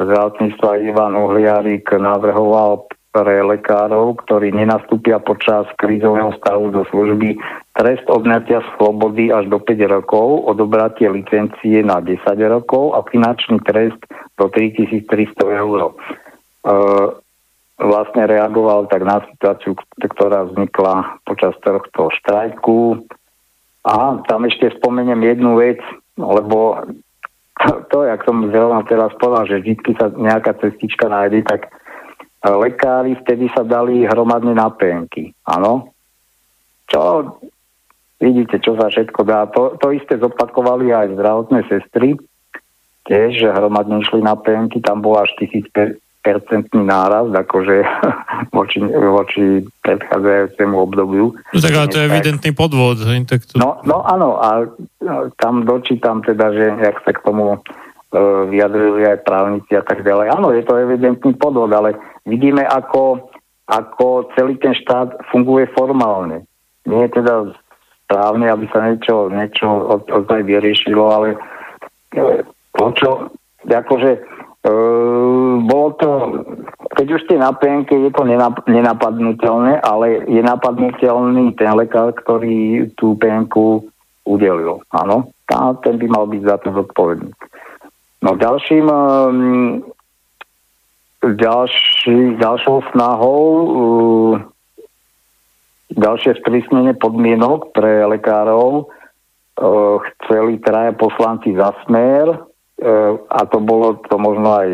zdravotníctva Ivan Uhliarik navrhoval pre lekárov, ktorí nenastúpia počas krízového stavu do služby, trest odňatia slobody až do 5 rokov, odobratie licencie na 10 rokov a finančný trest do 3300 eur. E, vlastne reagoval tak na situáciu, ktorá vznikla počas tohto štrajku. A tam ešte spomeniem jednu vec, lebo to, to jak som zrovna teraz povedal, že vždy sa nejaká cestička nájde, tak lekári vtedy sa dali hromadne na penky. Áno? Čo vidíte, čo sa všetko dá. To, to isté zopakovali aj zdravotné sestry, tiež hromadne išli na penky, tam bolo až 1500 percentný náraz, akože voči, voči predchádzajúcemu obdobiu. No tak ale to je evidentný podvod. Tak to... No, no áno, a tam dočítam teda, že jak sa k tomu e, vyjadrili aj právnici a tak ďalej. Áno, je to evidentný podvod, ale vidíme, ako, ako celý ten štát funguje formálne. Nie je teda správne, aby sa niečo, niečo ozaj vyriešilo, ale e, to, čo akože Bolo to, keď už ste na PNK, je to nenap- nenapadnutelné, ale je napadnutelný ten lekár, ktorý tú PNK udelil. Áno, a ten by mal byť za to zodpovedný. No ďalším um, ďalší, ďalšou snahou uh, ďalšie sprísnenie podmienok pre lekárov uh, chceli traja poslanci za smer a to bolo to možno aj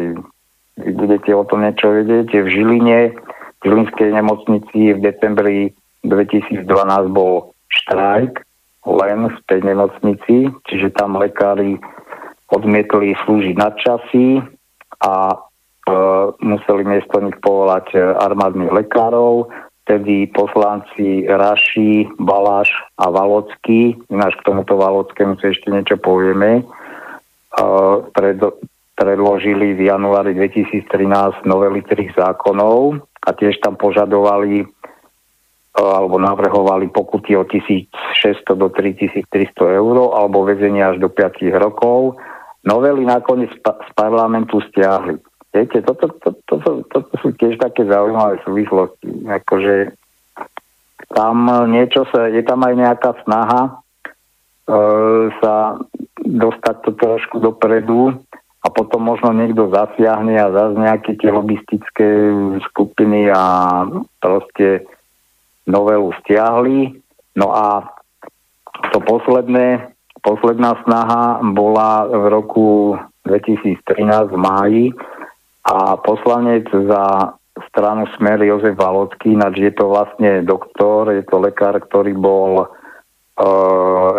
budete o tom niečo vedieť, v Žiline, v Žilinskej nemocnici v decembri 2012 bol štrajk len v tej nemocnici, čiže tam lekári odmietli slúžiť na časy a e, museli miesto nich povolať armádnych lekárov, tedy poslanci Raši, Baláš a Valocký, ináč k tomuto Valockému sa ešte niečo povieme, pred, predložili v januári 2013 novely trých zákonov a tiež tam požadovali alebo navrhovali pokuty od 1600 do 3300 eur alebo väzenie až do 5 rokov. Novely nakoniec z parlamentu stiahli. Viete, toto, to, to, to, sú tiež také zaujímavé súvislosti. Akože tam niečo sa, je tam aj nejaká snaha sa dostať to trošku dopredu a potom možno niekto zasiahne a zase nejaké tie lobistické skupiny a proste novelu stiahli. No a to posledné, posledná snaha bola v roku 2013 v máji a poslanec za stranu Smer Jozef Valocký, ináč je to vlastne doktor, je to lekár, ktorý bol e,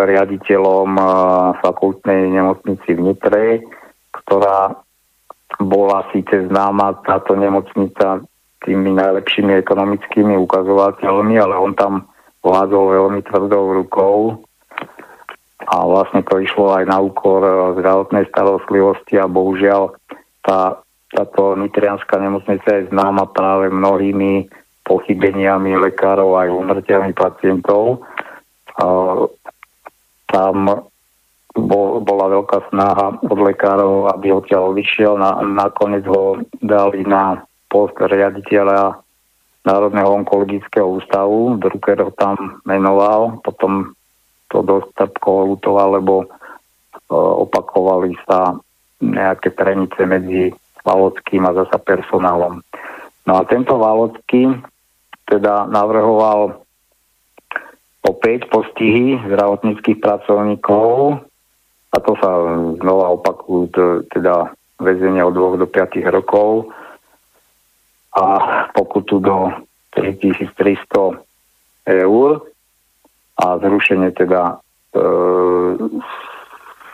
riaditeľom e, fakultnej nemocnici v Nitre, ktorá bola síce známa táto nemocnica tými najlepšími ekonomickými ukazovateľmi, ale on tam vládol veľmi tvrdou rukou a vlastne to išlo aj na úkor e, zdravotnej starostlivosti a bohužiaľ tá táto nitrianská nemocnica je známa práve mnohými pochybeniami lekárov aj umrtiami pacientov. Tam bol, bola veľká snaha od lekárov, aby odtiaľ vyšiel. Na, nakoniec ho dali na post riaditeľa Národného onkologického ústavu. Drucker ho tam menoval, potom to dosť trpko lutoval, lebo opakovali sa nejaké trenice medzi Valockým a zasa personálom. No a tento Valocký teda navrhoval opäť postihy zdravotníckých pracovníkov a to sa znova opakujú teda väzenie od 2 do 5 rokov a pokutu do 3300 eur a zrušenie teda e,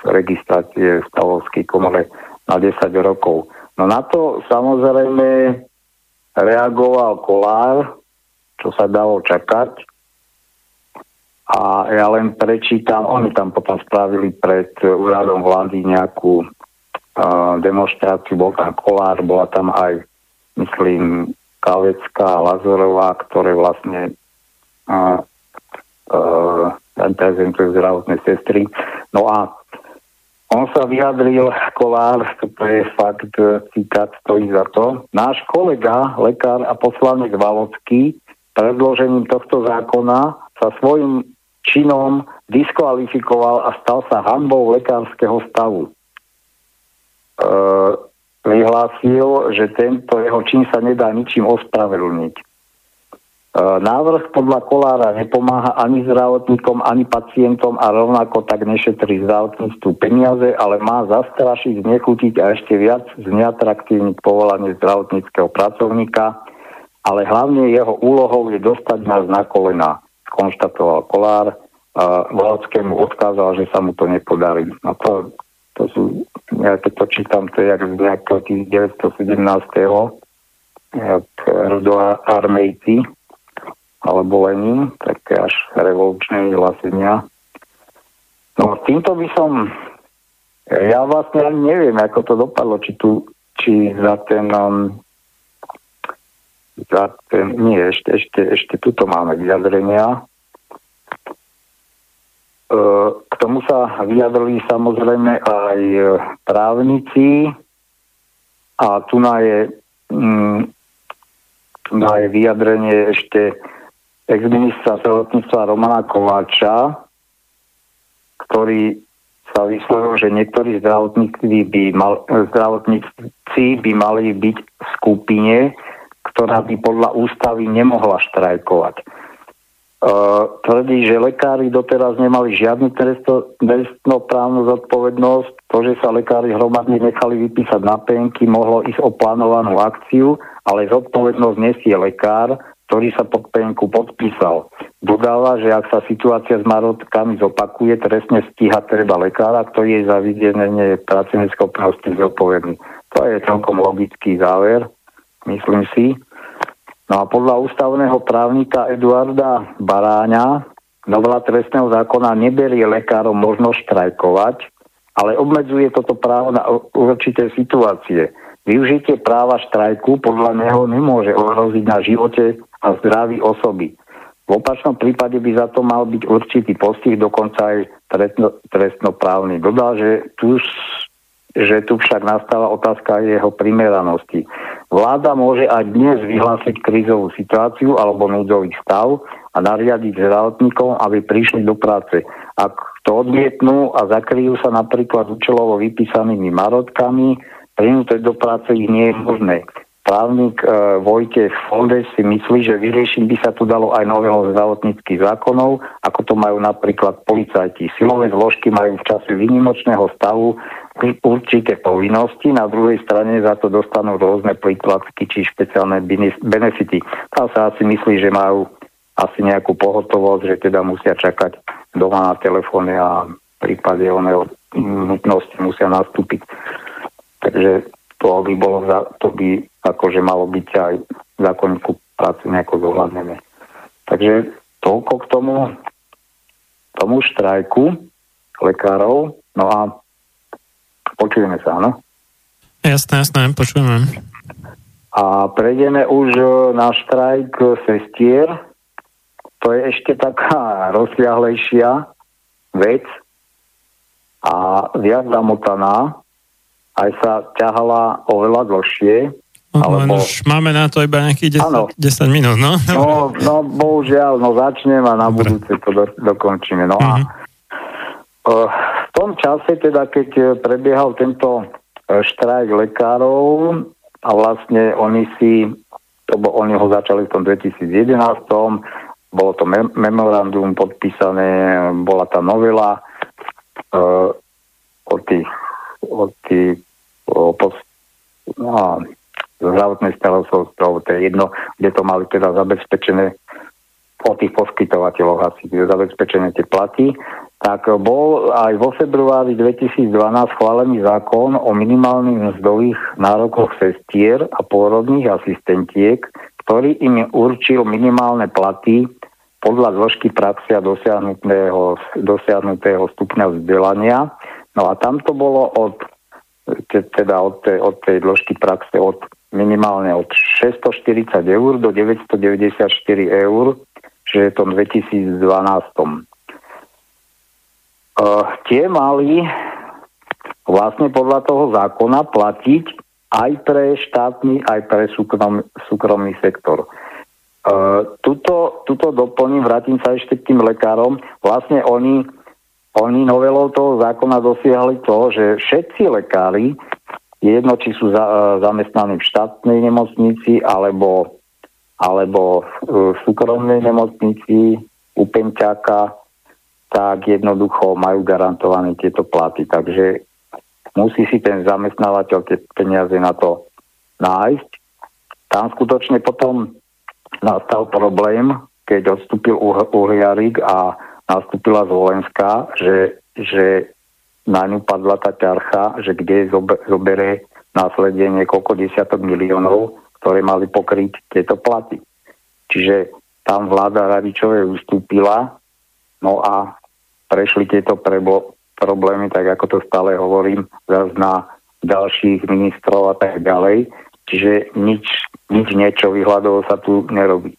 registrácie v Stavovskej komore na 10 rokov. No na to samozrejme reagoval Kolár, čo sa dalo čakať. A ja len prečítam, oni tam potom spravili pred úradom vlády nejakú uh, demonstráciu, bol tam Kolár, bola tam aj, myslím, Kavecká a Lazorová, ktoré vlastne uh, uh, reprezentujú zdravotné sestry. No a on sa vyjadril, Kolár, to je fakt e, citát, stojí za to. Náš kolega, lekár a poslanec Valocký, predložením tohto zákona sa svojim činom diskvalifikoval a stal sa hanbou lekárskeho stavu. E, vyhlásil, že tento jeho čin sa nedá ničím ospravedlniť. E, návrh podľa Kolára nepomáha ani zdravotníkom, ani pacientom a rovnako tak nešetrí zdravotníctvu peniaze, ale má zastrašiť, znechutiť a ešte viac zneatraktívniť povolanie zdravotníckého pracovníka, ale hlavne jeho úlohou je dostať nás na kolena, konštatoval Kolár. Volockému odkázal, že sa mu to nepodarí. A to, to sú, ja keď to čítam, to je jak z nejakého 1917. jak Armejci, alebo Lenin, také až revolučné vyhlásenia. No týmto by som, ja vlastne ani neviem, ako to dopadlo, či tu, či za ten, um, za ten, nie, ešte, ešte, ešte tuto máme vyjadrenia. E, k tomu sa vyjadrili samozrejme aj právnici a tu na je, mm, tu je vyjadrenie ešte ex-ministra zdravotníctva Romana Kováča, ktorý sa vyslovil, že niektorí zdravotníci by, mal, zdravotníci by mali byť v skupine, ktorá by podľa ústavy nemohla štrajkovať. Uh, tvrdí, že lekári doteraz nemali žiadnu trestnoprávnu zodpovednosť. To, že sa lekári hromadne nechali vypísať na penky, mohlo ísť o plánovanú akciu, ale zodpovednosť nesie lekár, ktorý sa pod penku podpísal. Dodáva, že ak sa situácia s marotkami zopakuje, trestne stíha treba lekára, ktorý je za vydenenie pracovnej schopnosti zodpovedný. To je celkom logický záver, myslím si. No a podľa ústavného právnika Eduarda Baráňa novela trestného zákona neberie lekárom možnosť štrajkovať, ale obmedzuje toto právo na určité situácie. Využitie práva štrajku podľa neho nemôže ohroziť na živote a zdraví osoby. V opačnom prípade by za to mal byť určitý postih, dokonca aj trestno, trestnoprávny. Dodal, že tu, že tu však nastáva otázka jeho primeranosti. Vláda môže aj dnes vyhlásiť krízovú situáciu alebo núdzový stav a nariadiť zdravotníkom, aby prišli do práce. Ak to odmietnú a zakryjú sa napríklad účelovo vypísanými marotkami, prinútať do práce ich nie je možné. Právnik e, Vojtech Foldes si myslí, že vyriešiť by sa tu dalo aj nového zdravotníckých zákonov, ako to majú napríklad policajti. Silové zložky majú v čase výnimočného stavu určité povinnosti, na druhej strane za to dostanú rôzne príkladky či špeciálne benefity. Tam sa asi myslí, že majú asi nejakú pohotovosť, že teda musia čakať doma na telefóne a v prípade oného nutnosti musia nastúpiť. Takže to by bolo, to by akože malo byť aj v zákonníku práce nejako zohľadnené. Takže toľko k tomu, tomu štrajku lekárov. No a počujeme sa, áno? Jasné, jasné, počujeme. A prejdeme už na štrajk sestier, to je ešte taká rozsiahlejšia vec a viac zamotaná, aj sa ťahala oveľa dlhšie. No, alebo... už máme na to iba nejakých 10, 10 minút, no? No, no, bohužiaľ, no začnem a na Dobre. budúce to do, dokončíme. No uh-huh. a uh, v tom čase, teda keď prebiehal tento uh, štrajk lekárov a vlastne oni si, to bo, oni ho začali v tom 2011, bolo to mem- memorandum podpísané, bola tá novela uh, od tých, od tých o, pos, no, zdravotnej starostlivosti, to je jedno, kde to mali teda zabezpečené o tých poskytovateľoch asi zabezpečené tie platy, tak bol aj vo februári 2012 schválený zákon o minimálnych mzdových nárokoch sestier a pôrodných asistentiek, ktorý im určil minimálne platy podľa zložky praxe a dosiahnutého, dosiahnutého stupňa vzdelania. No a tam to bolo od, teda od tej, od tej dĺžky praxe od minimálne od 640 eur do 994 eur, že je to v 2012. Uh, tie mali vlastne podľa toho zákona platiť aj pre štátny, aj pre súkrom, súkromný sektor. Uh, tuto, tuto doplním, vrátim sa ešte k tým lekárom. Vlastne oni, oni novelou toho zákona dosiahli to, že všetci lekári, jedno či sú za, uh, zamestnaní v štátnej nemocnici alebo, alebo v súkromnej nemocnici u Penťáka, tak jednoducho majú garantované tieto platy. Takže musí si ten zamestnávateľ tie peniaze na to nájsť. Tam skutočne potom nastal problém, keď odstúpil Uhliarik a nastúpila Zvolenská, že, že na ňu padla tá ťarcha, že kde zobere následne niekoľko desiatok miliónov, ktoré mali pokryť tieto platy. Čiže tam vláda Radičovej ustúpila, no a prešli tieto prebo- problémy, tak ako to stále hovorím, zase na ďalších ministrov a tak ďalej. Čiže nič, nič niečo vyhľadovo sa tu nerobí.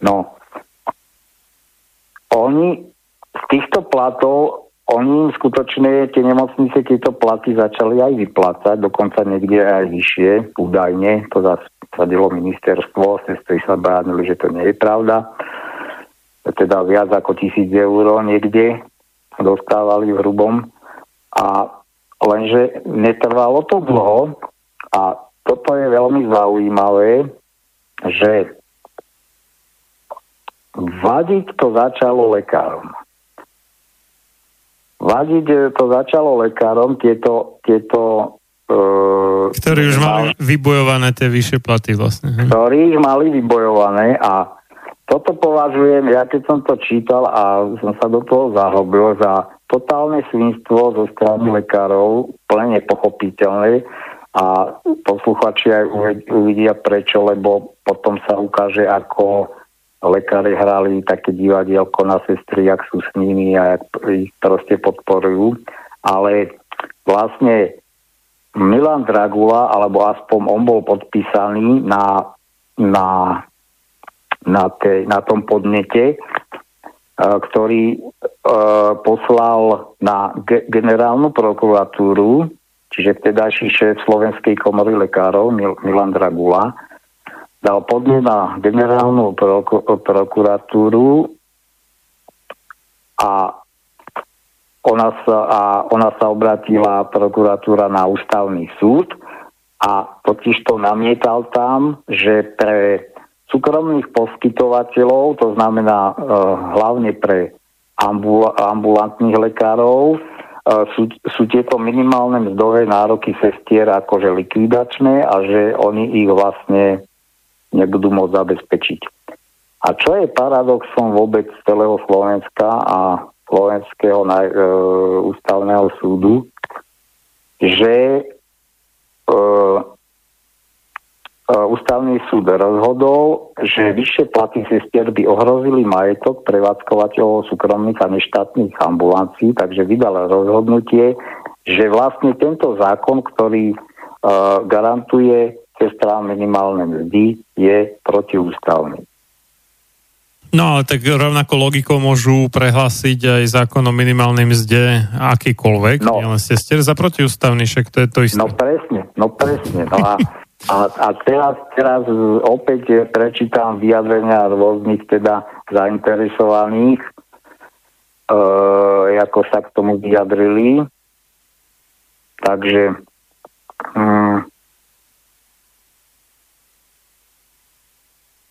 No, oni z týchto platov, oni skutočne tie nemocnice tieto platy začali aj vyplácať, dokonca niekde aj vyššie, údajne, to zasadilo ministerstvo, sestry sa bránili, že to nie je pravda. Teda viac ako tisíc eur niekde dostávali v hrubom. A lenže netrvalo to dlho a toto je veľmi zaujímavé, že vadiť to začalo lekárom. Vadiť to začalo lekárom, tieto, tieto uh, ktorí už mali vybojované tie vyššie platy vlastne. Ktorí ich mali vybojované a toto považujem, ja keď som to čítal a som sa do toho zahobil za totálne svinstvo zo strany lekárov, plne nepochopiteľné, a posluchači aj uvidia prečo, lebo potom sa ukáže, ako lekári hrali také divadielko na sestry, jak sú s nimi a jak ich proste podporujú. Ale vlastne Milan Dragula, alebo aspoň on bol podpísaný na, na, na, tej, na tom podnete, e, ktorý e, poslal na ge- generálnu prokuratúru čiže vtedajší šéf Slovenskej komory lekárov Milan Dragula dal podnet na generálnu prokuratúru a ona sa, a ona sa obratila prokuratúra na ústavný súd a totiž to namietal tam, že pre súkromných poskytovateľov, to znamená e, hlavne pre ambul- ambulantných lekárov, e, sú, sú tieto minimálne mzdové nároky sestier akože likvidačné a že oni ich vlastne nebudú môcť zabezpečiť. A čo je paradoxom vôbec celého Slovenska a Slovenského e, ústavného súdu, že e, E, ústavný súd rozhodol, že vyššie platy sestier by ohrozili majetok prevádzkovateľov súkromných a neštátnych ambulancií, takže vydal rozhodnutie, že vlastne tento zákon, ktorý uh, garantuje sestrám minimálne mzdy, je protiústavný. No ale tak rovnako logikou môžu prehlásiť aj zákon o minimálnej mzde akýkoľvek, no. nielen sestier, za protiústavný, však to je to isté. No presne, no presne. No a A, a teraz, teraz opäť prečítam vyjadrenia rôznych teda zainteresovaných, e, ako sa k tomu vyjadrili. Takže hm,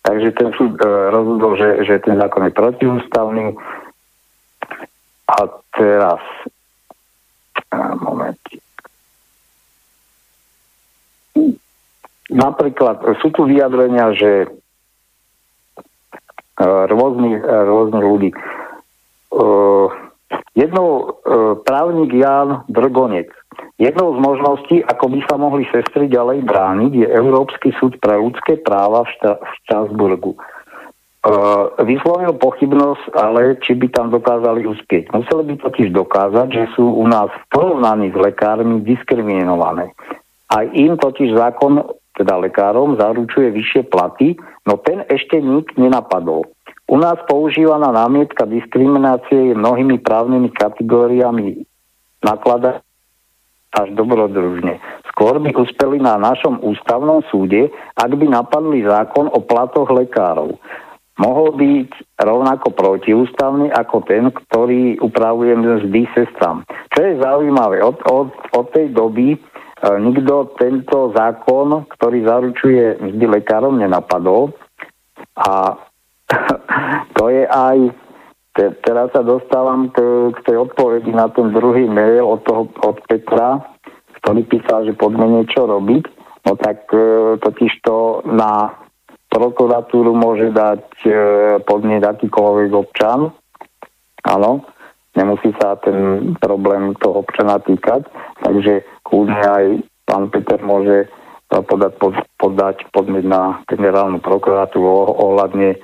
takže ten súd e, rozhodol, že, že ten zákon je protiústavný. A teraz moment. Napríklad sú tu vyjadrenia, že e, rôznych, e, rôznych ľudí. E, jednou právnik Jan Drgonec. Jednou z možností, ako by sa mohli sestry ďalej brániť, je Európsky súd pre ľudské práva v, Šta- v Štrasburgu. Vyslovil pochybnosť, ale či by tam dokázali uspieť. Museli by totiž dokázať, že sú u nás v porovnaní s lekármi diskriminované. Aj im totiž zákon teda lekárom, zaručuje vyššie platy, no ten ešte nik nenapadol. U nás používaná námietka diskriminácie je mnohými právnymi kategóriami naklada až dobrodružne. Skôr by uspeli na našom ústavnom súde, ak by napadli zákon o platoch lekárov. Mohol byť rovnako protiústavný ako ten, ktorý upravuje mzdy sestram. Čo je zaujímavé, od, od, od tej doby E, nikto tento zákon, ktorý zaručuje mzdy lekárom, nenapadol. A to je aj, te, teraz sa dostávam k, k tej odpovedi na ten druhý mail od, toho, od Petra, ktorý písal, že poďme niečo robiť. No tak e, totiž to na prokuratúru môže dať e, podnieť akýkoľvek občan. Áno nemusí sa ten problém toho občana týkať, takže kľudne aj pán Peter môže podať, pod, podať podmiet na generálnu prokuratúru ohľadne e,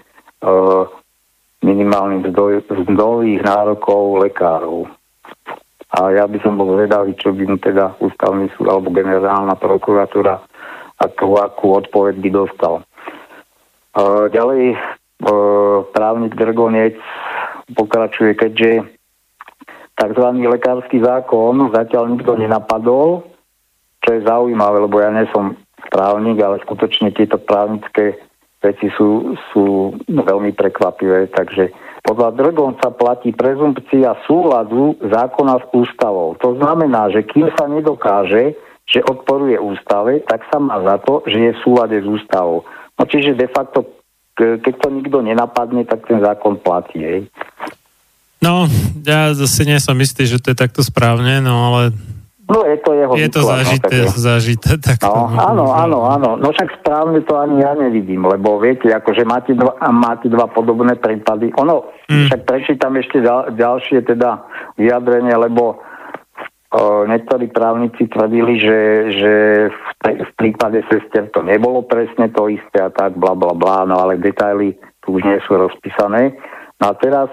minimálnych zdových nárokov lekárov. A ja by som bol vedavý, čo by teda ústavný súd alebo generálna prokuratúra akú, akú odpoveď by dostal. E, ďalej e, právnik Drgonec pokračuje, keďže tzv. lekársky zákon zatiaľ nikto nenapadol, čo je zaujímavé, lebo ja nie som právnik, ale skutočne tieto právnické veci sú, sú veľmi prekvapivé, takže podľa Drgonca platí prezumpcia súladu zákona s ústavou. To znamená, že kým sa nedokáže, že odporuje ústave, tak sa má za to, že je v súlade s ústavou. No čiže de facto, keď to nikto nenapadne, tak ten zákon platí. Hej. No, ja zase nie som istý, že to je takto správne, no ale No je to jeho Je výklad, zažité, no, zažité. Tak no, áno, áno, áno. No však správne to ani ja nevidím, lebo viete, akože máte dva, máte dva podobné prípady. Ono, mm. však prečítam ešte ďal, ďalšie teda vyjadrenie, lebo o, niektorí právnici tvrdili, že, že v, te, v prípade sestier to nebolo presne to isté a tak, bla, bla, bla, no ale detaily tu už nie sú rozpísané. No a teraz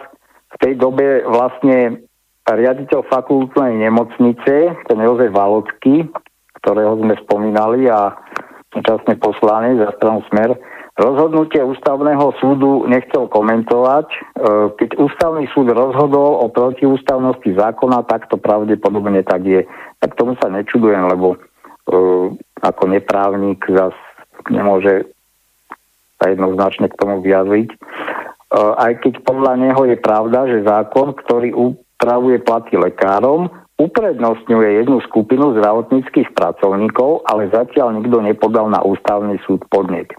v tej dobe vlastne riaditeľ fakultnej nemocnice, ten Jozef Valocký, ktorého sme spomínali a súčasne poslanec za stranu Smer, rozhodnutie ústavného súdu nechcel komentovať. E, keď ústavný súd rozhodol o protiústavnosti zákona, tak to pravdepodobne tak je. Tak tomu sa nečudujem, lebo e, ako neprávnik zas nemôže sa jednoznačne k tomu vyjadriť. E, aj keď podľa neho je pravda, že zákon, ktorý upravuje platy lekárom, uprednostňuje jednu skupinu zdravotníckých pracovníkov, ale zatiaľ nikto nepodal na ústavný súd podnet.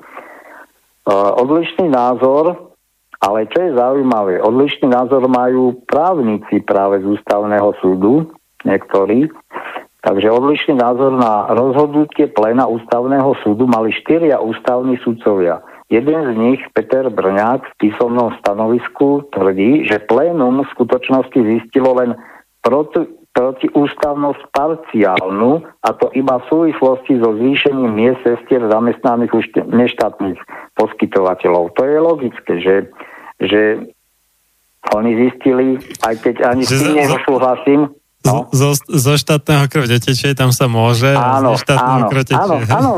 Odlišný názor, ale čo je zaujímavé, odlišný názor majú právnici práve z ústavného súdu, niektorí, Takže odlišný názor na rozhodnutie plena ústavného súdu mali štyria ústavní sudcovia. Jeden z nich, Peter Brňák, v písomnom stanovisku tvrdí, že plénum v skutočnosti zistilo len proti, protiústavnosť parciálnu, a to iba v súvislosti so zvýšením miest sestier zamestnaných už neštátnych poskytovateľov. To je logické, že, že oni zistili, aj keď ani s tým nesúhlasím, No. Zo, zo štátneho krvotečie tam sa môže. Áno, áno, áno, áno.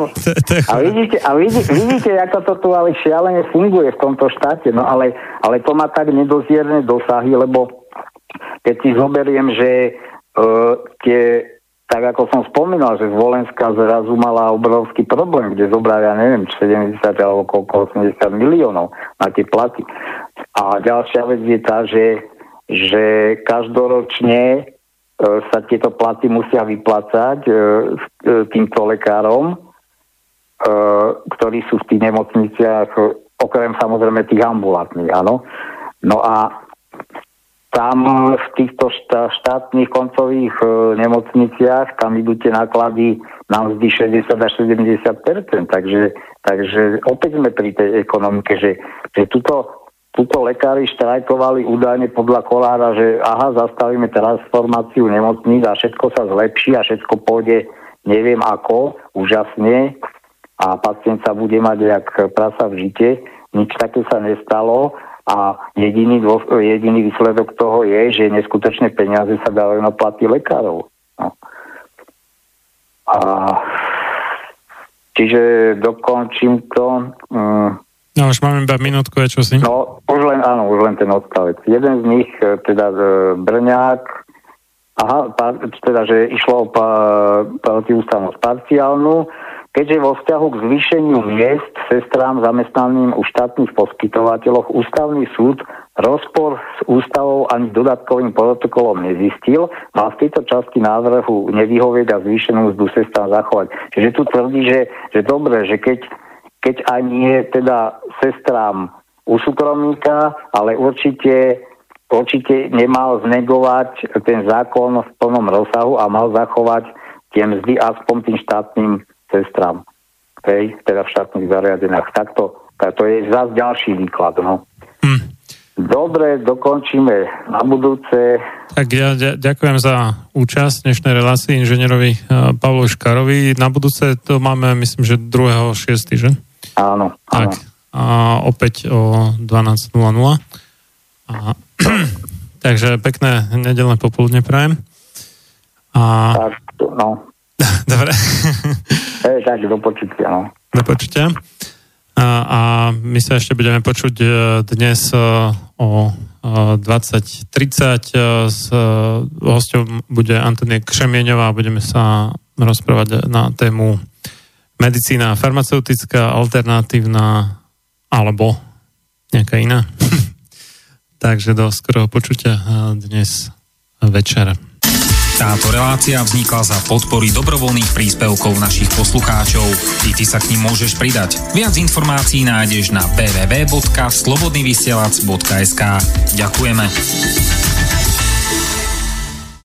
a vidíte, a vidíte, vidíte, ako to tu ale šialene funguje v tomto štáte. No ale, ale to má tak nedozierne dosahy, lebo keď si zoberiem, že uh, tie, tak ako som spomínal, že Zvolenská zrazu mala obrovský problém, kde zobrali, ja neviem, 70 alebo koľko, 80 miliónov na tie platy. A ďalšia vec je tá, že, že každoročne sa tieto platy musia vyplácať e, e, týmto lekárom, ktorí sú v tých nemocniciach, okrem samozrejme tých ambulantných, áno. No a tam v týchto štátnych koncových nemocniciach, tam idú tie náklady na mzdy 60 až 70 takže, takže opäť sme pri tej ekonomike, že, že tuto tuto lekári štrajkovali údajne podľa Kolára, že aha, zastavíme transformáciu nemocníc a všetko sa zlepší a všetko pôjde neviem ako, úžasne a pacient sa bude mať jak prasa v žite. Nič také sa nestalo a jediný, jediný výsledok toho je, že neskutočné peniaze sa dávajú na platy lekárov. No. A, čiže dokončím to. Um, No už máme iba minútku, čo si? No, už len, áno, už len ten odstavec. Jeden z nich, e, teda e, Brňák, aha, teda, že išlo o protiústavnosť parciálnu, keďže vo vzťahu k zvýšeniu miest sestrám zamestnaným u štátnych poskytovateľoch ústavný súd rozpor s ústavou ani dodatkovým protokolom nezistil, má v tejto časti návrhu nevyhovieť a zvýšenú mzdu sestrám zachovať. Čiže tu tvrdí, že, že dobre, že keď keď aj nie teda sestrám u súkromníka, ale určite, určite nemal znegovať ten zákon v plnom rozsahu a mal zachovať tie mzdy aspoň tým štátnym sestrám. Hej, teda v štátnych zariadeniach. Takto, to je zase ďalší výklad. No. Hm. Dobre, dokončíme na budúce. Tak ja ďakujem za účasť dnešnej relácii inžinierovi uh, Pavlovi Škarovi. Na budúce to máme, myslím, že 2.6., že? Áno, áno. Tak, a opäť o 12.00. A, takže pekné nedelné popoludne prajem. A... Tak, no. Dobre. Hej, tak, do počutia, no. Do počutia. A, a my sa ešte budeme počuť e, dnes e, o 20.30 e, s hosťom bude Antonie Křemieňová a budeme sa rozprávať na tému medicína farmaceutická, alternatívna alebo nejaká iná. Takže do skorého počutia dnes večer. Táto relácia vznikla za podpory dobrovoľných príspevkov našich poslucháčov. I ty sa k ním môžeš pridať. Viac informácií nájdeš na www.slobodnyvysielac.sk Ďakujeme.